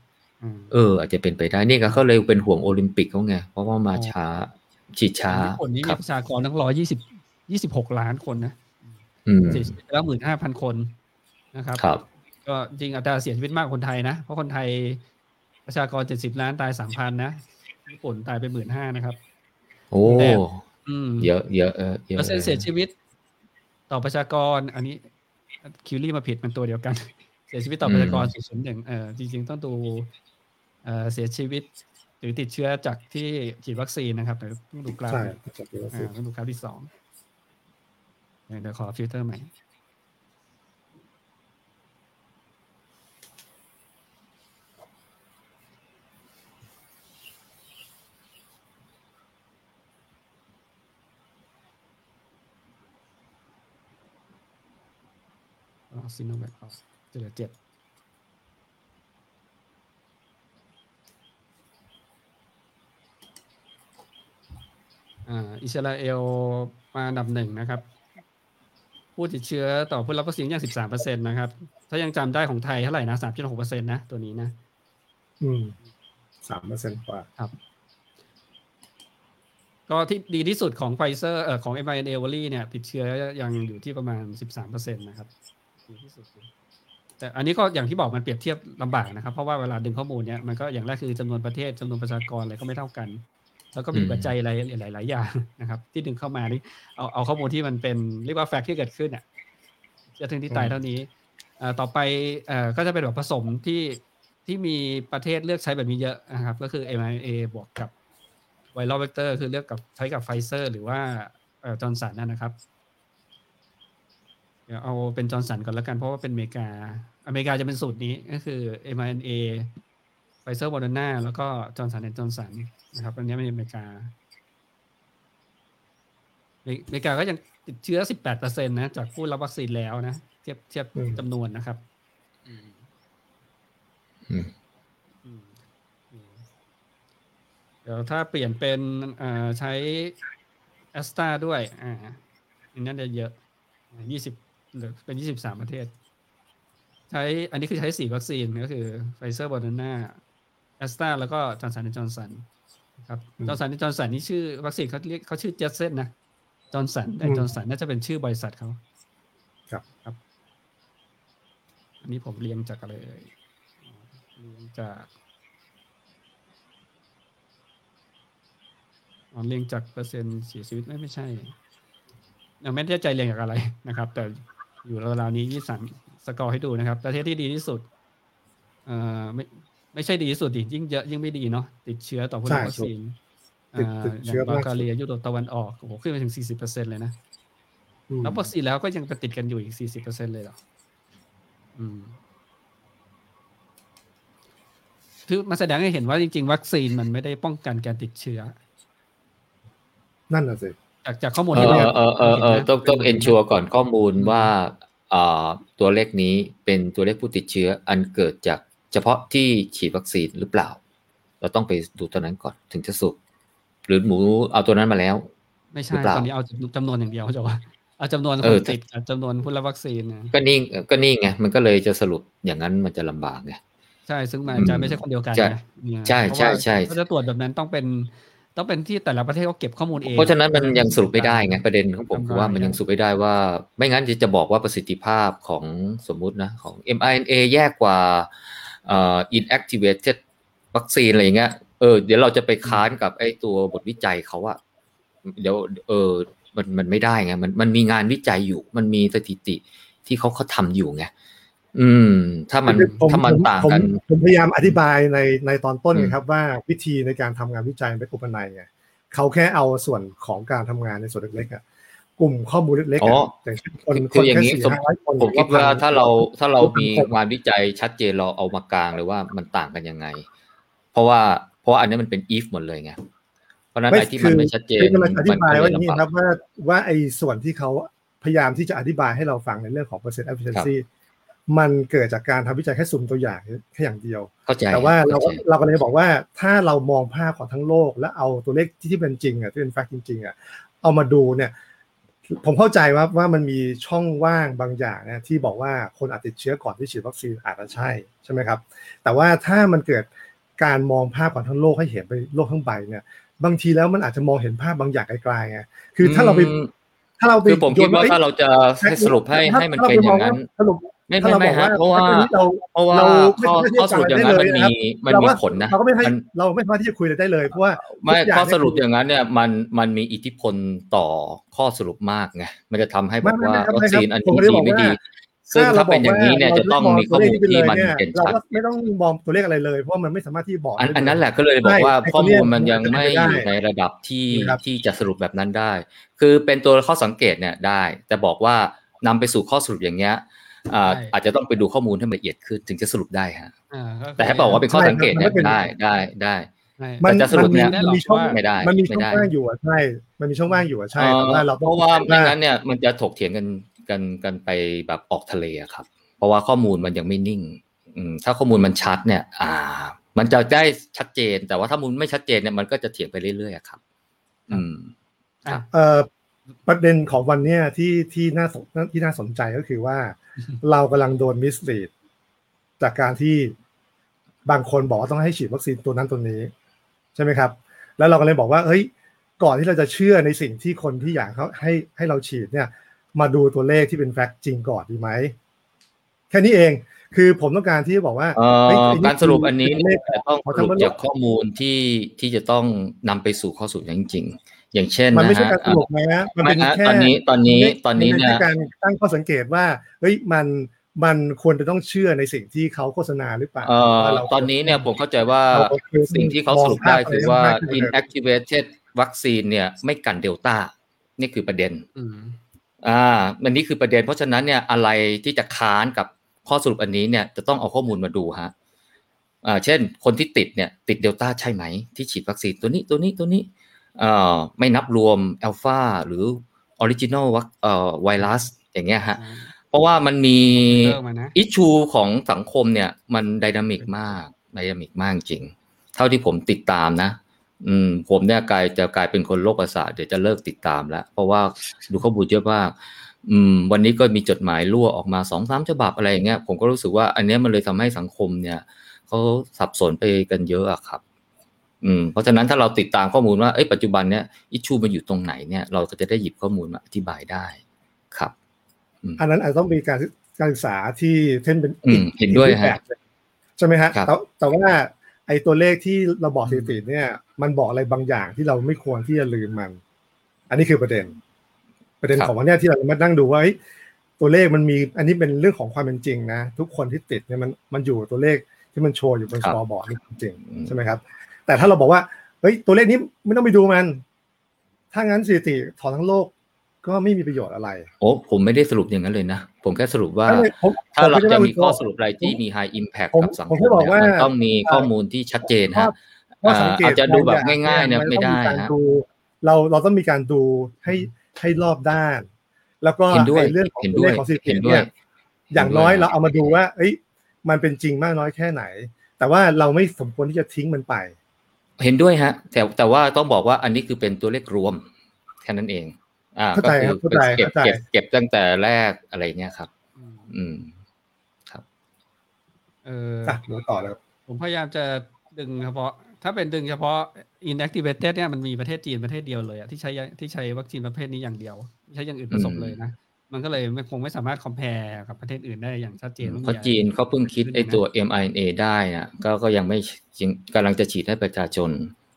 Speaker 1: อืม
Speaker 2: เออ อาจจะเป็นไปได้นี่ก็เขาเลยเป็นห่วงโอลิมปิกเขาไงเพราะว่ามา
Speaker 1: อ๋อ
Speaker 2: ช้าฉีดช้า
Speaker 1: ญี่ปุ่นนี่
Speaker 2: ค
Speaker 1: มี
Speaker 2: รับ
Speaker 1: ประชากรทั้งร้อยยี่สิบยี่สิบหกล้านคนนะ
Speaker 2: อืม
Speaker 1: เสียชีวิตแล้วหมื่นห้าพันคนนะครับ
Speaker 2: ครับ
Speaker 1: ก็จริงอัตราเสียชีวิตมากกว่าคนไทยนะ เพราะคนไทยประชากรเจ็ดสิบล้านตายสามพันนะ ญี่ปุ่นตายไปหมื่นห้านะครับ
Speaker 2: โอ้
Speaker 1: แบบอืม
Speaker 2: เยอะเยอะเออเยอะ
Speaker 1: เปอร์เซ็นต์
Speaker 2: ล
Speaker 1: เสียชีวิต ต่อประชากร อันนี้คิวรี่มาผิดมันตัวเดียวกัน เสียชีวิตต่อประชากรสี่ศูนย์หนึ่งเออจริง ๆ ต้องดูเอ่อเสียชีวิตหรือติดเชื้อจากที่ฉีดวัคซีนนะครับเดี๋ยวต้องดูกราฟ
Speaker 3: ใช่
Speaker 1: ไหม
Speaker 3: จากที่เรา
Speaker 1: อ่าต้องดูกราฟที่สองเดี๋ยวเดี๋ยวขอฟิลเตอร์ใหม่ เอาซีโนแวคออกจะเหลือเจ็ดอ่าอิสราเอลมาอันดับหนึ่งนะครับ ผู้ติดเชื้อต่อผู้รับวัคซีนอย่างสิบสามเปอร์เซ็นต์นะครับ ถ้ายังจำได้ของไทยเท่าไหร่นะสามจุดหกเปอร์เซ็นต์นะ ตัวนี้นะ
Speaker 3: อืมสามเปอร์เซ็นต์กว่า
Speaker 1: ก็ที่ดีที่สุดของไฟเซอร์เอ่อของ m อ n a วอรี่เนี่ย ติดเชื้อยังอยู่ที่ประมาณ13%นะครับ ดีที่สุดเลยแต่อันนี้ก็อย่างที่บอกมันเปรียบเทียบลำบากนะครับ เพราะว่าเวลาดึงข้อมูลเนี่ยมันก็อย่างแรกคือจำนวนประเทศจำนวนประชากรอะไรก็ไม่เท่ากัน แล้วก็มีปัจจัยอะไรหลาย ๆ อย่างนะครับ ที่ดึงเข้ามานี่เอาเอาข้อมูลที่มันเป็นเรียกว่าแฟกต์ที่เกิดขึ้นอะจะถึงที่ตายเท่านี้ต่อไปอก็จะเป็นแบบผสมที่ที่มีประเทศเลือกใช้แบบนี้เยอะนะครับ ก็คือ mRNA บวกกับviral vector คือเลือกกับใช้กับไฟเซอร์ หรือว่าจอร์นสันนะครับ ดี๋ยวเอาเป็นจอร์นสันก่อนแล้วกันเพราะว่าเป็นอเมริกา อเมริกาจะเป็นสูตรนี้ก็คือ mRNA ไฟเซอร์โมเดอร์นาแล้วก็จอร์นสันแอนจอร์นสันนะครับอันนี้เป็นอเมริกาอเมริกาก็ยังติดเชื้อ 18%นะ จากผู้รับวัคซีนแล้วนะ เทียบเทียบ
Speaker 3: อืม
Speaker 1: จำนวนนะครับอืม
Speaker 2: อืม
Speaker 1: อืมอืมเดี๋ยวถ้าเปลี่ยนเป็นอ่าใช้แอสตราด้วย อ่าอันนั้นจะเยอะยี่สิบ หรือเป็นยี่สิบสามประเทศ ใช้อันนี้คือใช้สี่วัคซีนก็คือไฟเซอร์โมเดอร์นาแอแอสตราแล้วก็จอร์นสันจอร์นสันครับจอร์นสันจอร์นสันนี่ชื่อวัคซีนเขาเรียกเขาชื่อแจนเซนนะจอร์นสันแต่จอร์นสันน่าจะเป็นชื่อบริษัทเขา
Speaker 3: ครับ
Speaker 1: ครับ อันนี้ผมเรียงจากอะไรเอ่ยเรียงจากอ๋อเรียงจากเปอร์เซ็นต์เสียชีวิตไม่ไม่ใช่ยังไม่แน่ใจเรียงจากอะไรนะครับ แต่ อยู่ราวๆนี้ยี่สันสกอร์ให้ดูนะครับ ประเทศที่ดีที่สุด เอ่อไม่ไม่ใช่ดีที่สุดดิยิ่งเยอะยิ่งไม่ดีเนาะติดเชื้อต่อผู้รับวัคซีน
Speaker 3: ติดติดเชื้อ
Speaker 1: อย่างบัล
Speaker 3: มาก
Speaker 1: แกเรียยุโรปตะวันออกโอ้โหขึ้นไปถึงสี่สิบเปอร์เซ็นเลยนะ
Speaker 3: อืม
Speaker 1: รับวัคซีนแล้วก็ยังไปติดกันอยู่อีกสี่สิบเปอร์เซ็นเลยเหรออืมคือมาแสดงให้เห็นว่าจริง ๆ วัคซีนมันไม่ได้ป้องกันการติดเชื้อ
Speaker 3: นั่นน่ะสิ
Speaker 1: จากจากข้อมูล
Speaker 2: เอ
Speaker 1: ที่
Speaker 2: อ
Speaker 1: เรา
Speaker 2: เออเออเออต้องต้องเอนชัวก่อนข้อมูลว่าอ่าตัวเลขนี้เป็นตัวเลขผู้ติดเชื้ออันเกิดจากเฉพาะที่ฉีดวัคซีนหรือเปล่า เราต้องไปดูตัวนั้นก่อนถึงจะสรุปหรือหมูเอาตัวนั้นมาแล้ว
Speaker 1: ไม่
Speaker 2: หรื
Speaker 1: ใช่
Speaker 2: อเปล่า
Speaker 1: ตอนนี้เอาจำนวนอย่างเดียวจะว่าเอาจำนวนค
Speaker 2: เอนอ
Speaker 1: ติดกับจำนวนผู้รับวัคซีนนะ
Speaker 2: ก็นี่ก็นี่ไงมันก็เลยจะสรุปอย่างนั้นมันจะลำบากไง
Speaker 1: ใช่ซึ่งมัน
Speaker 2: อืม
Speaker 1: จะไม่ใช่คนเดียวกัน
Speaker 2: ใช่
Speaker 1: นะเนี่ย
Speaker 2: ใช่ใช่ใช่
Speaker 1: เพราะว่าถ้าจะตรวจแบบนั้นต้องเป็น ต้องเป็นที่แต่ละประเทศเขาเก็บข้อมูลเอง
Speaker 2: เพราะฉะนั้นมันยังสรุปไม่ได้ไงประเด็นของผมคือว่ามันยังสรุปไม่ได้ว่า ไม่งั้นจะบอกว่าประสิทธิภาพของสมมุตินะของ mRNA แย่กว่าเอ่อ inactivated วัคซีนอะไรอย่างเงี้ยเออเดี๋ยวเราจะไปค้านกับไอ้ตัวบทวิจัยเขาอะเดี๋ยวเออมันมันไม่ได้ไงมันมันมีงานวิจัยอยู่ มันมีสถิติที่เขาเขาทำอยู่ไง อืม ถ้ามัน
Speaker 3: คือผ
Speaker 2: ถ้ามัน
Speaker 3: ผ
Speaker 2: ต่างกัน
Speaker 3: ผมผมพยายามอธิบายในในตอนต้น
Speaker 2: อืม
Speaker 3: ไงครับ ว่าวิธีในการทำงานวิจัยเป็นอุปนัยไงเขาแค่เอาส่วนของการทำงานในส่วนเล็กๆอะกลุ่มข้อมูลเล็กๆ
Speaker 2: อ๋
Speaker 3: อะ
Speaker 2: อ
Speaker 3: อย่างเช่นคน
Speaker 2: คือ
Speaker 3: คน
Speaker 2: อย่าง
Speaker 3: แค่
Speaker 2: นี้
Speaker 3: สี่
Speaker 2: สม
Speaker 3: ห้าร้อยคน
Speaker 2: ผมคิดว่า
Speaker 3: หรือ
Speaker 2: ถ้าเราถ้าเรา
Speaker 3: หรือ
Speaker 2: มี
Speaker 3: พันคน
Speaker 2: งานวิจัยชัดเจนเราเอามากลางเลยว่ามันต่างกันยังไง เพราะว่าเพราะว่าอันนี้มันเป็น if หมดเลยไงเพราะฉะนั้น
Speaker 3: ไม่
Speaker 2: ไอ้ที่มันไม่ชัดเจน
Speaker 3: คือกำลังอธิบายว่าอย่างนี้
Speaker 2: ลำ
Speaker 3: ครับว่าว่าไอ้ส่วนที่เขาพยายามที่จะอธิบายให้เราฟังในเรื่องของ percent efficiency มันเกิดจากการทำวิจัยแค่สุ่มตัวอย่างแค่อย่างเดียว
Speaker 2: เข้าใจ
Speaker 3: แต่ว่าเราก็
Speaker 2: ข้ใจ
Speaker 3: เราก็เลยบอกว่าถ้าเรามองภาพของทั้งโลก แล้วเอาตัวเลขที่ที่เป็นจริงอะที่เป็นแฟกต์จริงๆอะเอามาดูเนี่ย ผมเข้าใจว่าว่ามันมีช่องว่างบางอย่างนะที่บอกว่าคนอาจติดเชื้อก่อนที่ฉีดวัคซีนอาจจะใช่ใช่ไหมครับ แต่ว่าถ้ามันเกิดการมองภาพของทั้งโลกให้เห็นไปโลกทั้งใบเนี่ยบางทีแล้วมันอาจจะมองเห็นภาพบางอย่างไกลๆไงคือถ้าเราไป
Speaker 2: อืม
Speaker 3: ถ้าเราไป
Speaker 2: คือผมคิดว่า
Speaker 3: โยน
Speaker 2: ถ้าเราจะให้สรุปให้
Speaker 3: ถ้า
Speaker 2: ให้มัน
Speaker 3: ถ้
Speaker 2: เป็นอย่างนั้น
Speaker 3: สรุป
Speaker 2: ไม่
Speaker 3: ถ้า
Speaker 2: ไม่
Speaker 3: เรา
Speaker 2: ไม่
Speaker 3: บอกว่า
Speaker 2: ฮะเพราะว่า
Speaker 3: เรา
Speaker 2: เพราะว่า
Speaker 3: เรา
Speaker 2: ข้อข้อสรุปอย่างนั้นมันมีมัน
Speaker 3: เรา
Speaker 2: มี
Speaker 3: ว่า
Speaker 2: ผลนะ
Speaker 3: เราก็ไม่ให้
Speaker 2: มัน
Speaker 3: เราไม่สามารถที่จะคุยอะไรได้เลยเพราะว่า
Speaker 2: ไม่
Speaker 3: ทุกอย่าง
Speaker 2: ข้อสรุป
Speaker 3: เนี่ย
Speaker 2: อย่างนั้นเนี่ยมันมันมีอิทธิพลต่อข้อสรุปมากไงมันจะทำให้บอกว่า
Speaker 3: ไม่ไม่ไม่
Speaker 2: วัคซีนอัน
Speaker 3: ผม
Speaker 2: นี้
Speaker 3: ไม่ได้
Speaker 2: ดี
Speaker 3: บอก
Speaker 2: ไม่
Speaker 3: ว่า
Speaker 2: ดีซึ่งถ้าเป็นอย่างนี้เนี่ย
Speaker 3: ถ้
Speaker 2: จะต้องมีข้อมูลที่มันเด่น
Speaker 3: เรา
Speaker 2: ชัด
Speaker 3: ก็ไม่ต้องมองตัวเลขอะไรเลยเพราะมันไม่สามารถที่บอก
Speaker 2: อัน
Speaker 3: ได้
Speaker 2: อันนั้น
Speaker 3: เลย
Speaker 2: แหละก็เลยบอกว่า
Speaker 3: ใช่
Speaker 2: ข้อมูลมัน
Speaker 3: ไอ้
Speaker 2: ยัง
Speaker 3: ตัวเนี้
Speaker 2: ไม่
Speaker 3: ย
Speaker 2: อยู่ในระดับที่
Speaker 3: ครับ
Speaker 2: ที่จะสรุปแบบนั้นได้ คือเป็นตัวข้อสังเกตเนี่ยได้ แต่บอกว่านำไปสู่ข้อสรุปอย่างเงี้ย อ่า
Speaker 1: ใช่
Speaker 2: อาจจะต้องไปดูข้อมูลให้ละเอียดขึ้นถึงจะสรุปได้ฮะ
Speaker 1: อ่าก็คือ
Speaker 2: แต่ให้บอกว่าเป็นข้อสังเกตเนี่ย
Speaker 3: ใช่ครับ
Speaker 2: ได้ได้ได้
Speaker 1: ใช่
Speaker 3: มัน
Speaker 2: แต่จะสรุปเนี่ย
Speaker 3: มันมีช่อง
Speaker 2: ไม่ได้
Speaker 3: มันมี
Speaker 2: ไม่
Speaker 3: ช่อง
Speaker 2: ได้
Speaker 3: ว่างอยู่อะใช่ มันมีช่องว่างอยู่อะใช่แต่ว่าเรา
Speaker 2: เพ
Speaker 3: ต้อง
Speaker 2: ราะว่าไม่งั้นเนี่ยมันจะถกเถียงกันกันกันไปแบบออกทะเลอะครับ เพราะว่าข้อมูลมันยังไม่นิ่งอืมถ้าข้อมูลมันชัดเนี่ย อ่า มันจะได้ชัดเจน แต่ว่าถ้ามูลไม่ชัดเจนเนี่ยมันก็จะเถียงไปเรื่อยๆอะครับ อืม
Speaker 1: อะ
Speaker 3: เอ่อประเด็นของวันเนี้ยที่ที่น่าสนที่น่าสนใจก็คือว่า เรากำลังโดนมิสลีดจากการที่บางคนบอกว่าต้องให้ฉีดวัคซีนตัวนั้นตัวนี้ ใช่ไหมครับ แล้วเราก็เลยบอกว่าเฮ้ย ก่อนที่เราจะเชื่อในสิ่งที่คนที่อยากเขาให้ให้เราฉีดเนี่ย มาดูตัวเลขที่เป็นแฟกต์จริงก่อนดีไหมแค่นี้เองคือผมต้องการที่จะบอกว่า
Speaker 2: เอ่อ
Speaker 3: เฮ้ยไนี่
Speaker 2: การสรุปอันนี้
Speaker 3: คือ
Speaker 2: เนี่ยจะต้อง
Speaker 3: ของ
Speaker 2: สรุป
Speaker 3: ทั้งโล
Speaker 2: จาก
Speaker 3: ก
Speaker 2: ข้อมูลที่ที่จะต้องนำไปสู่ข้อสรุปอย่างจริงๆ อย่างเช่น
Speaker 3: มัน
Speaker 2: นะ
Speaker 3: ไม่ใช่
Speaker 2: ฮะ
Speaker 3: การสรุปนะมัน
Speaker 2: ไม่
Speaker 3: เป็น
Speaker 2: ฮะ
Speaker 3: แค่
Speaker 2: ตอนนี้ตอนนี้
Speaker 3: มั
Speaker 2: ตอนนี้
Speaker 3: มั
Speaker 2: เนี่ย
Speaker 3: ป็การตั้งข้อสังเกตว่าเฮ้ยมันมันควรจะต้องเชื่อในสิ่งที่เขาโฆษณาหรือเปล่า
Speaker 2: เอ่อ
Speaker 3: ว่ารา
Speaker 2: ตอนนี้เนี่ยผมเข้าใจว่า
Speaker 3: เราโอเค
Speaker 2: สิ่งที่เขาสรุปได้คือว่า
Speaker 3: มองภาพอะไร
Speaker 2: inactivated วัคซีนเนี่ยไม่กันเดลต้านี่คือประเด็น
Speaker 1: อืม
Speaker 2: อ่ามันนี่คือประเด็น เพราะฉะนั้นเนี่ยอะไรที่จะค้านกับข้อสรุปอันนี้เนี่ยจะต้องเอาข้อมูลมาดูฮะอ่าเช่น คนที่ติดเนี่ยติดเดลต้าใช่ไหมที่ฉีดวัคซีนตัวนี้ตัวนี้ตัวนี้เอ่อ ไม่นับรวมอัลฟาหรือ original วัคเอ่อไวรัสอย่างเงี้ยฮะเพราะว่ามันมี
Speaker 1: เริ่มมานะ
Speaker 2: issue ของสังคมเนี่ย มัน dynamic มาก dynamic มากจริง เท่าที่ผมติดตามนะ อืม ผมเนี่ยกลายจะกลายเป็นคนโรคประสาทเดี๋ยวจะเลิกติดตามแล้ว เพราะว่าดูข้อมูลเยอะมากอืม วันนี้ก็มีจดหมายรั่วออกมาสองสามฉบับอะไรอย่างเงี้ยผมก็รู้สึกว่าอันเนี้ยมันเลยทำให้สังคมเนี่ยเขาสับสนไปกันเยอะอะครับ อืมเพราะฉะนั้นถ้าเราติดตามข้อมูลว่าเอ้ยปัจจุบันเนี้ยอิชูมันอยู่ตรงไหนเนี่ยเราก็จะได้หยิบข้อมูลมาอธิบายได้ครับ
Speaker 3: อันนั้นอาจจะต้องมีการการศึกษาที่เช่นเป็น
Speaker 2: อืมเห็นด้วย
Speaker 3: อีกรูป
Speaker 2: ฮะ
Speaker 3: แบบหนึ่งใช่ไหมฮะ
Speaker 2: ครับ
Speaker 3: แต่แต่ว่าไอ้ตัวเลขที่เราบอกสถิติเนี่ย มันบอกอะไรบางอย่างที่เราไม่ควรที่จะลืมมัน อันนี้คือประเด็น ประเด็นของวันเนี้ยที่เรามานั่งดูว่าเฮ้ยตัวเลขมันมี อันนี้เป็นเรื่องของความเป็นจริงนะ ทุกคนที่ติดเนี่ยมันมันอยู่ตัวเลขที่มันโชว์อยู่บน
Speaker 2: ครั
Speaker 3: ส
Speaker 2: บ
Speaker 3: กอร์บอร์ดนี่จริง
Speaker 2: อืม
Speaker 3: ใช่ไหมครับ แต่ถ้าเราบอกว่าเฮ้ยตัวเลขนี้ไม่ต้องไปดูมัน ถ้างั้นสถิติถอนทั้งโลกก็ไม่มีประโยชน์อะไร
Speaker 2: โอ้ผมไม่ได้สรุปอย่างนั้นเลยนะ ผมแค่สรุปว่า
Speaker 3: ไม่ไม่ผม
Speaker 2: ถ้าเรา
Speaker 3: ผมไม่ได้
Speaker 2: จะ
Speaker 3: ว่า
Speaker 2: มีข้อ
Speaker 3: วิเคราะห์
Speaker 2: สรุปอะไรที่มี high impact
Speaker 3: ผม
Speaker 2: กับสังค
Speaker 3: ผม
Speaker 2: ม
Speaker 3: แค่บอก
Speaker 2: เนี่ย
Speaker 3: ว่า
Speaker 2: มันต้องมีข้อมูลที่ชัดเจนฮะ
Speaker 3: ข้อสังเกต
Speaker 2: อาจจะดูแบบ
Speaker 3: บางอ
Speaker 2: ง่ายๆเนี่ย
Speaker 3: น
Speaker 2: ไม่ได้
Speaker 3: ต้องการ
Speaker 2: ฮะ
Speaker 3: ดูเราเราต้องมีการดูให้ให้รอบด้าน แล้วก็
Speaker 2: เห็นด้วย
Speaker 3: ไอ้เรื่องของ
Speaker 2: เห็น
Speaker 3: ตัว
Speaker 2: ด้
Speaker 3: เล
Speaker 2: วย
Speaker 3: ขของสถิติ
Speaker 2: เห็นด้วย
Speaker 3: เนี่ยอย่างน้อยเราเอามาดูว่า เอ้ย มันเป็นจริงมากน้อยแค่ไหน แต่ว่าเราไม่สมควรที่จะทิ้งมันไป
Speaker 2: เห็นด้วยฮะ แต่แต่ว่าต้องบอกว่าอันนี้คือเป็นตัวเลขรวมแค่นั้นเอง อ่า
Speaker 3: เข้า
Speaker 2: ก็
Speaker 3: ใจ
Speaker 2: คื
Speaker 3: ครับเข้าใจ
Speaker 2: เก็บ
Speaker 3: เข้าใจ
Speaker 2: เก็บเก็บตั้งแต่แรกอะไรเงี้ยครับ
Speaker 1: อืม
Speaker 2: อืม
Speaker 1: เออ
Speaker 3: อะเดี๋ยวต่อเลยครับ
Speaker 1: ผมพยายามจะดึงเฉพาะ ถ้าเป็นดึงเฉพาะ inactivated เนี่ยมันมีประเทศจีนประเทศเดียวเลยอะที่ใช้ที่ใช้วัคซีนประเภทนี้อย่างเดียวไม่ใช้อย่างอื่นผสม
Speaker 2: อืม
Speaker 1: เลยนะ มันก็เลยไม่คงไม่สามารถ compare กับประเทศอื่นได้อย่างชัดเจนว่ามี
Speaker 2: เพราะ
Speaker 1: อะไร
Speaker 2: จีนเขาเพิ่งคิดไอ้ตัว mRNA ได้นะก็ก็ยังไม่จริงกำลังจะฉีดให้ประชาชน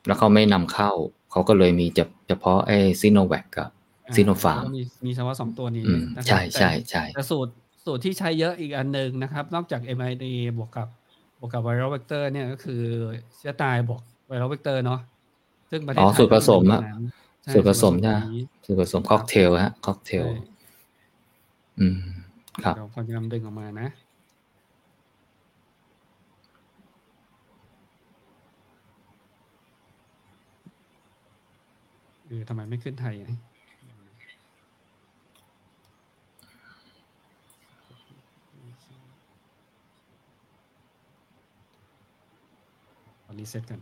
Speaker 2: แล้วเขาไม่นำเข้า เขาก็เลยมีเฉพาะไอ้ซีโนแวคกับ
Speaker 1: อ่า
Speaker 2: ซีโนฟาร์ม
Speaker 1: ก็มีมีเฉพาะสองตัวนี้
Speaker 2: อืม
Speaker 1: นะครับ
Speaker 2: ใช่ใช่
Speaker 1: แต่
Speaker 2: ใช่
Speaker 1: แต่สูตรสูตรที่ใช้เยอะอีกอันหนึ่งนะครับ นอกจาก mRNA บวกกับบวกกับ viral vector เนี่ยก็คือเชื้อตายบวก viral vector เนาะซึ่งประเทศ
Speaker 2: อ๋อ
Speaker 1: ไทย
Speaker 2: สูตรผสมอะ
Speaker 1: ก็มีใช่
Speaker 2: สูตรผสมใช่ไหม
Speaker 1: นี้
Speaker 2: ส่วนผสมค็อกเทลฮะค็อกเทล
Speaker 1: ใช่
Speaker 2: อืม ครับ
Speaker 1: เราพยายามดึงออกมานะเออทำไมไม่ขึ้นไทยอะอะ reset กัน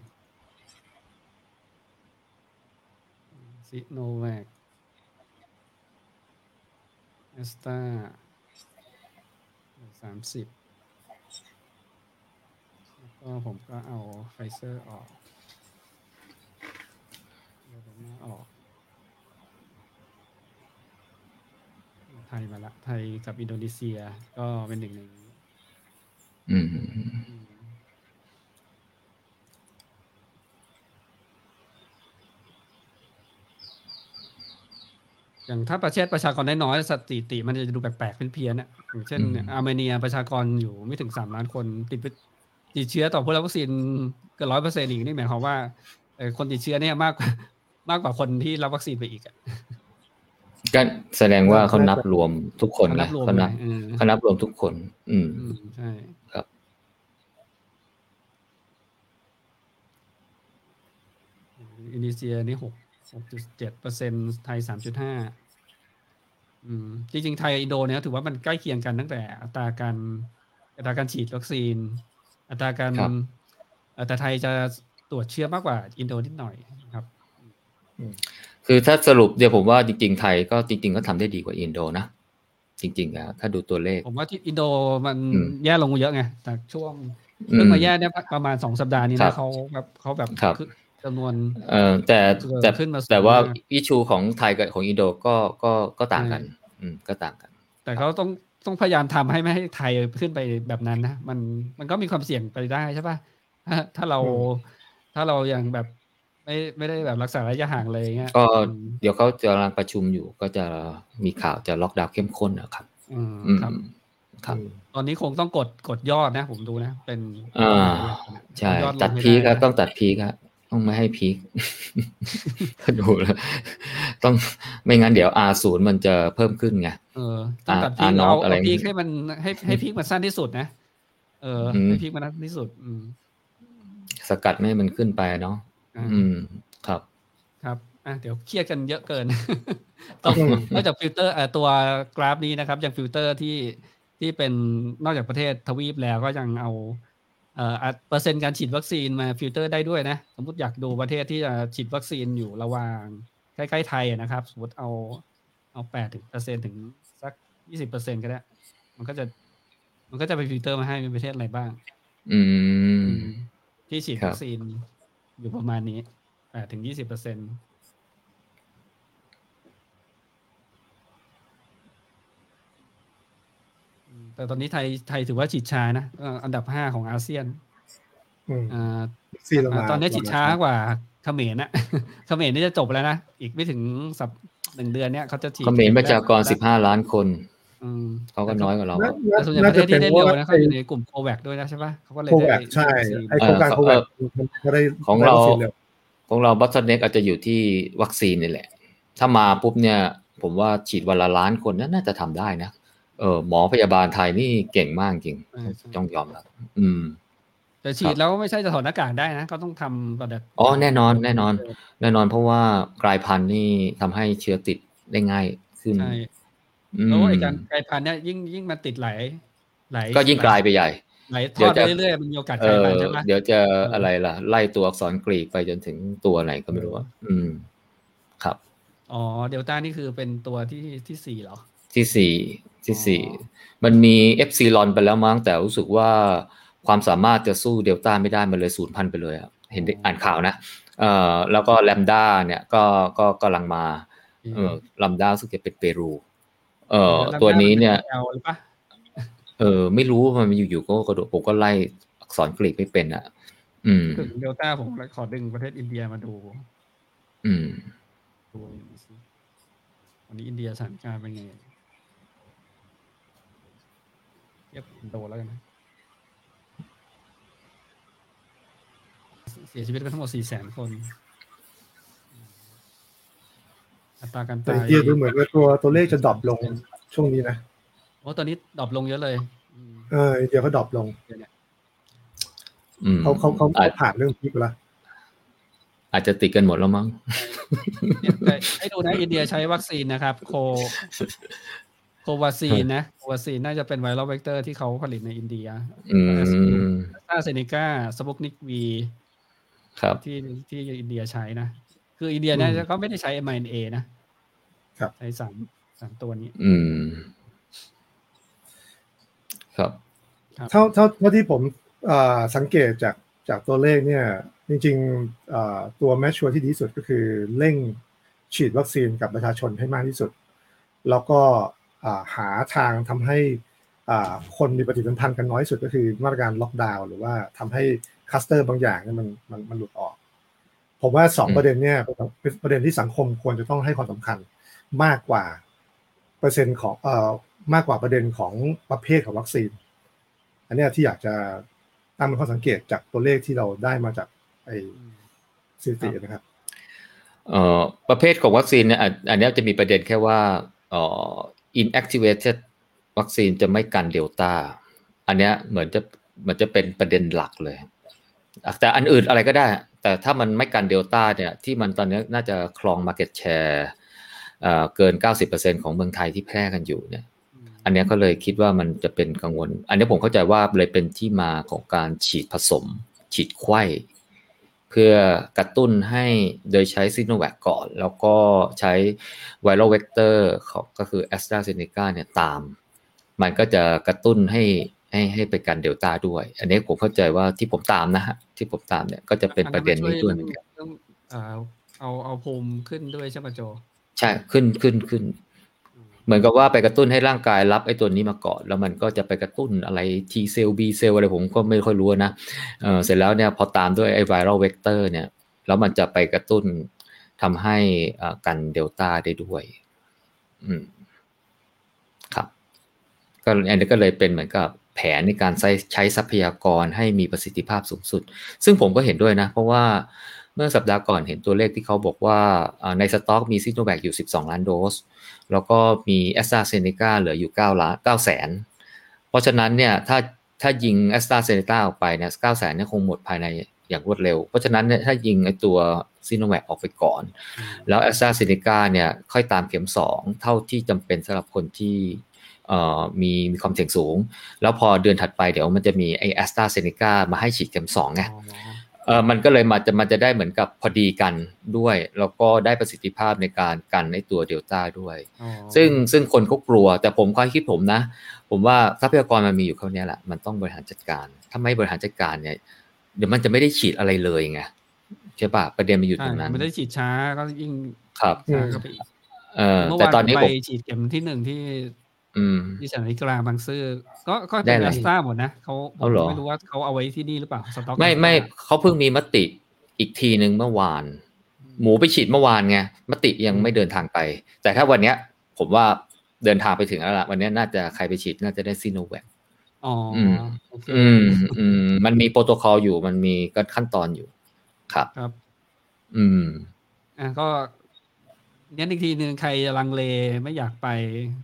Speaker 1: ซิโนแวค แอสตราสามสิบแล้วก็ผมก็เอาไฟเซอร์ออกโมเดอร์นาออก ไทยมาละ ไทยกับอินโดนีเซียก็เป็นหนึ่งในนี้
Speaker 2: อืม
Speaker 1: อืมอย่างถ้าประเทศประชากรน้อยๆสถิติ มันจะดูแปลกๆเพี้ยนๆอะอย่างเช่น
Speaker 2: อืม
Speaker 1: อาร์เมเนียประชากรอยู่ไม่ถึงสามล้านคนติดไปติดเชื้อต่อผู้รับวัคซีนเกินร้อยเปอร์เซ็นต์อีกนี่หมายความว่าเอ่อคนติดเชื้อเนี่ยมากกว่ามากกว่าคนที่รับวัคซีนไปอีกอะ
Speaker 2: ก็แสดงว่าเขานับรวมทุกคน
Speaker 1: เขา
Speaker 2: ไง
Speaker 1: นับรวม
Speaker 2: เขานับ
Speaker 1: เลยเออ
Speaker 2: เขานับรวมทุกคน อืม
Speaker 1: อืมใช่
Speaker 2: ครับ
Speaker 1: อินโดนีเซียนี่หก หกจุดเจ็ดเปอร์เซ็นไทยสามจุดห้าอืมจริงๆ ไทยกับอินโดเนี่ยถือว่ามันใกล้เคียงกันตั้งแต่อัตราการอัตราการฉีดวัคซีน อัตราการ
Speaker 2: ครับ
Speaker 1: เอ่อแต่ไทยจะตรวจเชื้อมากกว่าอินโดนิดหน่อยครับ
Speaker 2: คือถ้าสรุปเดี๋ยวผมว่าจริง ๆ ไทยก็จริง ๆ ก็ทำได้ดีกว่าอินโดนะจริงๆแล้วถ้าดูตัวเลข
Speaker 1: ผมว่าที่อินโดมัน
Speaker 2: อืม
Speaker 1: แย่ลงเยอะไงจากช่วง
Speaker 2: อื
Speaker 1: เพิ่งมาแย่เนี่ยประมาณสองสัปดาห์นี้
Speaker 2: ครั
Speaker 1: นะ
Speaker 2: บ
Speaker 1: เขาแบบเขาแบบ
Speaker 2: ครับ
Speaker 1: ขึ้น จำนวน
Speaker 2: เอ่อแต่แต่
Speaker 1: ขึ้นมาสูง
Speaker 2: แต่ว่ามา
Speaker 1: ก
Speaker 2: อิชูของไทยกับของอินโดก็ก็ก็ต่างกัน อืมก็ต่างกัน
Speaker 1: แต่เขาต้องต้องพยายามทำให้ไม่ให้ไทยขึ้นไปแบบนั้นนะมันมันก็มีความเสี่ยงไปได้ใช่ป่ะถ้าถ้าเรา
Speaker 3: อืม
Speaker 1: ถ้าเรายังแบบไม่ไม่ได้แบบรักษาระยะห่างเลยเงี้ย
Speaker 2: ก็
Speaker 1: อืม
Speaker 2: เดี๋ยวเขาจะกำลังประชุมอยู่ก็จะมีข่าวจะล็อกดาวน์เข้มข้นนะครับ
Speaker 1: อืม
Speaker 2: อืม
Speaker 1: ครับ
Speaker 2: ครับ
Speaker 1: ตอนนี้คงต้องกดกดยอดนะ ผมดูนะ เป็น
Speaker 2: อ่าใช่
Speaker 1: ยอลง
Speaker 2: ตัด
Speaker 1: ให้
Speaker 2: พีคครับ
Speaker 1: ไนะ
Speaker 2: ต้องตัดพีคครับ ต้องไม่ให้พีคก็ดูแล้วต้องไม่งั้นเดี๋ยว R ศูนย์มันจะเพิ่มขึ้นไง
Speaker 1: เออต้องตัด
Speaker 2: อ่า
Speaker 1: พีค
Speaker 2: อ่า
Speaker 1: เอา
Speaker 2: note อะไร
Speaker 1: เอาพีคให้มันให้ให้ peak มันสั้นที่สุดนะ เอออ
Speaker 2: ม
Speaker 1: ให้ peak มันสั้นที่สุด อืม
Speaker 2: สกัดไม่ให้มันขึ้นไปเนาะ
Speaker 1: อ่า
Speaker 2: อืม ครับ
Speaker 1: ครับอะเดี๋ยวเครียดกันเยอะเกิน ต้อง
Speaker 3: อืม
Speaker 1: นอกจากฟิลเตอร์เอ่อตัวกราฟนี้นะครับยังฟิลเตอร์ที่ที่เป็นนอกจากประเทศทวีปแล้วก็ยังเอา เอ่ออัตเปอร์เซ็นต์การฉีดวัคซีนมาฟิลเตอร์ได้ด้วยนะ สมมติอยากดูประเทศที่จะฉีดวัคซีนอยู่ระหว่าง ใกล้ๆไทยอะนะครับ สมมติเอาเอาแปดถึงเปอร์เซ็นถึงสักยี่สิบเปอร์เซ็นก็ได้ มันก็จะ มันก็จะไปฟิลเตอร์มาให้เป็นประเทศอะไรบ้าง
Speaker 2: อืม
Speaker 1: ที่ฉีด
Speaker 2: ครับ
Speaker 1: วัคซีนอยู่ประมาณนี้แปดถึงยี่สิบเปอร์เซ็น แต่ตอนนี้ไทยไทยถือว่าฉีดช้านะเอ่ออันดับห้าของอาเซียน
Speaker 3: อืม
Speaker 1: อ่า
Speaker 3: ซีลงมา
Speaker 1: ตอนนี้ฉีดช้ากว่าเขมรนะเขมรนี่จะจบแล้วนะอีกไม่ถึงสัปหนึ่งเดือนเนี้ยเขาจะฉีด
Speaker 2: เขมรประชากรสิบห้าล้านคน
Speaker 1: อืม
Speaker 2: เขาก็น้อยกว่าเรา
Speaker 3: น่า
Speaker 1: แต่ส่วนใหญ่ประเทศที่ได้เร็วนะเขาอยู่ในกลุ่มโควิดด้วยนะใช่ปะเขาก็เลย
Speaker 3: โค
Speaker 1: ได้
Speaker 3: วิดใช่
Speaker 1: วัคซีน
Speaker 3: ไอโครงการ
Speaker 2: เออ
Speaker 3: โควิด
Speaker 2: เออ
Speaker 3: มันก็ได้
Speaker 2: ของเรา
Speaker 3: ได้วัคซีนร็ว
Speaker 2: ของเราบัตเน็กอาจจะอยู่ที่วัคซีนนี่แหละ ถ้ามาปุ๊บเนี่ย ผมว่าฉีดวันละล้านคนน่าจะทำได้นะ เออหมอพยาบาลไทยนี่เก่งมากจริง
Speaker 1: ใช่ใช่
Speaker 2: ต้องยอมรับอืม
Speaker 1: แต่ฉีดแล้วไม่ใช่จะถอดหน้ากากได้นะเขาต้องทำแบบ
Speaker 2: อ๋อแน่นอนแน่นอน แน่นอนเพราะว่ากลายพันธุ์นี่ทำให้เชื้อติดได้ง่ายขึ้น
Speaker 1: ใช่
Speaker 2: อืม
Speaker 1: แล้วไอ้การกลายพันธุ์เนี่ยยิ่งยิ่งมันติดหลายหลาย
Speaker 2: ก็ยิ่งกลายไปใหญ่
Speaker 1: หลายท
Speaker 2: เดี๋
Speaker 1: อ
Speaker 2: ยว
Speaker 1: ด
Speaker 2: จะ
Speaker 1: ไปเรื่อยๆมันมีโอกาส
Speaker 2: เอก
Speaker 1: ลาย
Speaker 2: อ
Speaker 1: พันธุ์ใช่ไหม
Speaker 2: เดี๋ยวจะ
Speaker 1: เอออ
Speaker 2: อะไรล่ะ ไล่ตัวอักษรกรีกไปจนถึงตัวไหนก็ไม่รู้อะอืม ครับ
Speaker 1: อ๋อเดลต้านี่คือเป็นตัวที่ที่สี่เหรอ
Speaker 2: ที่สี่ ที่สี่
Speaker 1: อ๋อ
Speaker 2: มันมีเอปซิลอนไปแล้วมั้งแต่รู้สึกว่าความสามารถจะสู้เดลต้าไม่ได้มันเลยสูญพันธุ์ไปเลยอะเห็นได้อ่านข่าวนะเอ่อแล้วก็แลมด้าเนี่ยก็ก็กำลังมาเออลัมด้ารู้สึกจะเป็นเปรู เออตัวนี้เนี่ย
Speaker 1: แอลหรือปะ
Speaker 2: เออไม่รู้ว่ามันอยู่ๆก็กระโดดผมก็ไล่อักษรกรีกไม่เป็นอะ อืม
Speaker 1: ถึงเดลต้าผมขอดึงประเทศอินเดียมาดู
Speaker 2: อืม
Speaker 1: ดูสิวันนี้อินเดียสถานการณ์เป็นไง เทียบอินโดแล้วกันนะเสียชีวิตไปทั้งหมดสี่แสนคน อัตราการ
Speaker 3: แต่
Speaker 1: ตาย
Speaker 3: อินเดียดูเหมือนว่าตัวตัวเลขจะ drop ลงช่วงนี้นะ
Speaker 1: โอ้ตอนนี้ drop ลงเยอะเลยอืม
Speaker 3: เอออินเดียเขา drop ลง
Speaker 1: เดี๋ยวเนี่ย
Speaker 2: อืม
Speaker 3: เขาเขาเขา
Speaker 2: อาจ
Speaker 3: ผ่านเรื่อง peak ไปแล้ว
Speaker 2: อาจจะติดกันหมดแล้วมั้ง
Speaker 1: เนี่ยแต่ให้ดูนะอินเดียใช้วัคซีนนะครับ โค โควาซีนนะโควาซีนน่าจะเป็น viral vector ที่เขาผลิตในอินเดีย
Speaker 2: อืม
Speaker 1: แอสตราเซเนกาสปุกนิกวี
Speaker 2: ครับ
Speaker 1: ที่ที่อินเดียใช้นะ คืออินเดียเนี่ยก็ไม่ได้ใช้ mRNA นะครับใช้สามสามตัวนี้
Speaker 2: อืม ครับ
Speaker 3: เท่าเท่าเท่าที่ผมเอ่อสังเกตจากจากตัวเลขเนี่ย จริงๆเอ่อตัว measure ที่ดีที่สุดก็คือเร่งฉีดวัคซีนกับประชาชนให้มากที่สุด แล้วก็อ่า หาทางทำให้อ่าคนมีปฏิสัมพันธ์กันน้อยที่สุดก็คือมาตรการล็อกดาวน์หรือว่าทำให้คลัสเตอร์บางอย่างเนี่ยมันมันมันหลุดออก ผมว่าสอง
Speaker 2: อืม
Speaker 3: ประเด็นเนี่ยเป็นประเด็นที่สังคมควรจะต้องให้ความสำคัญมากกว่าเปอร์เซ็นต์ของเอ่อมากกว่าประเด็นของประเภทของวัคซีน อันเนี้ยที่อยากจะตั้งเป็นข้อสังเกตจากตัวเลขที่เราได้มาจากไอ้สถิตินะครับ
Speaker 2: เอ่อประเภทของวัคซีนเนี่ยอันอันเนี้ยจะมีประเด็นแค่ว่าเอ่อ inactivated วัคซีนจะไม่กันเดลต้า อันเนี้ยเหมือนจะมันจะเป็นประเด็นหลักเลย แต่อันอื่นอะไรก็ได้ แต่ถ้ามันไม่กันเดลต้าเนี่ย ที่มันตอนนี้น่าจะครอง market share เอ่อเกิน 90%ของเมืองไทยที่แพร่กันอยู่เนี่ย อันนี้ก็เลยคิดว่ามันจะเป็นกังวล อันนี้ผมเข้าใจว่าเลยเป็นที่มาของการฉีดผสม ฉีดไขว้ เพื่อกระตุ้นให้โดยใช้ซิโนแวคก่อน แล้วก็ใช้ viral vector ของก็คือ AstraZeneca เนี่ยตาม มันก็จะกระตุ้นให้ให้ให้ไปกันเดลต้าด้วย อันนี้ผมเข้าใจว่าที่ผมตามนะฮะที่ผมตามเนี่ยก็จะเป็นประเด็นนี้ด้วยเหมือนกัน
Speaker 1: เรื่องอ่าเอาเอาภูมิขึ้นด้วยใช่ไหมโจ
Speaker 2: ใช่ขึ้นขึ้นขึ้น เหมือนกับว่าไปกระตุ้นให้ร่างกายรับไอ้ตัวนี้มาก่อน แล้วมันก็จะไปกระตุ้นอะไร T เซลล์ B เซลอะไรผมก็ไม่ค่อยรู้นะเเสร็จแล้วเนี่ยพอตามด้วยไอ้ไวรัลเวกเตอร์เนี่ย แล้วมันจะไปกระตุ้นทำให้กันเดลต้าได้ด้วย อืม ครับ ก็อันนี้ก็เลยเป็นเหมือนกับแผนในการใช้ใช้ทรัพยากรให้มีประสิทธิภาพสูงสุด ซึ่งผมก็เห็นด้วยนะ เพราะว่า เมื่อสัปดาห์ก่อนเห็นตัวเลขที่เขาบอกว่าอ่าในสต็อกมีซิโนแวคอยู่ 12 ล้านโดส แล้วก็มีแอสตราเซเนกาเหลืออยู่ 9 ล้าน9แสน เพราะฉะนั้นเนี่ยถ้าถ้ายิงแอสตราเซเนกาออกไปเนี่ย9แสนเนี่ยคงหมดภายในอย่างรวดเร็ว เพราะฉะนั้นเนี่ยถ้ายิงไอตัวซิโนแวคออกไปก่อน แล้วแอสตราเซเนกาเนี่ยค่อยตามเข็ม 2 เท่าที่จำเป็นสำหรับคนที่เอ่อมีมีความเสี่ยงสูง แล้วพอเดือนถัดไปเดี๋ยวมันจะมีไอแอสตราเซเนกามาให้ฉีดเข็ม2ไง
Speaker 1: อ๋อ
Speaker 2: เออมันก็เลยมาจะมันจะได้เหมือนกับพอดีกันด้วย แล้วก็ได้ประสิทธิภาพในการกันในตัวเดลต้าด้วย
Speaker 1: อ๋อ
Speaker 2: ซึ่งซึ่งคนเขากลัว แต่ผมความคิดผมนะ ผมว่าทรัพยากรมันมีอยู่เท่านี้แหละ มันต้องบริหารจัดการ ถ้าไม่บริหารจัดการเนี่ยเดี๋ยวมันจะไม่ได้ฉีดอะไรเลยไงใช่ปะประเด็นมันอยู่ตรงนั้น
Speaker 1: ใช่ไม่ได้ฉีดช้าก็ยิ่ง
Speaker 2: ครับ
Speaker 1: ช้าเข้าไปอีก
Speaker 2: เออ
Speaker 1: เมื่อ
Speaker 2: แต่
Speaker 1: วาน
Speaker 2: ตอนนี้
Speaker 1: ไป
Speaker 2: ผม
Speaker 1: ฉีดเข็มที่หนึ่งที่
Speaker 2: อืม
Speaker 1: ที่สถานีกลางบางซื่อก็ก็
Speaker 2: ได้
Speaker 1: เป็น
Speaker 2: อะไร
Speaker 1: แอสตราหมดนะเขาผ
Speaker 2: เอา
Speaker 1: ม
Speaker 2: เหรอ
Speaker 1: ไม่รู้ว่าเขาเอาไว้ที่นี่หรือเปล่าสต็อก
Speaker 2: ไม่ไม่เขาเพิ่งมีมติอีกทีหนึ่งเมื่อวาน หมูไปฉีดเมื่อวานไงมติยังไม่เดินทางไป แต่ถ้าวันเนี้ย ผมว่าเดินทางไปถึงแล้วล่ะวันเนี้ยน่าจะใครไปฉีดน่าจะได้ซีโนแวค
Speaker 1: อ๋ออ
Speaker 2: ม
Speaker 1: โอเค
Speaker 2: อืมอืมมันมีโปรโตคอลอยู่มันมีขั้นตอนอยู่ ครับ
Speaker 1: ครับ
Speaker 2: อืม
Speaker 1: อะก็เน้นอีกทีหนึ่งใครลังเลไม่อยากไป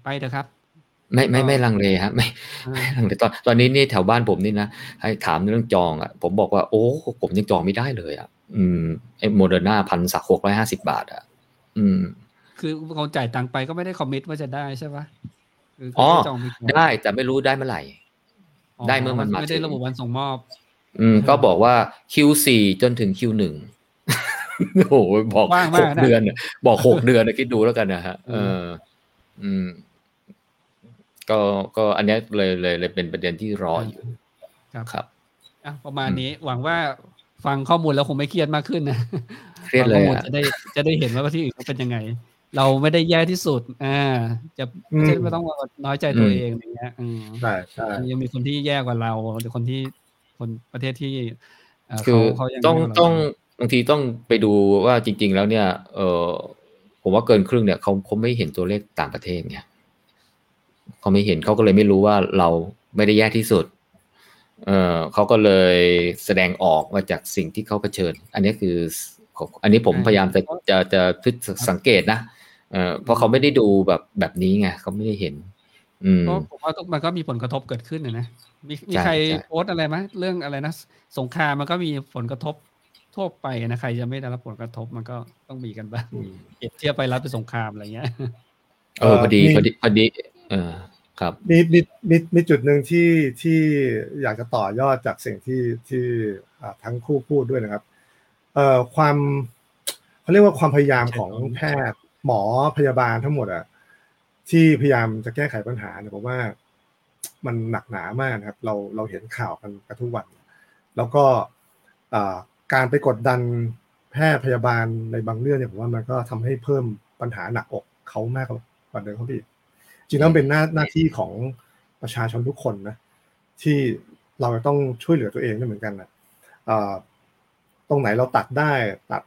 Speaker 1: ไปเถอะครับ
Speaker 2: ไม่ไม่
Speaker 1: ก็
Speaker 2: ไม่ลังเลฮะไม่
Speaker 1: อ่า
Speaker 2: ไม่ลังเลตอนตอนนี้นี่แถวบ้านผมนี่นะให้ถามเรื่องจองอะผมบอกว่าโอ้ผมยังจองไม่ได้เลยอะ อืมไอ้โมเดอร์นาพันสักหกร้อยห้าสิบาท อะ อืม
Speaker 1: คือคนจ่ายตังค์ไปก็ไม่ได้คอมมิตว่าจะได้ใช่ปะคือ
Speaker 2: อ๋อ
Speaker 1: เขาจองปก่อน
Speaker 2: ได้แต่ไม่รู้ได้เมื่อไหร่ ได้เมื่อมันมา
Speaker 1: ไม่ได้
Speaker 2: ถึง
Speaker 1: ระบุวันส่งมอบ
Speaker 2: อืม ก็บอกว่า Q4 จนถึง Q1 โอ้โหบอก
Speaker 1: ว่าง
Speaker 2: ห
Speaker 1: มาก
Speaker 2: ก
Speaker 1: นะ
Speaker 2: เดือนน่ะบอกหกเดือนนะคิดดูแล้วกันนะฮะเออ อืม ก็ก็อันเนี้ยเลยเลยเลยเป็นประเด็นที่รออยู่
Speaker 1: ครับ
Speaker 2: ครับ
Speaker 1: อะประมาณนี้หวังว่าฟังข้อมูลแล้วคงไม่เครียดมากขึ้นนะ
Speaker 2: เครียดเลย
Speaker 1: ฟังข้อมู
Speaker 2: อะ
Speaker 1: จะได้จะได้เห็นว่าที่อื่นเขาเป็นยังไง เราไม่ได้แย่ที่สุด อ่า จะ
Speaker 3: อืม
Speaker 1: ไม่ใช่ไม่ต้องน้อยใจตัวเองอย่างเงี้ยอืม
Speaker 3: ใช่ใช่
Speaker 1: ยังมีคนที่แย่กว่าเราหรือคนที่คนประเทศที่เอ่อ
Speaker 2: คือ
Speaker 1: เขาเขายัง
Speaker 2: ต้อง
Speaker 1: ไม่เา
Speaker 2: ต้องบางทีต้องไปดูว่าจริง ๆ แล้วเนี่ย เออผมว่าเกินครึ่งเนี่ยเขาเขาไม่เห็นตัวเลขต่างประเทศไง เขาไม่เห็นเขาก็เลยไม่รู้ว่าเราไม่ได้แย่ที่สุด เออเขาก็เลยแสดงออกมาจากสิ่งที่เขาเผชิญ อันนี้คือ อันนี้ผมพยายามจะจะจะพิจสังเกตนะเออเพราะเขาไม่ได้ดูแบบแบบนี้ไงเขาไม่ได้เห็น อืม
Speaker 1: ก็ผมว่าทุกมันก็มีผลกระทบเกิดขึ้นนะนะมีมี
Speaker 2: ใช่
Speaker 1: ใคร
Speaker 2: ใช่
Speaker 1: โพสต์อะไรไหมเรื่องอะไรนะสงครามมันก็มีผลกระทบทั่วไปนะใครจะไม่ได้รับผลกระทบมันก็ต้องมีกันบ้างเปรียบเทียบไปรับเป็นสงครามอะไรเงี้ย
Speaker 2: เออพอดี
Speaker 3: มี
Speaker 2: พอดีพอดี เออครับ
Speaker 3: มีมีมีมีจุดหนึ่งที่ที่อยากจะต่อยอดจากสิ่งที่ที่อ่าทั้งคู่พูดด้วยนะครับเอ่อความเขาเรียกว่าความพยายามของแพทย์หมอพยาบาลทั้งหมดอะที่พยายามจะแก้ไขปัญหาเนี่ยผมว่ามันหนักหนามากนะครับ เราเราเห็นข่าวกันกันทุกวัน แล้วก็อ่าการไปกดดันแพทย์พยาบาลในบางเรื่องเนี่ยผมว่ามันก็ทำให้เพิ่มปัญหาหนักอกเขามากกว่าเดิมเขาอีก จริงๆแล้วเป็นหน้าหน้าที่ของประชาชนทุกคนนะที่เราจะต้องช่วยเหลือตัวเองด้วยเหมือนกันนะตรงไหนเราตัดได้ตัด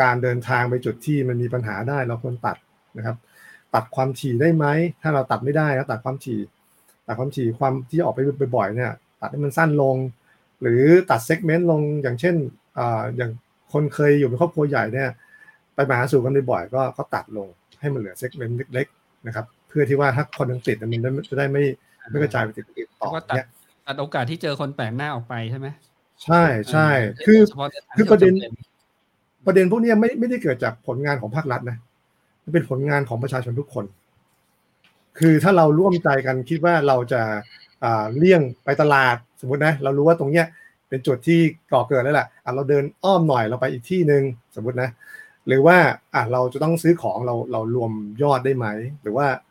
Speaker 3: การเดินทางไปจุดที่มันมีปัญหาได้เราควรตัดนะครับ ตัดความถี่ได้ไหมถ้าเราตัดไม่ได้ก็ตัดความถี่ตัดความถี่ความที่ออกไปบ่อยๆเนี่ยตัดให้มันสั้นลง หรือตัด segment ลงอย่างเช่นออย่างคนเคยอยู่เป็นครอบครัวใหญ่เนี่ยไปมาหาสู่กันบ่อยๆก็ก็ตัดลงให้มันเหลือ segment เล็ก ๆ นะครับ เพื่อที่ว่าถ้าคนยังติดเนี่ยมันจะได้ไม่ไม่กระจายไปติดคนอื่นต่อ
Speaker 1: แล้วก็ตัด
Speaker 3: เนี่ย
Speaker 1: ตัดโอกาสที่เจอคนแปลกหน้าออกไปใช่ไหม
Speaker 3: ใช่ใช่
Speaker 1: เคื
Speaker 3: อ
Speaker 1: เฉพาะในทาง
Speaker 3: คือ
Speaker 1: ที่
Speaker 3: ประเด็น
Speaker 1: จำป็
Speaker 3: ประเด็นพวกเนี้ยไม่ไม่ได้เกิดจากผลงานของภาครัฐนะมันเป็นผลงานของประชาชนทุกคน คือถ้าเราร่วมใจกันคิดว่าเราจะอ่าเลี่ยงไปตลาดสมมตินะ เรารู้ว่าตรงเนี้ยเป็นจุดที่ก่อเกิดแล้วแหละอะเราเดินอ้อมหน่อยเราไปอีกที่หนึ่งสมมตินะ หรือว่าอะเราจะต้องซื้อของเราเรารวมยอดได้ไหม หรือว่าอ่า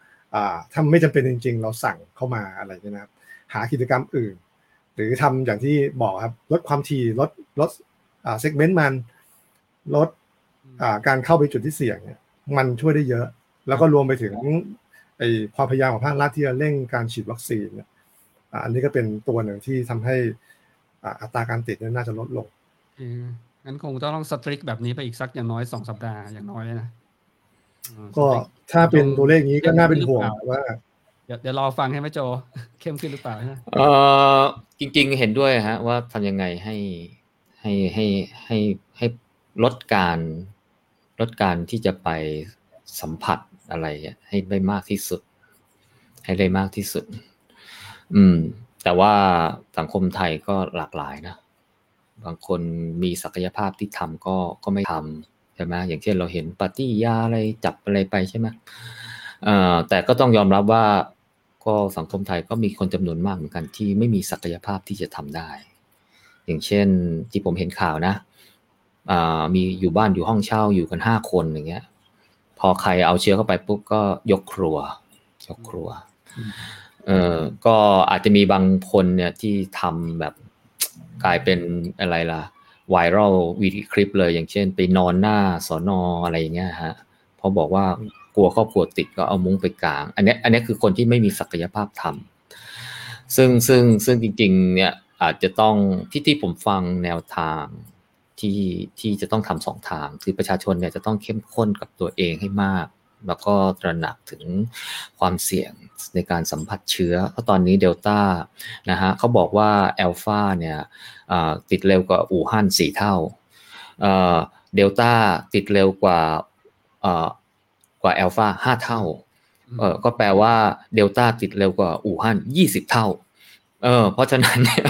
Speaker 3: ถ้าไม่จำเป็นจริง ๆ เราสั่งเข้ามาอะไรอย่างเงี้ยนะครับ หากิจกรรมอื่น หรือทำอย่างที่บอกครับลดความถี่ลดลดอ่าเซกเมนต์มันลดอ่าการเข้าไปจุดที่เสี่ยงเนี่ยมันช่วยได้เยอะ แล้วก็รวมไปถึงไอความพยายามของภาครัฐที่จะเร่งการฉีดวัคซีนเนี่ยอ่าอันนี้ก็เป็นตัวหนึ่งที่ทำให้อ่าอัตราการติดเนี่ยน่าจะลดลง
Speaker 1: เอองั้นคงต้องสตริกแบบนี้ไปอีกสักอย่างน้อยสองสัปดาห์อย่างน้อยเลยนะอืม
Speaker 3: ก็
Speaker 1: strict
Speaker 3: ถ้าเป็นตัวเลขนี้ก็น่าเป็นห่วง
Speaker 1: หรือเปล่า
Speaker 3: ว่า
Speaker 1: เดี๋ยวเดี๋ยวรอฟังให้ไหมโจ เข้มขึ้นหรือเปล่าใช่ไหม
Speaker 2: เออจริง ๆ เห็นด้วยฮะ ว่าทำยังไงให้ให้ให้ให้ให้ลดการลดการที่จะไปสัมผัสอะไรอะให้ได้มากที่สุด ให้ได้มากที่สุด อืม แต่ว่าสังคมไทยก็หลากหลายนะ บางคนมีศักยภาพที่ทำก็ก็ไม่ทำ ใช่ไหมอย่างเช่นเราเห็นปาร์ตี้ยาอะไรจับอะไรไปใช่ไหมแต่ก็ต้องยอมรับว่าก็สังคมไทยก็มีคนจำนวนมากเหมือนกันที่ไม่มีศักยภาพที่จะทำได้ อย่างเช่นที่ผมเห็นข่าวนะมีอยู่บ้านอยู่ห้องเช่าอยู่กันห้าคนอย่างเงี้ย พอใครเอาเชื้อเข้าไปปุ๊บก็ยกครัวยกครัวเออก็อาจจะมีบางคนเนี่ยที่ทำแบบกลายเป็นอะไรล่ะ ไวรัลวีดีคลิปเลย อย่างเช่น ไปนอนหน้าสอนออะไรอย่างเงี้ยฮะพอบอกว่ากลัวครอบครัวติดก็เอามุ้งไปกลาง อันนี้อันนี้คือคนที่ไม่มีศักยภาพทำซึ่งซึ่งซึ่งจริง ๆ เนี่ยอาจจะต้องที่ที่ผมฟังแนวทางที่ที่จะต้องทำสองทาง คือประชาชนเนี่ยจะต้องเข้มข้นกับตัวเองให้มาก แล้วก็ตระหนักถึงความเสี่ยงในการสัมผัสเชื้อ เพราะตอนนี้เดลต้านะฮะเขาบอกว่าแอลฟาเนี่ยติดเร็วกว่าอู่ฮั่นสี่เท่าเดลต้าติดเร็วกว่ากว่าแอลฟาห้าเท่าเออก็แปลว่าเดลต้าติดเร็วกว่าอู่ฮั่นยี่สิบเท่า เออ เพราะฉะนั้นเนี่ย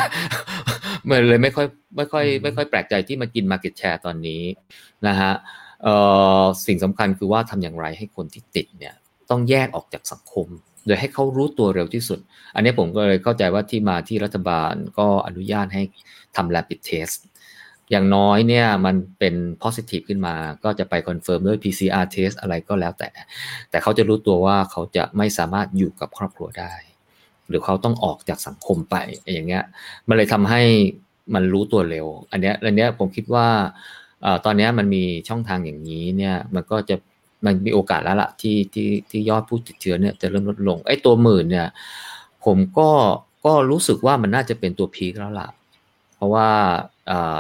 Speaker 2: มันเลยไม่ค่อยไม่ค่อยไม่ค่อยแปลกใจที่มากินมาเก็ตแชร์ตอนนี้นะฮะเอ่อ สิ่งสำคัญคือว่าทำอย่างไรให้คนที่ติดเนี่ยต้องแยกออกจากสังคม โดยให้เขารู้ตัวเร็วที่สุด อันนี้ผมก็เลยเข้าใจว่าที่มาที่รัฐบาลก็อนุญาตให้ทำ rapid test อย่างน้อยเนี่ยมันเป็น positive ขึ้นมา ก็จะไป confirm ด้วย PCR test อะไรก็แล้วแต่ แต่เขาจะรู้ตัวว่าเขาจะไม่สามารถอยู่กับครอบครัวได้ หรือเขาต้องออกจากสังคมไปอย่างเงี้ย มันเลยทำให้มันรู้ตัวเร็ว อันเนี้ยอันเนี้ยผมคิดว่า ตอนนี้มันมีช่องทางอย่างนี้เนี่ย มันก็จะมันมีโอกาสแล้วล่ะที่ที่ที่ยอดผู้ติดเชื้อเนี่ยจะเริ่มลดลงไอ้ตัวหมื่นเนี่ย ผมก็ก็รู้สึกว่ามันน่าจะเป็นตัวพีคแล้วล่ะ เพราะว่า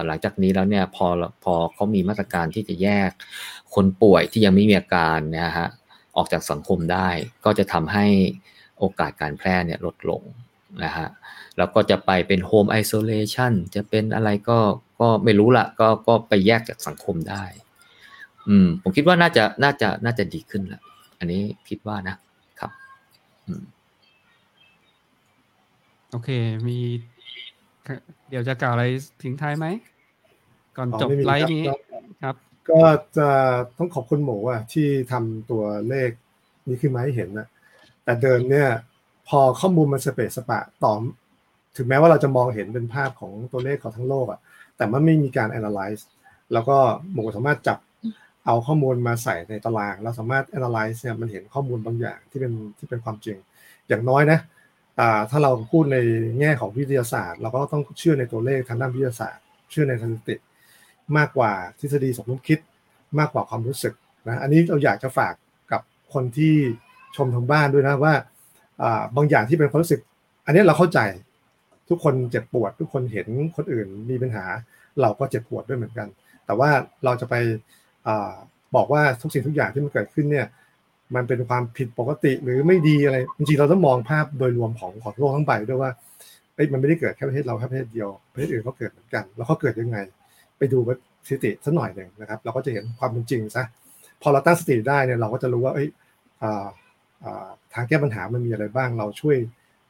Speaker 2: หลังจากนี้แล้วเนี่ยพอพอเขามีมาตรการที่จะแยกคนป่วยที่ยังไม่มีอาการนะฮะออกจากสังคมได้ ก็จะทำให้โอกาสการแพร่เนี่ยลดลงนะฮะ แล้วก็จะไปเป็นโฮมไอโซเลชันจะเป็นอะไรก็ก็ไม่รู้ละก็ก็ไปแยกจากสังคมได้ อืม ผมคิดว่าน่าจะน่าจะน่าจะดีขึ้นละอันนี้คิดว่านะครับอืม
Speaker 1: โอเค มี เดี๋ยวจะกล่าวอะไรทิ้งท้ายไหม ก่อนจบไลฟ์นี้ครับ
Speaker 3: ก็จะต้องขอบคุณหมูอะ ที่ทำตัวเลขนี้ขึ้นมาให้เห็นนะแต่เดินเนี่ย พอข้อมูลมันสเปซสปะต่อ ถึงแม้ว่าเราจะมองเห็นเป็นภาพของตัวเลขของทั้งโลกอะแต่มันไม่มีการ analyze แล้วก็หมูสามารถจับเอาข้อมูลมาใส่ในตาราง เราสามารถ analyze เนี่ยมันเห็นข้อมูลบางอย่างที่เป็นที่เป็นความจริง อย่างน้อยนะถ้าเราพูดในแง่ของวิทยาศาสตร์ เราก็ต้องเชื่อในตัวเลขทางด้านวิทยาศาสตร์ เชื่อในสถิติ มากกว่าทฤษฎีสมมติคิดมากกว่าความรู้สึกนะอันนี้เราอยากจะฝากกับคนที่ชมทางบ้านด้วยนะว่าบางอย่างที่เป็นความรู้สึก อันนี้เราเข้าใจ ทุกคนเจ็บปวด ทุกคนเห็นคนอื่นมีปัญหา เราก็เจ็บปวดด้วยเหมือนกัน แต่ว่าเราจะไปอบอกว่าทุกสิ่งทุกอย่างที่มันเกิดขึ้นเนี่ยมันเป็นความผิดปกติหรือไม่ดีอะไรจริงๆเราต้องมองภาพโดยรวมของของโลกทั้งใบด้วยว่าเอ้ยมันไม่ได้เกิดแค่ประเทศเราแค่ประเทศเดียวประเทศอื่นก็เกิดเหมือนกัน แล้วเขาเกิดยังไง ไปดูสถิติสักหน่อยหนึ่งนะครับ เราก็จะเห็นความเป็นจริงซะพอเราตั้งสติได้เนี่ยเราก็จะรู้ว่าเอ้ยทางแก้ปัญหามันมีอะไรบ้าง เราช่วย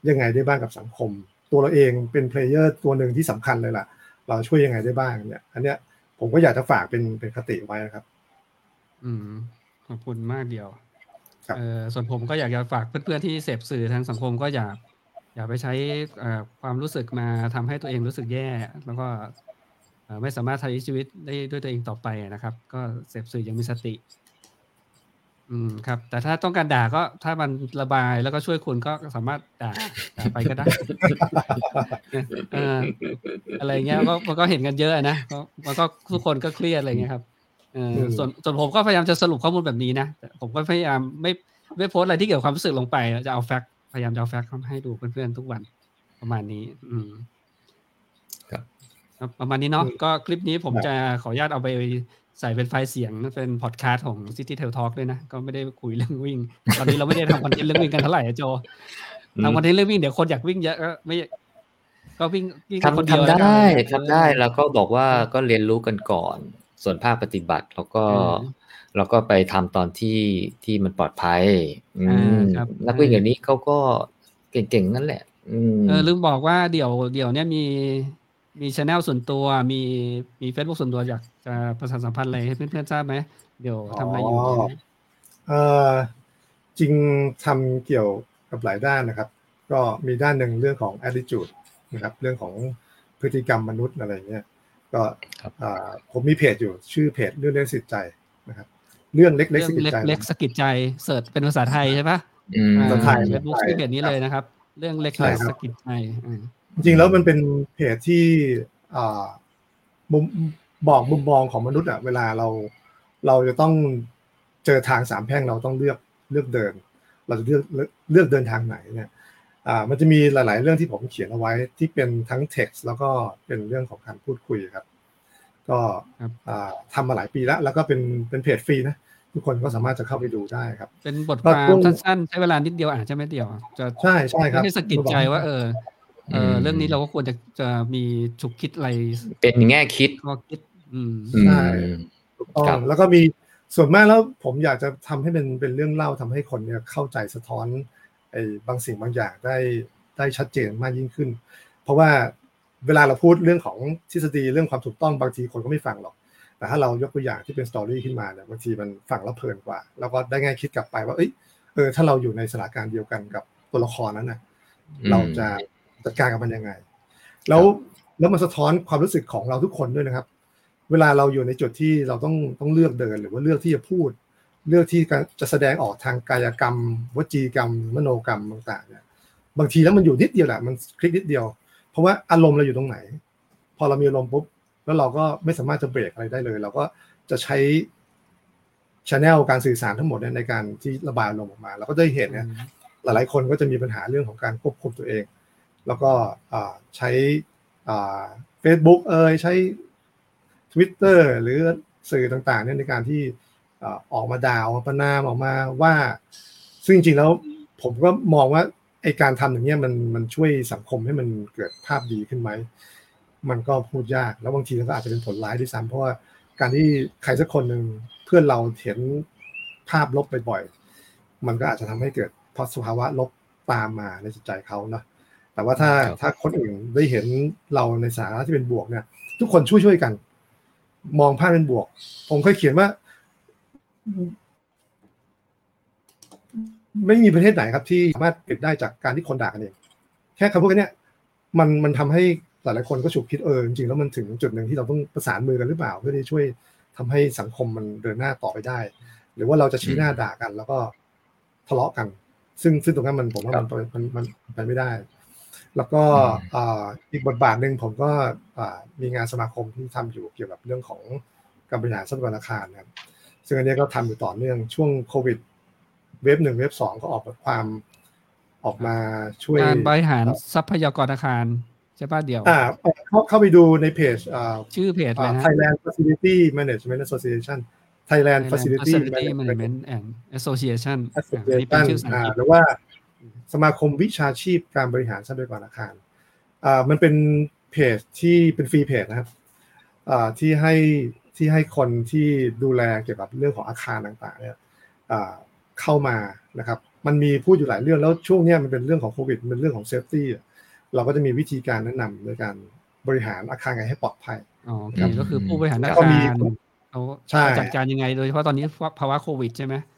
Speaker 3: ยังไงได้บ้างกับสังคม ตัวเราเองเป็นเพลเยอร์ตัวหนึ่งที่สำคัญเลยล่ะ เราช่วยยังไงได้บ้างเนี่ย อันเนี้ยผมก็อยากจะฝากเป็นเป็นคติไว้นะครับ
Speaker 1: อืมขอบคุณมากเดียวเออส่วนผมก็อยากจะฝากเพื่อนๆที่เสพสื่อทางสังคมก็อย่าอย่าไปใช้ความรู้สึกมาทำให้ตัวเองรู้สึกแย่ แล้วก็ไม่สามารถใช้ชีวิตได้ด้วยตัวเองต่อไปนะครับ ก็เสพสื่อยังมีสติ อืมครับ แต่ถ้าต้องการด่าก็ถ้ามันระบายแล้วก็ช่วยคุณก็สามารถด่าด่าไปก็ได้เอออะไรเงี้ยก็มันก็เห็นกันเยอะนะมันก็ทุกคนก็เครียดอะไรเงี้ยครับเออส่วนส่วนผมก็พยายามจะสรุปข้อมูลแบบนี้นะผมก็พยายามไม่ไม่โพสอะไรที่เกี่ยวกับความรู้สึกลงไปจะเอาแฟกต์พยายามจะเอาแฟกต์ให้ดูเพื่อนๆทุกวันประมาณนี้ อืม ครับ ประมาณนี้เนาะก็คลิปนี้ผมจะขออนุญาตเอาไป ใส่เป็นไฟล์เสียงเป็นพอดคาสต์ของ City Tail Talk ด้วยนะ ก็ไม่ได้คุยเรื่องวิ่ง ตอนนี้เราไม่ได้ทำคอนเทนต์เรื่องวิ่งกันเท่าไหร่โจทำคอนเทนต์เรื่องวิ่งเดี๋ยวคนอยากวิ่งเยอะก็ไม่ ก็วิ่ง
Speaker 2: ทำทำได้ทำได้แล้วก็บอกว่าก็เรียนรู้กันก่อน ส่วนภาคปฏิบัติแล้วก็เราก็ไปทำตอนที่ที่มันปลอดภัยนักวิ่งอย่างนี้เขาก็เก่งๆนั่นแหละ
Speaker 1: เออลืมบอกว่าเดี๋ยวเดี๋ยวเนี้ยมี มีช anel ส่วนตัวมีมีเฟซบุ๊กส่วนตัวอยากจะประชาสัมพันธ์อะไรให้เพื่อนๆทราบไหมเดี๋ยวทำอะไรอยู่
Speaker 3: เออจริงทำเกี่ยวกับหลายด้านนะครับ ก็มีด้านหนึ่งเรื่องของ attitude นะครับ เรื่องของพฤติกรรมมนุษย์อะไรเงี้ยก็
Speaker 2: ครับ
Speaker 3: อ่าผมมีเพจอยู่ชื่อเพจเรื่องเล็กสิทธิ์ใจนะครับ เรื่องเล็ก
Speaker 1: เรื่
Speaker 3: เล็ก
Speaker 1: อง
Speaker 3: สิทธิ์ใจ
Speaker 1: เล็กๆสะกิดใจเสิร์ชเป็นภาษาไทยใช่ปะ
Speaker 2: อืม
Speaker 3: ภาษาไทย
Speaker 1: เฟซบุ๊กชื่อเพจนี้เลยนะครับ เรื่องเล็ก
Speaker 3: ใช่ครับ
Speaker 1: ๆสะกิดใจอืม
Speaker 3: จริงๆแล้วมันเป็นเพจที่อ่ามุมบอกมุมมองของมนุษย์อะเวลาเราเราจะต้องเจอทางสามแพร่งเราต้องเลือกเลือกเดิน เราจะเลือกเลือกเลือกเดินทางไหนเนี่ยอ่ามันจะมีหลาย ๆ เรื่องที่ผมเขียนเอาไว้ที่เป็นทั้ง text แล้วก็เป็นเรื่องของการพูดคุยครับ ก็อ่าทำมาหลายปีแล้วแล้วก็เป็นเป็นเพจฟรีนะทุกคนก็สามารถจะเข้าไปดูได้ครับ
Speaker 1: เป็นบทค
Speaker 3: ก็
Speaker 1: วาม
Speaker 3: ช่วง
Speaker 1: สั้นๆ ใช้เวลานิดเดียวอ่านใช่ไหมเดียวจะ
Speaker 3: ใช่ใช่ครับ
Speaker 1: ให้สะกิดใจว่าเออ เออเรื่องนี้เราก็ควรจะจะมีฉุกคิดอะไร
Speaker 2: เป็นแง่คิด
Speaker 1: ข้อคิดอืม
Speaker 2: อืม
Speaker 3: ใช่ถูกต้อ
Speaker 2: ครั
Speaker 3: ง
Speaker 2: บ
Speaker 3: แล้วก็มีส่วนมากแล้วผมอยากจะทำให้เป็นเป็นเรื่องเล่าทำให้คนเนี่ยเข้าใจสะท้อนไอ้บางสิ่งบางอย่างได้ได้ชัดเจนมากยิ่งขึ้น เพราะว่าเวลาเราพูดเรื่องของทฤษฎีเรื่องความถูกต้องบางทีคนก็ไม่ฟังหรอก แต่ถ้าเรายกตัวอย่างที่เป็นสตอรี่ขึ้นมาเนี่ยบางทีมันฟังแล้วเพลินกว่า แล้วก็ได้ง่ายคิดกลับไปว่าเอ้ยเออถ้าเราอยู่ในสถานการณ์เดียวกันกับตัวละครนั้นนะ
Speaker 2: อืม
Speaker 3: เราจะ จัดการกับมันยังไง แล้วแล้วมันสะท้อนความรู้สึกของเราทุกคนด้วยนะครับ เวลาเราอยู่ในจุดที่เราต้องต้องเลือกเดินหรือว่าเลือกที่จะพูด เลือกที่จะแสดงออกทางกายกรรม วจีกรรม มโนกรรมต่างๆเนี่ยบางทีแล้วมันอยู่นิดเดียวแหละมันคลิกนิดเดียว เพราะว่าอารมณ์เราอยู่ตรงไหน พอเรามีอารมณ์ปุ๊บแล้วเราก็ไม่สามารถจะเบรกอะไรได้เลย เราก็จะใช้ channel การสื่อสารทั้งหมดเนี่ยในการที่ระบายอารมณ์ออกมา เราก็ได้เห็นเนี่ยหลายๆคนก็จะมีปัญหาเรื่องของการควบคุมตัวเอง แล้วก็ใช้เฟซบุ๊กเอยใช้ Twitter หรือสื่อต่างๆเนี่ยในการที่ออกมาด่าออกมาประนามออกมาว่า ซึ่งจริงๆแล้วผมก็มองว่าไอการทำอย่างเงี้ยมันมันช่วยสังคมให้มันเกิดภาพดีขึ้นไหม มันก็พูดยาก แล้วบางทีมันก็อาจจะเป็นผลร้ายด้วยซ้ำเพราะว่าการที่ใครสักคนหนึ่งเพื่อนเราเห็นภาพลบบ่อยๆมันก็อาจจะทำให้เกิดพอสภาวะลบตามมาในจิตใจเขาเนาะ แต่ว่าถ้า
Speaker 2: ครับ
Speaker 3: ถ้าคนอื่นได้เห็นเราในสถานะที่เป็นบวกเนี่ย ทุกคนช่วยช่วยๆกัน มองภาพเป็นบวก ผมเคยเขียนว่า ไม่มีประเทศไหนครับที่สามารถเปลี่ยนได้จากการที่คนด่ากันเองแค่คำพูดแค่เนี้ยมันมันทำให้หลายๆคนก็ฉุกคิดเออจริงๆแล้วมันถึงจุดหนึ่งที่เราต้องประสานมือกันหรือเปล่า เพื่อที่ช่วยทำให้สังคมมันเดินหน้าต่อไปได้ หรือว่าเราจะชี้หน้าด่ากัน แล้วก็ทะเลาะกัน ซึ่งซึ่งตรงนั้นมันผมว่ามันมันมันมันไปไม่ได้ แล้วก็
Speaker 2: อืม
Speaker 3: อ่าอีกบทบาทหนึ่งผมก็อ่ามีงานสมาคมที่ทำอยู่เกี่ยวกับเรื่องของการบริหารทรัพยากรอาคารนะครับซึ่งอันนี้ก็ทำอยู่ต่อเนื่องช่วงโควิดเว็บหนึ่งเว็บสองก็ออกบทความออกมาช่วย
Speaker 1: การบริหารทรัพยากรอาคารใช่ป่ะเดียว
Speaker 3: อ่าเข้าเข้าไปดูในเพจอ่า
Speaker 1: ชื่อเพจอะไรนะ
Speaker 3: Thailand Facility Management Association Thailand Facility
Speaker 1: Facility
Speaker 3: Management
Speaker 1: Management and Association อะอันนี้เป็น
Speaker 3: Association
Speaker 1: ชื่อภาษาอั
Speaker 3: อ่าง
Speaker 1: กฤษ
Speaker 3: หรือว่า สมาคมวิชาชีพการบริหารทรัพยากรอาคารอ่ามันเป็นเพจที่เป็น free page นะครับอ่าที่ให้ที่ให้คนที่ดูแลเกี่ยวกับเรื่องของอาคารต่างๆเนี่ยอ่าเข้ามานะครับ มันมีพูดอยู่หลายเรื่องแล้วช่วงเนี้ยมันเป็นเรื่องของโควิดมันเป็นเรื่องของ safety เราก็จะมีวิธีการแนะนำในการบริหารอาคารไงให้ปลอดภัย
Speaker 1: อ๋อโอเค
Speaker 2: ครับ
Speaker 1: ก็คือผู้บริหารอาคารก็
Speaker 3: มี
Speaker 1: เขา
Speaker 3: ใช่
Speaker 1: จัดการยังไงโดยเฉพาะตอนนี้ภาวะโควิดใช่ไหมอืม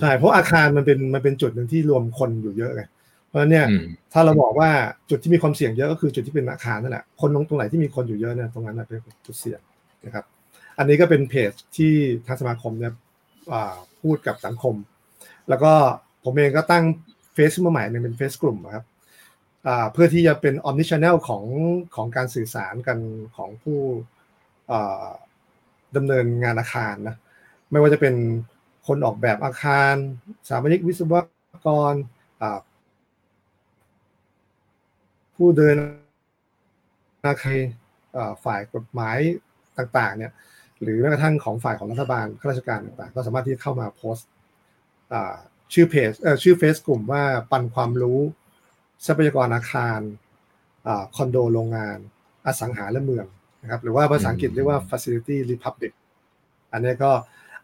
Speaker 3: ใช่เพราะอาคารมันเป็นมันเป็นจุดหนึ่งที่รวมคนอยู่เยอะไงเพราะฉะนั้นเนี่ย
Speaker 2: อืม
Speaker 3: ถ้าเราบอกว่าจุดที่มีความเสี่ยงเยอะก็คือจุดที่เป็นอาคารนั่นแหละคนตรงตรงไหนที่มีคนอยู่เยอะเนี่ยตรงนั้นนะเป็นจุดเสี่ยงนะครับ อันนี้ก็เป็นเพจที่ทางสมาคมเนี่ยอ่าพูดกับสังคม แล้วก็ผมเองก็ตั้งเฟซขึ้นมาใหม่หนึ่งเป็นเฟซกลุ่มนะครับอ่าเพื่อที่จะเป็นออมนิชแนลของของการสื่อสารกันของผู้อ่าดำเนินงานอาคารนะไม่ว่าจะเป็น คนออกแบบอาคาร สถาปนิกวิศวกรผู้เดินอาคารฝ่ายกฎหมายต่างๆเนี่ยหรือแม้กระทั่งของฝ่ายของรัฐบาลข้าราชการต่างๆ ก็สามารถที่จะเข้ามาโพสต์ชื่อเพจชื่อเฟซกลุ่มว่าปันความรู้ทรัพยากรอาคารอคอนโดโรงงาน อสังหาและเมืองนะครับหรือว่าภาษาอังกฤษเรียกว่า facility republic อันนี้ก็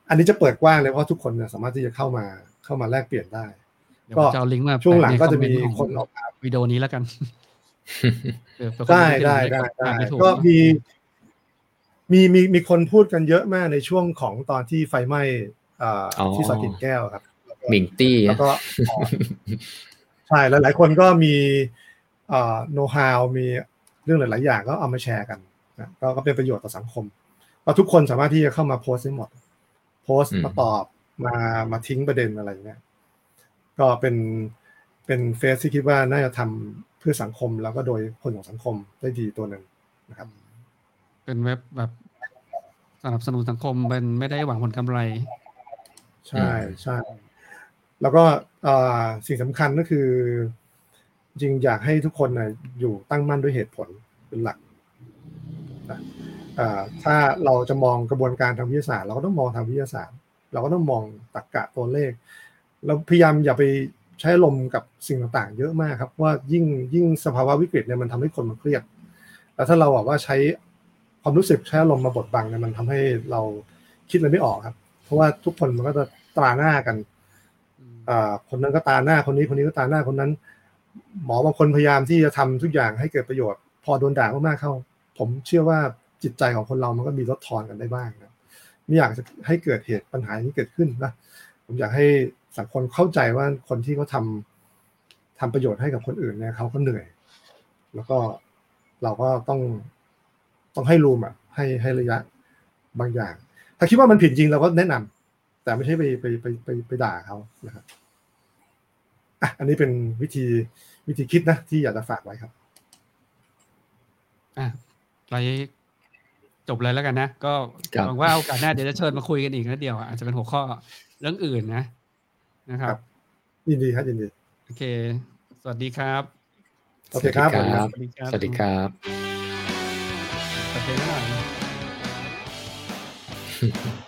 Speaker 3: อันนี้จะเปิดกว้างเลยเพราะทุกคนเนี่ยสามารถที่จะเข้ามาเข้ามาแลกเปลี่ยนได้
Speaker 1: เดี๋ยวผมจะเอาลิงก์มา
Speaker 3: ช่วงหลัง
Speaker 1: แป
Speaker 3: ก็
Speaker 1: ใจะ
Speaker 3: มี
Speaker 1: อ
Speaker 3: คนออกมา
Speaker 1: วิดีโอนี้แล้วกันเออเผื่อคน
Speaker 3: ได้
Speaker 1: ที่
Speaker 3: ได้
Speaker 1: ม่
Speaker 3: ได้
Speaker 1: อ่า
Speaker 3: ได้
Speaker 1: นไม่ถู
Speaker 3: ก็มีมีมีมีคนพูดกันเยอะมากในช่วงของตอนที่ไฟไหม้อ่า
Speaker 2: อ๋อ
Speaker 3: ที่ซอยกิ่งแก้วครับ
Speaker 2: หมิงตี้
Speaker 3: แล้วก็ใช่แล้วหลายคนก็มีอ่าโน้ตฮาวมีเรื่องหลาย ๆ อย่างก็เอามาแชร์กันนะก็ก็เป็นประโยชน์ต่อสังคมเพราะทุกคนสามารถที่จะเข้ามาโพสต์ได้หมด โพสต์
Speaker 2: อืม
Speaker 3: มาตอบมามาทิ้งประเด็นอะไรอย่างเงี้ยก็เป็นเป็นเฟสที่คิดว่าน่าจะทำเพื่อสังคมแล้วก็โดยคนของสังคมได้ดีตัวหนึ่งนะครับ
Speaker 1: เป็นเว็บแบบสนับสนุนสังคมเป็นไม่ได้หวังผลกำไร
Speaker 3: ใช่ใช่แล้วก็เอ่อสิ่งสำคัญก็คือ จริงอยากให้ทุกคนนะอยู่ตั้งมั่นด้วยเหตุผลเป็นหลักนะเอ่อ ถ้าเราจะมองกระบวนการทางวิทยาศาสตร์ เราก็ต้องมองทางวิทยาศาสตร์ เราก็ต้องมองตรรกะตัวเลขเราพยายามอย่าไปใช้ลมณ์กับสิ่งต่างๆ เยอะมากครับว่ายิ่งยิ่งสภาวะวิกฤตเนี่ยมันทำให้คนมันเครียด แล้วถ้าเราบอกว่าใช้ความรู้สึกใช้อารมณ์มาบดบังเนี่ยมันทำให้เราคิดอะไรไม่ออกครับ เพราะว่าทุกคนมันก็จะตราหน้ากันอ่าคนนั้นก็ตาหน้าคนนี้คนนี้ก็ตาหน้าคนนั้น หมอบางคนพยายามที่จะทำทุกอย่างให้เกิดประโยชน์ พอโดนด่ามากๆเข้า ผมเชื่อว่า จิตใจของคนเรามันก็มีลดทอนกันได้บ้างนะไม่อยากจะให้เกิดเหตุปัญหานี้เกิดขึ้นนะผมอยากให้สังคมเข้าใจว่าคนที่เขาทำทำประโยชน์ให้กับคนอื่นเนี่ยเขาก็เหนื่อย แล้วก็เราก็ต้องต้องให้รูมอะให้ให้ระยะบางอย่าง ถ้าคิดว่ามันผิดจริงเราก็แนะนำแต่ไม่ใช่ไปไปไปไปไปด่าเขานะครับอะอันนี้เป็นวิธีวิธีคิดนะที่อยากจะฝากไว้ครับ
Speaker 1: อะไลฟ์ จบเลยแล้วกันนะ ก็
Speaker 2: ครับ
Speaker 1: หวังว่าโอกาสหน้าเดี๋ยวจะเชิญมาคุยกันอีกนะเดียวอาจจะเป็นหัวข้อเรื่องอื่นนะ นะครับ
Speaker 3: ครับยินดีครับยินดี
Speaker 1: โอเค สวัสดีครับ
Speaker 3: โอเคครับ
Speaker 2: สวัสดีครับ
Speaker 1: สวัสดีครับ
Speaker 2: สวัสดีครับ